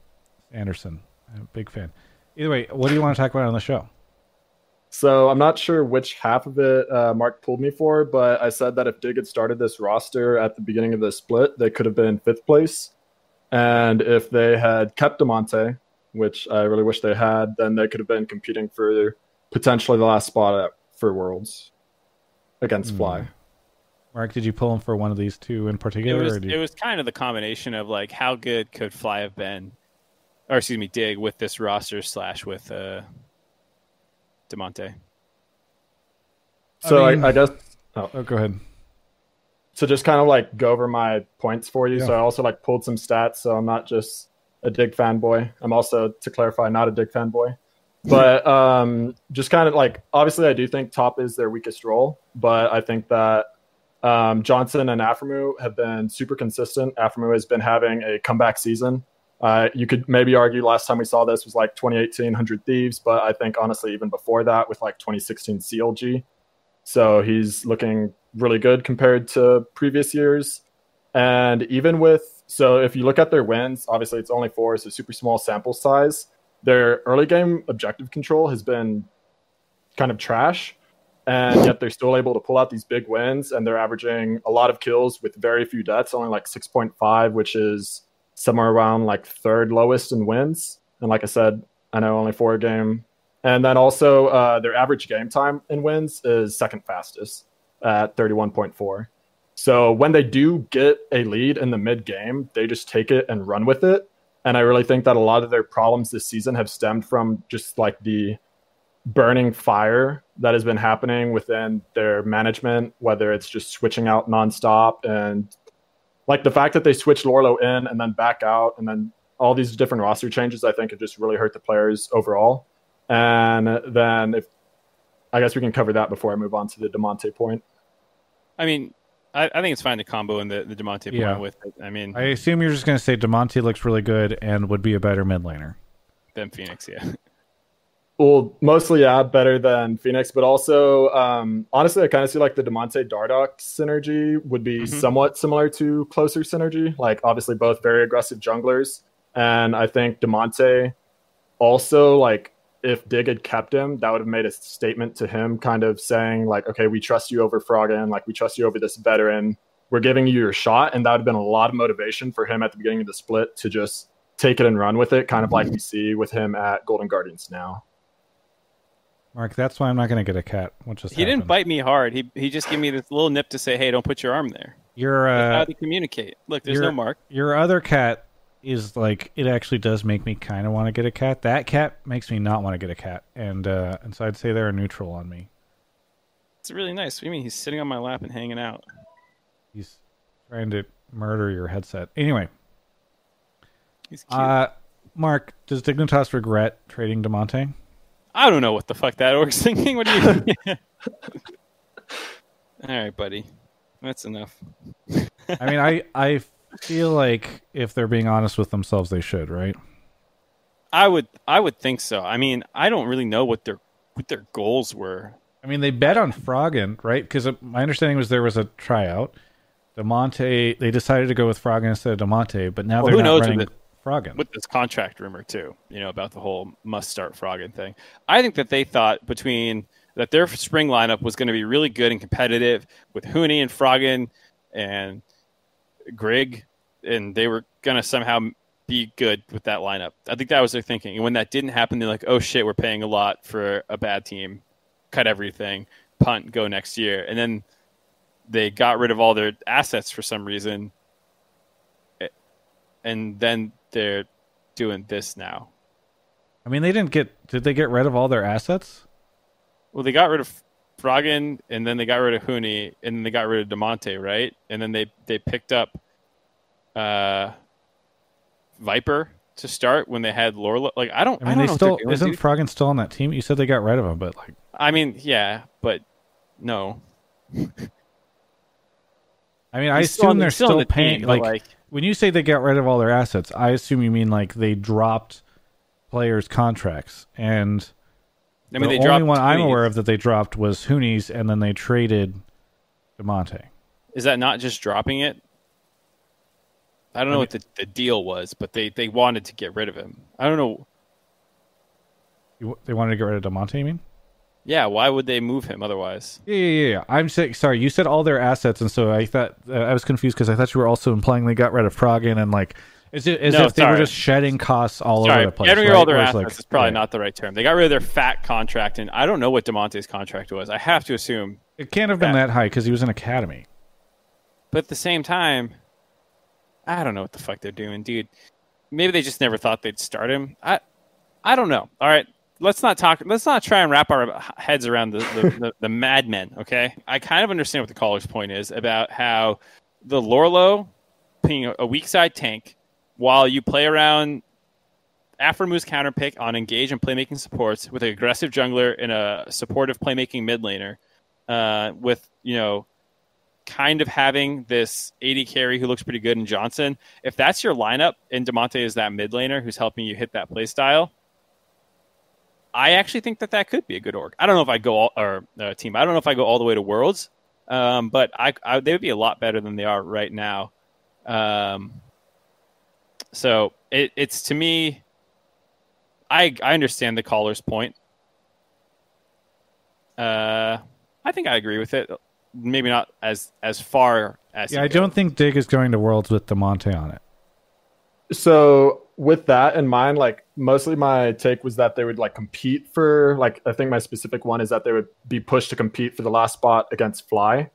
Anderson. I'm a big fan. Either way, what do you want to talk about on the show? So I'm not sure which half of it uh, Mark pulled me for, but I said that if Dig had started this roster at the beginning of the split, they could have been in fifth place. And if they had kept Damonte, which I really wish they had, then they could have been competing for potentially the last spot at, for Worlds against Hmm. Fly. Mark, did you pull him for one of these two in It particular? was or do it was kind of the combination of like how good could Fly have been, or excuse me, Dig with this roster slash with uh, Damonte. So I I, mean- I guess oh, go ahead. so just kind of like go over my points for you. Yeah. So I also like pulled some stats. So I'm not just a Dig fanboy. I'm also, to clarify, not a Dig fanboy. But um, just kind of like obviously, I do think top is their weakest role, but I think that um, Johnsun and Aphromoo have been super consistent. Aphromoo has been having a comeback season. Uh, you could maybe argue last time we saw this was like 2018 100 Thieves, but I think honestly, even before that, with like 2016 CLG. So he's looking really good compared to previous years. And even with, so if you look at their wins, obviously it's only four, so super small sample size. Their early game objective control has been kind of trash. And yet they're still able to pull out these big wins. And they're averaging a lot of kills with very few deaths, only like 6.5, which is somewhere around like third lowest in wins. And like I said, I know only four game. And then also uh, their average game time in wins is second fastest at 31.4. So when they do get a lead in the mid game, they just take it and run with it. And I really think that a lot of their problems this season have stemmed from just like the burning fire that has been happening within their management, whether it's just switching out nonstop and like the fact that they switched Lourlo in and then back out and then all these different roster changes, I think, have just really hurt the players overall. And then if I guess we can cover that before I move on to the Damonte point. I mean, I, I think it's fine to combo in the, the Damonte Yeah. point with it. I mean, I assume you're just going to say Damonte looks really good and would be a better mid laner. then Fenix, yeah. Well, mostly, yeah, better than Fenix, but also, um, honestly, I kind of see like the Damonte Dardoch synergy would be Mhm. somewhat similar to closer synergy. Like, obviously, both very aggressive junglers, and I think Damonte also like if Dig had kept him, that would have made a statement to him, kind of saying like, okay, we trust you over Froggen, like we trust you over this veteran. We're giving you your shot, and that would have been a lot of motivation for him at the beginning of the split to just take it and run with it, kind of like we see with him at Golden Guardians now. Mark, that's why I'm not going to get a cat. What just He didn't bite me hard. He he just gave me this little nip to say, "Hey, don't put your arm there." Your That's how uh, they communicate. Look, there's your- no mark. your other cat is like it actually does make me kind of want to get a cat. That cat makes me not want to get a cat, and uh, and so I'd say they're a neutral on me. It's really nice. What do you mean? He's sitting on my lap and hanging out. He's trying to murder your headset. Anyway, He's cute. uh, Mark, does Dignitas regret trading Damonte? I don't know what the fuck that org's thinking. What do you? All right, buddy. That's enough. I mean, I I feel like if they're being honest with themselves, they should, right? I would I would think so. I mean, I don't really know what their what their goals were. I mean, they bet on Froggen, right? Because uh, my understanding was there was a tryout. Damonte, they decided to go with Froggen instead of Damonte, but now Well, they're who not knows running with Froggen. with this contract rumor too, you know, about the whole must start Froggen thing. I think that they thought between that their spring lineup was going to be really good and competitive with Huni and Froggen and Grig, and they were going to somehow be good with that lineup. I think that was their thinking. And when that didn't happen, they're like, "Oh shit, we're paying a lot for a bad team. Cut everything, punt, go next year." And then they got rid of all their assets for some reason, and then they're doing this now. I mean, they didn't get. Did they get rid of all their assets? Well, they got rid of Froggen, and then they got rid of Huni, and then they got rid of Damonte, right? And then they they picked up uh, Viper to start when they had Lourlo. Like I don't, I I, mean, don't they know still isn't dude. Froggen still on that team? You said they got rid of him, but like, I mean, yeah, but no. I mean, I He's still on assume the- they're still still the paying. like, like- when you say they got rid of all their assets, I assume you mean like they dropped players' contracts, and I mean, the they dropped only one I'm aware of that they dropped was Huni's, and then they traded Damonte. Is that not just dropping it? I don't know what the, the deal was, but they, they wanted to get rid of him. I don't know. You, they wanted to get rid of Damonte. You mean? Yeah, why would they move him otherwise? Yeah, yeah, yeah, yeah. I'm saying sorry. You said all their assets, and so I thought uh, I was confused because I thought you were also implying they got rid of Froggen and like, is it as No, if they were just shedding costs all Sorry, over the place? getting rid of all their assets like, is probably not the right term. They got rid of their fat contract, and I don't know what Damonte's contract was. I have to assume, It can't have been that high because he was in academy. but at the same time, I don't know what the fuck they're doing, dude. Maybe they just never thought they'd start him. I, I don't know. All right, let's not talk. Let's not try and wrap our heads around the the, the, the madmen. Okay, I kind of understand what the caller's point is about how the Lourlo being a weak side tank while you play around Aphromoo's counter pick on engage and playmaking supports with an aggressive jungler and a supportive playmaking mid laner, uh, with you know, kind of having this AD carry who looks pretty good in Johnsun. If that's your lineup and Damonte is that mid laner who's helping you hit that play style, I actually think that that could be a good org. I don't know if I go all, or uh, team. I don't know if I go all the way to Worlds, um, but I, I they would be a lot better than they are right now. Um, so it, it's to me, I I understand the caller's point. Uh, I think I agree with it. Maybe not as as far as Yeah, he I don't think Dig is going to Worlds with Damonte on it. So with that in mind, like mostly my take was that they would like compete for like I think my specific one is that they would be pushed to compete for the last spot against Fly.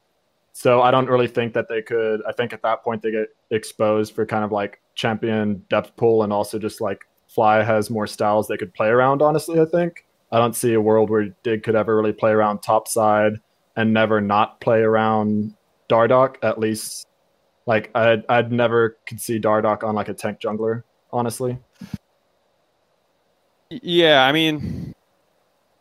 So I don't really think that they could. I think at that point they get exposed for kind of like champion depth pool and also just like Fly has more styles they could play around. Honestly, I think I don't see a world where Dig could ever really play around top side and never not play around Dardoch. At least like I'd I'd never could see Dardoch on like a tank jungler honestly. Yeah, I mean,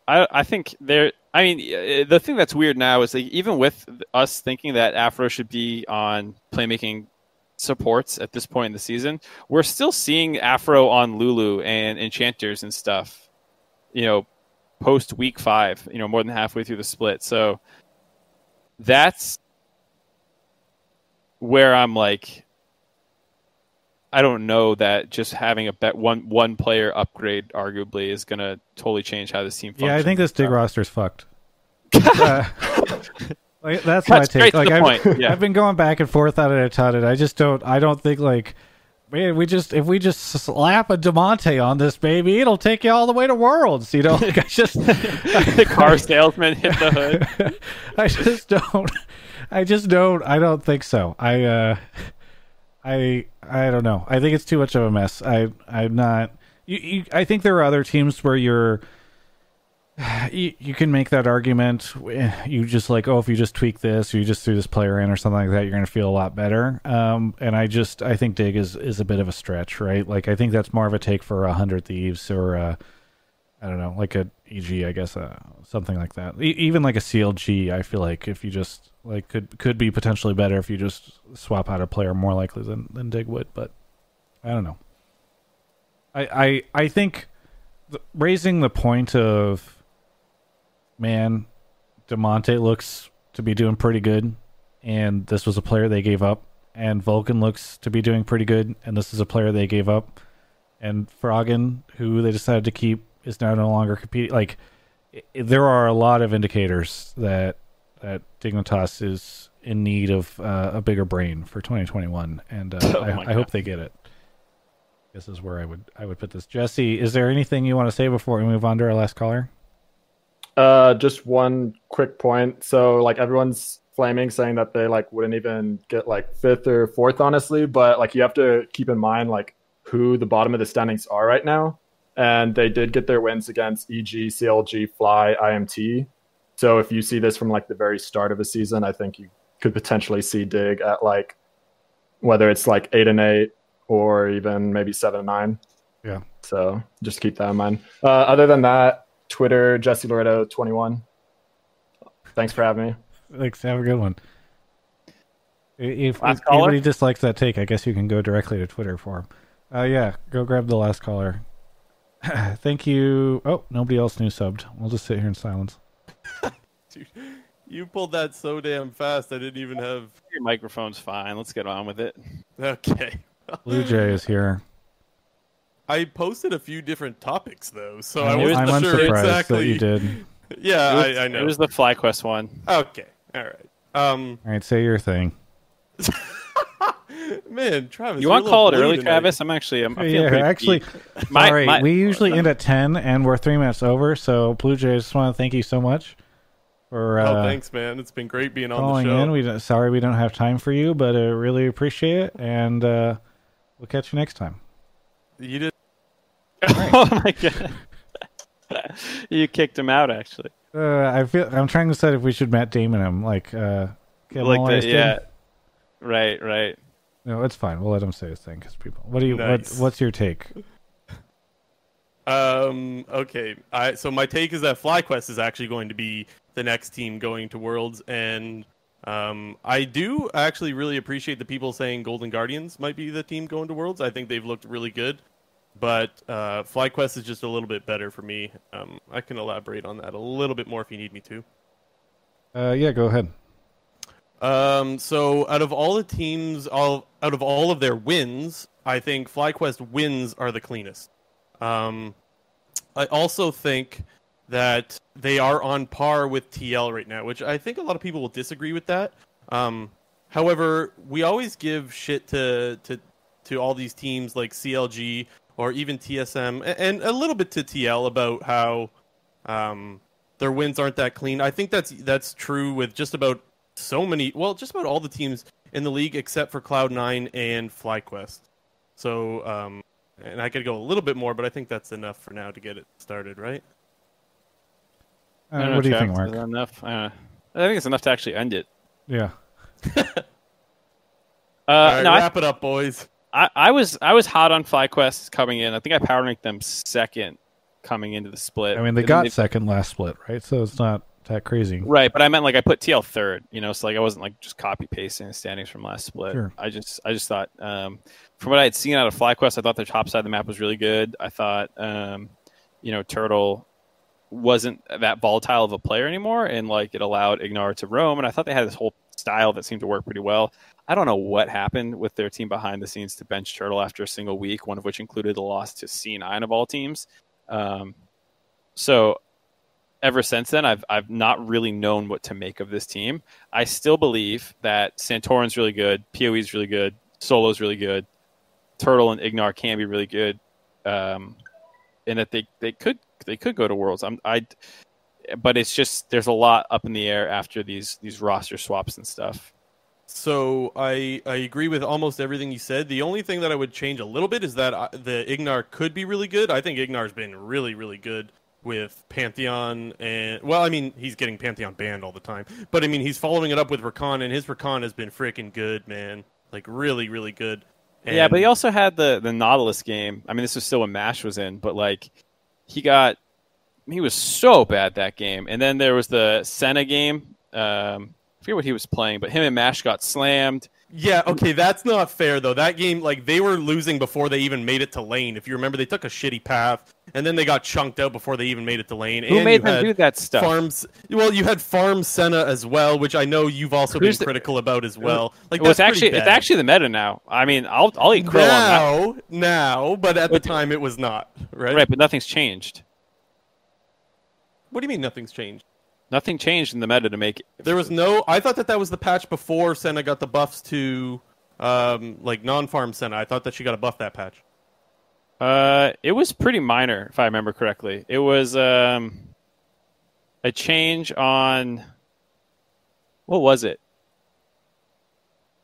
I I think there. I mean, the thing that's weird now is like even with us thinking that Afro should be on playmaking supports at this point in the season, we're still seeing Afro on Lulu and Enchanters and stuff. You know, post week five. You know, more than halfway through the split. So that's where I'm like, I don't know that just having a bet one one player upgrade arguably is going to totally change how this team. Functions. Yeah, I think this dig roster's fucked. Uh, like, that's my Cut take. Like I've, yeah. I've been going back and forth on it a ton, and I just don't. I don't think like. Man, we just if we just slap a Damonte on this baby, it'll take you all the way to Worlds. You know, like I just the car salesman hit the hood. I just don't. I just don't. I don't think so. I. uh I. I don't know. I think it's too much of a mess. I. I'm not. You. you I think there are other teams where you're. You, you can make that argument. You just like, oh, if you just tweak this, or you just threw this player in, or something like that, you're going to feel a lot better. Um, and I just, I think Dig is is a bit of a stretch, right? Like, I think that's more of a take for a hundred thieves, or uh, I don't know, like a EG, I guess, uh, something like that. E- even like a CLG, I feel like if you just like could could be potentially better if you just swap out a player more likely than than Dig would, but I don't know. I I I think th- raising the point of man, Damonte looks to be doing pretty good, and this was a player they gave up. And Vulcan looks to be doing pretty good, and this is a player they gave up. And Froggen, who they decided to keep, is now no longer competing. Like, i there are a lot of indicators that that Dignitas is in need of uh, a bigger brain for 2021, and uh, Oh I, I hope they get it. This is where I would I would put this. Jesse, is there anything you want to say before we move on to our last caller? Uh, just one quick point. So like everyone's flaming, saying that they like wouldn't even get like fifth or fourth, honestly. But like you have to keep in mind like who the bottom of the standings are right now, and they did get their wins against EG, CLG, Fly, IMT. So if you see this from like the very start of a season, I think you could potentially see Dig at like whether it's like eight and eight or even maybe seven and nine. Yeah. So just keep that in mind. Uh, other than that, Twitter Jesse Loretto twenty one. Thanks for having me. Thanks. Have a good one. If, if anybody dislikes that take, I guess you can go directly to Twitter for him. Uh, yeah, go grab the last caller. Thank you. Oh, nobody else new subbed. We'll just sit here in silence. Dude, you pulled that so damn fast. I didn't even have. Your microphone's fine. Let's get on with it. Okay. Blue Jay is here. I posted a few different topics though, so I I'm, wasn't I'm sure exactly. that you did. Yeah, was, I, I know. It was the FlyQuest one. Okay, all right. Um, All right, say your thing. man, Travis, You want to call it early, tonight. Travis? I'm actually, I'm, I'm feeling yeah, pretty actually. My- sorry, my- we usually end at ten, and we're three minutes over. So, Blue Jay, I just want to thank you so much for uh, oh, thanks, man. It's been great being on the calling show. in. We don't- sorry we don't have time for you, but uh, really appreciate it, and uh, we'll catch you next time. You did. oh my god! you kicked him out, actually. Uh, I feel I'm trying to decide if we should Matt Damon him like uh, Kevin like Mulline's the, yeah, right, right. No, it's fine. We'll let him say his thing because people. What do you? Nice. What, what's your take? Um. Okay. I so my take is that FlyQuest is actually going to be the next team going to Worlds, and um, I do actually really appreciate the people saying Golden Guardians might be the team going to Worlds. I think they've looked really good, but uh, FlyQuest is just a little bit better for me. Um, I can elaborate on that a little bit more if you need me to. Uh, yeah, go ahead. Um, so out of all the teams, all out of all of their wins, I think FlyQuest wins are the cleanest. Um, I also think that they are on par with TL right now, which I think a lot of people will disagree with that. Um, however, we always give shit to to to all these teams like CLG or even TSM and a little bit to TL about how um, their wins aren't that clean. I think that's that's true with just about so many, well, just about all the teams in the league except for Cloud9 and FlyQuest. So, um, and I could go a little bit more, but I think that's enough for now to get it started, right? I don't Uh, know, what do you think, Mark? Enough? Uh, I think it's enough to actually end it. Yeah. Uh, All right, no, I, wrap it up, boys. I, I was I was hot on FlyQuest coming in. I think I power ranked them second coming into the split. I mean, they And got then second last split, right? So it's not that crazy. Right, but I meant like I put TL third, you know, so like I wasn't like just copy pasting the standings from last split. Sure. I just I just thought um, from what I had seen out of FlyQuest, I thought their top side of the map was really good. I thought um, you know Turtle wasn't that volatile of a player anymore, and like it allowed Ignar to roam. And I thought they had this whole style that seemed to work pretty well. I don't know what happened with their team behind the scenes to bench Turtle after a single week, one of which included a loss to C9 of all teams. Um, so ever since then, I've I've not really known what to make of this team. I still believe that Santorin's really good, Poe's really good, Solo's really good, Turtle and Ignar can be really good, um, and that they, they could they could go to Worlds. I'm I, but it's just there's a lot up in the air after these these roster swaps and stuff. So I I agree with almost everything you said. The only thing that I would change a little bit is that I, the Ignar could be really good. I think Ignar's been really really good with Pantheon and well, I mean he's getting Pantheon banned all the time, but I mean he's following it up with Rakan and his Rakan has been freaking good, man. Like really really good. yeah, but he also had the the Nautilus game. I mean, this was still when Mash was in, but like he got he was so bad that game. And then there was the Senna game. Um, I forget what he was playing, but him and Mash got slammed. Yeah, okay, that's not fair though. That game, like, they were losing before they even made it to lane. If you remember, they took a shitty path, and then they got chunked out before they even made it to lane. Who and made them do that stuff? Farms. Well, you had Farm Senna as well, which I know you've also Who's been the- critical about as well. Like, well, it's that's pretty actually it's actually the meta now. I mean, I'll I'll eat crow on that. now, now, but at the time it was not. Right? Right, but nothing's changed. What do you mean nothing's changed? Nothing changed in the meta to make it. There was no. I thought that that was the patch before Senna got the buffs to, um, like non-farm Senna. I thought that she got a buff that patch. Uh, it was pretty minor, if I remember correctly. It was um, a change on what was it?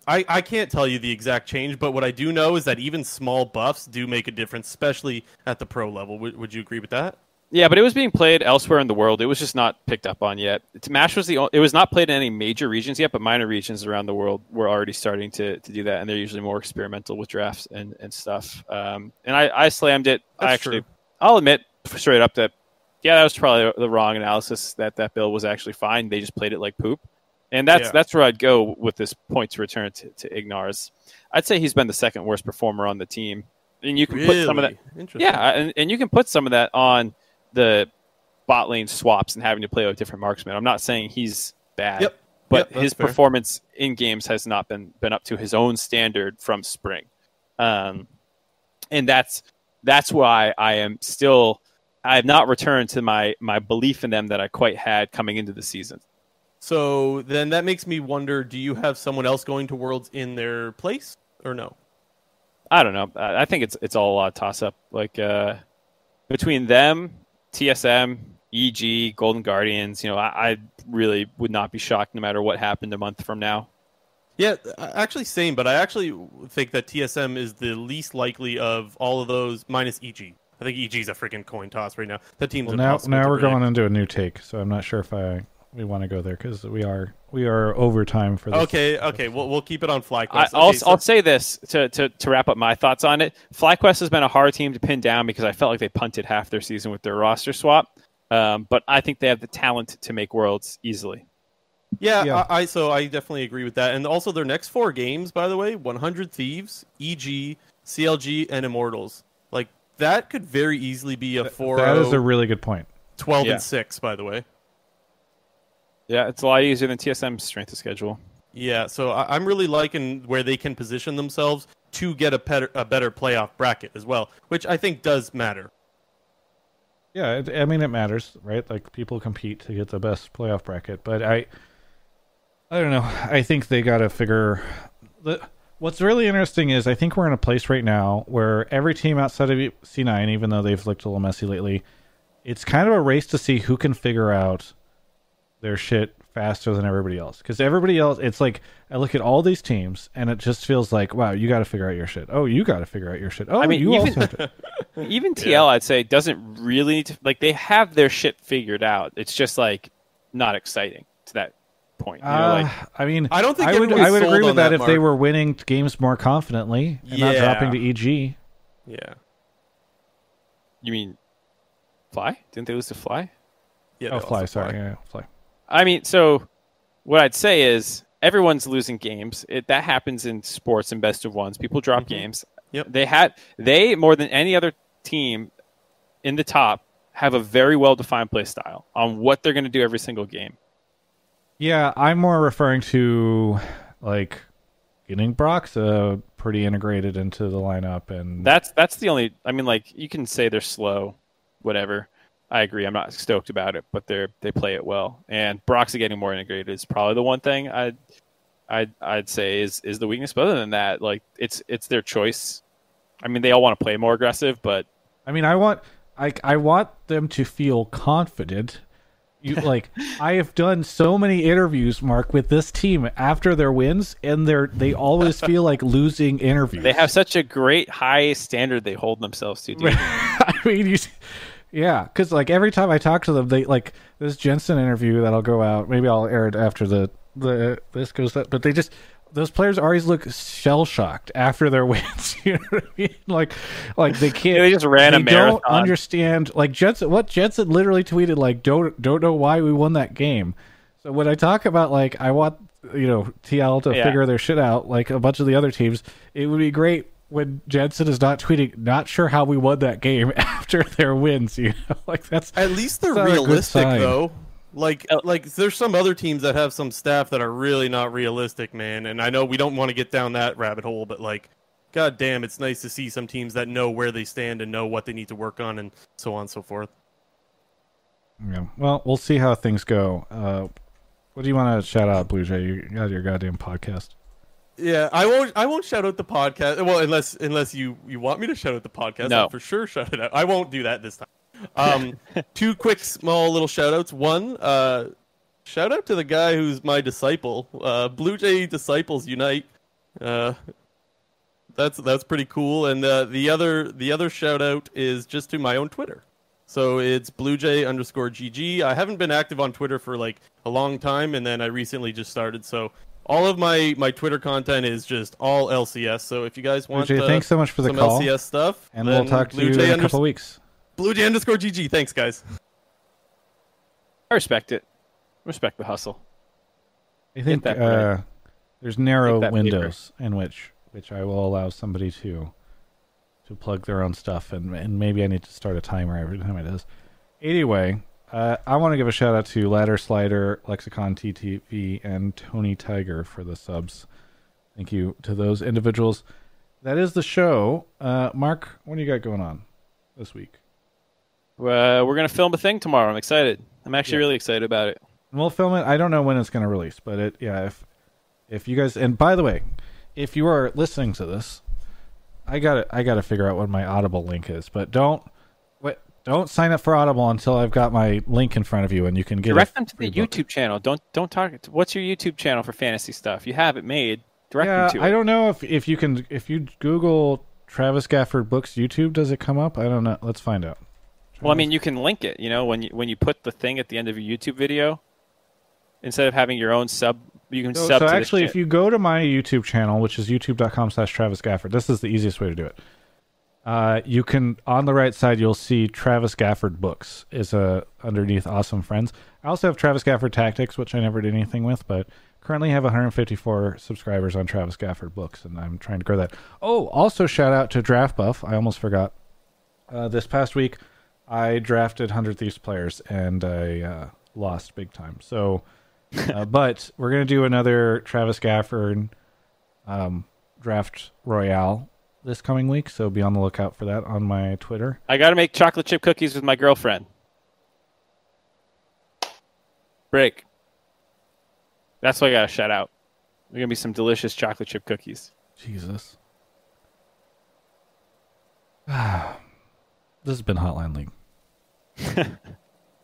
I, I can't tell you the exact change, but what I do know is that even small buffs do make a difference, especially at the pro level. Would, would you agree with that? Yeah, but it was being played elsewhere in the world. It was just not picked up on yet. Smash was the o- it was not played in any major regions yet, but minor regions around the world were already starting to, to do that, and they're usually more experimental with drafts and, and stuff. Um, and I, I slammed it. I actually, true. I'll admit straight up that yeah, that was probably the wrong analysis. That that bill was actually fine. They just played it like poop, and that's Yeah. that's where I'd go with this point to return to, to Ignars. I'd say he's been the second worst performer on the team, and you can put some of that. Yeah, and, and you can put some of that on the bot lane swaps and having to play with different marksmen. I'm not saying he's bad, Yep. but Yep, his fair. performance in games has not been been up to his own standard from spring, um, and that's that's why I am still I have not returned to my my belief in them that I quite had coming into the season. So then that makes me wonder: Do you have someone else going to Worlds in their place, or no? I don't know. I think it's it's all a toss up. Like uh, between them, TSM, EG, Golden Guardians. You know, I, I really would not be shocked no matter what happened a month from now. Yeah, uh, actually, same. But I actually think that TSM is the least likely of all of those, minus EG. I think EG's a freaking coin toss right now. That team's Well, now now we're predict. going into a new take, so I'm not sure if I we want to go there because we are we are over time for this. Okay, okay, we'll we'll keep it on FlyQuest. I, Okay, I'll, so- I'll say this to, to, to wrap up my thoughts on it. FlyQuest has been a hard team to pin down because I felt like they punted half their season with their roster swap. Um, but I think they have the talent to make worlds easily. Yeah, Yeah. I, I so I definitely agree with that. And also their next four games, by the way, 100 Thieves, EG, CLG, and Immortals. Like that could very easily be a 4 that is a really good point. 12 Yeah. and 6, by the way. Yeah, it's a lot easier than TSM's strength of schedule. Yeah, so I, I'm really liking where they can position themselves to get a better a better playoff bracket as well, which I think does matter. Yeah, it, I mean it matters, right? Like people compete to get the best playoff bracket, but I, I don't know. I think they got to figure. The, what's really interesting is I think we're in a place right now where every team outside of C9, even though they've looked a little messy lately, it's kind of a race to see who can figure out their shit faster than everybody else. Because everybody else, it's like I look at all these teams and it just feels like, wow, you got to figure out your shit. Oh, you got to figure out your shit. Oh, I mean, you even- also have to. Even TL, I'd say, doesn't really need to, like they have their shit figured out. It's just like not exciting to that point. You know, Uh, like I mean, I don't think I would I would agree with that, that, if they were winning games more confidently and not dropping to E EG. Yeah. you mean fly? Didn't they lose to fly? Yeah. oh, fly, lost to sorry, yeah, fly. I mean, so what I'd say is everyone's losing games. It, that happens in sports and best of ones. People drop mm-hmm. games. Yep. They had they more than any other team in the top have a very well defined play style on what they're going to do every single game. Yeah, I'm more referring to like getting Broxah uh, pretty integrated into the lineup, and That's that's the only. I mean, like you can say they're slow, whatever. I agree. I'm not stoked about it, but they're they play it well. And Broxah's getting more integrated is probably the one thing I'd I'd I'd say is is the weakness. But other than that, like it's it's their choice. I mean, they all want to play more aggressive, but I mean, I want I I want them to feel confident. You like I have done so many interviews, Mark, with this team after their wins, and they're they always feel like losing interviews. they have such a great high standard they hold themselves to. I mean, you, yeah, because like every time I talk to them, they like this Jensen interview that'll go out. Maybe I'll air it after the the this goes up. But they just those players always look shell shocked after their wins. You know what I mean? Like, like they can't. Yeah, they just ran a they marathon. Don't understand like Jensen. What Jensen literally tweeted like don't don't know why we won that game. So when I talk about like I want you know TL to Yeah. figure their shit out like a bunch of the other teams, it would be great when Jensen is not tweeting, not sure how we won that game after their wins. You know, like that's At least they're It's not a good realistic, though. Like, like there's some other teams that have some staff that are really not realistic, man. And I know we don't want to get down that rabbit hole, but like, god damn, it's nice to see some teams that know where they stand and know what they need to work on, and so on and so forth. Yeah. Well, we'll see how things go. Uh, what do you want to shout out, Blue Jay? You got your goddamn podcast. Yeah, I won't. I won't shout out the podcast. Well, unless unless you you want me to shout out the podcast, No. I'll for sure shout it out. I won't do that this time. Um, two quick small little shout outs. One, uh, shout out to the guy who's my disciple. Uh, Blue Jay Disciples Unite. Uh, that's that's pretty cool. And uh, the other the other shout out is just to my own Twitter. So it's bluejay underscore gg. I haven't been active on Twitter for like a long time, and then I recently just started. So all of my my Twitter content is just all LCS. So if you guys Blue want, Jay, uh, thanks so much for the some call. LCS stuff, And we'll then talk to you in a unders- couple weeks. Bluejay underscore gg. Thanks, guys. I respect it. Respect the hustle. I think that uh, bread. there's narrow that paper. windows in which which I will allow somebody to to plug their own stuff, and and maybe I need to start a timer every time it is. Anyway, uh, I want to give a shout out to Ladder Slider, Lexicon TTV, and Tony Tiger for the subs. Thank you to those individuals. That is the show. Uh, Mark, what do you got going on this week? Uh, we're gonna film a thing tomorrow. I'm excited. I'm actually Yeah. really excited about it. We'll film it. I don't know when it's going to release, but it yeah. If if you guys and by the way, if you are listening to this, I got to I got to figure out what my Audible link is. But don't don't sign up for Audible until I've got my link in front of you and you can get Direct them to the book. YouTube channel. Don't don't target. What's your YouTube channel for fantasy stuff? You have it made. Direct Yeah, them to I it. don't know if if you can if you Google Travis Gafford books YouTube, does it come up? I don't know. Let's find out. Well, I mean, you can link it. You know, when you when you put the thing at the end of your YouTube video, instead of having your own sub, you can So, sub. so actually, if you go to my YouTube channel, which is youtube.com slash Travis Gafford, this is the easiest way to do it. Uh, you can on the right side you'll see Travis Gafford books is a underneath awesome friends. I also have Travis Gafford tactics, which I never did anything with, but currently have 154 subscribers on Travis Gafford books, and I'm trying to grow that. Oh, also shout out to Draft Buff. I almost forgot. Uh, this past week, I drafted 100 Thieves players and I uh, lost big time. So, uh, but we're gonna do another Travis Gafford um, draft royale this coming week. So be on the lookout for that on my Twitter. I got to make chocolate chip cookies with my girlfriend. Break. That's what I got to shout out. There's gonna be some delicious chocolate chip cookies. Jesus. this has been Hotline League.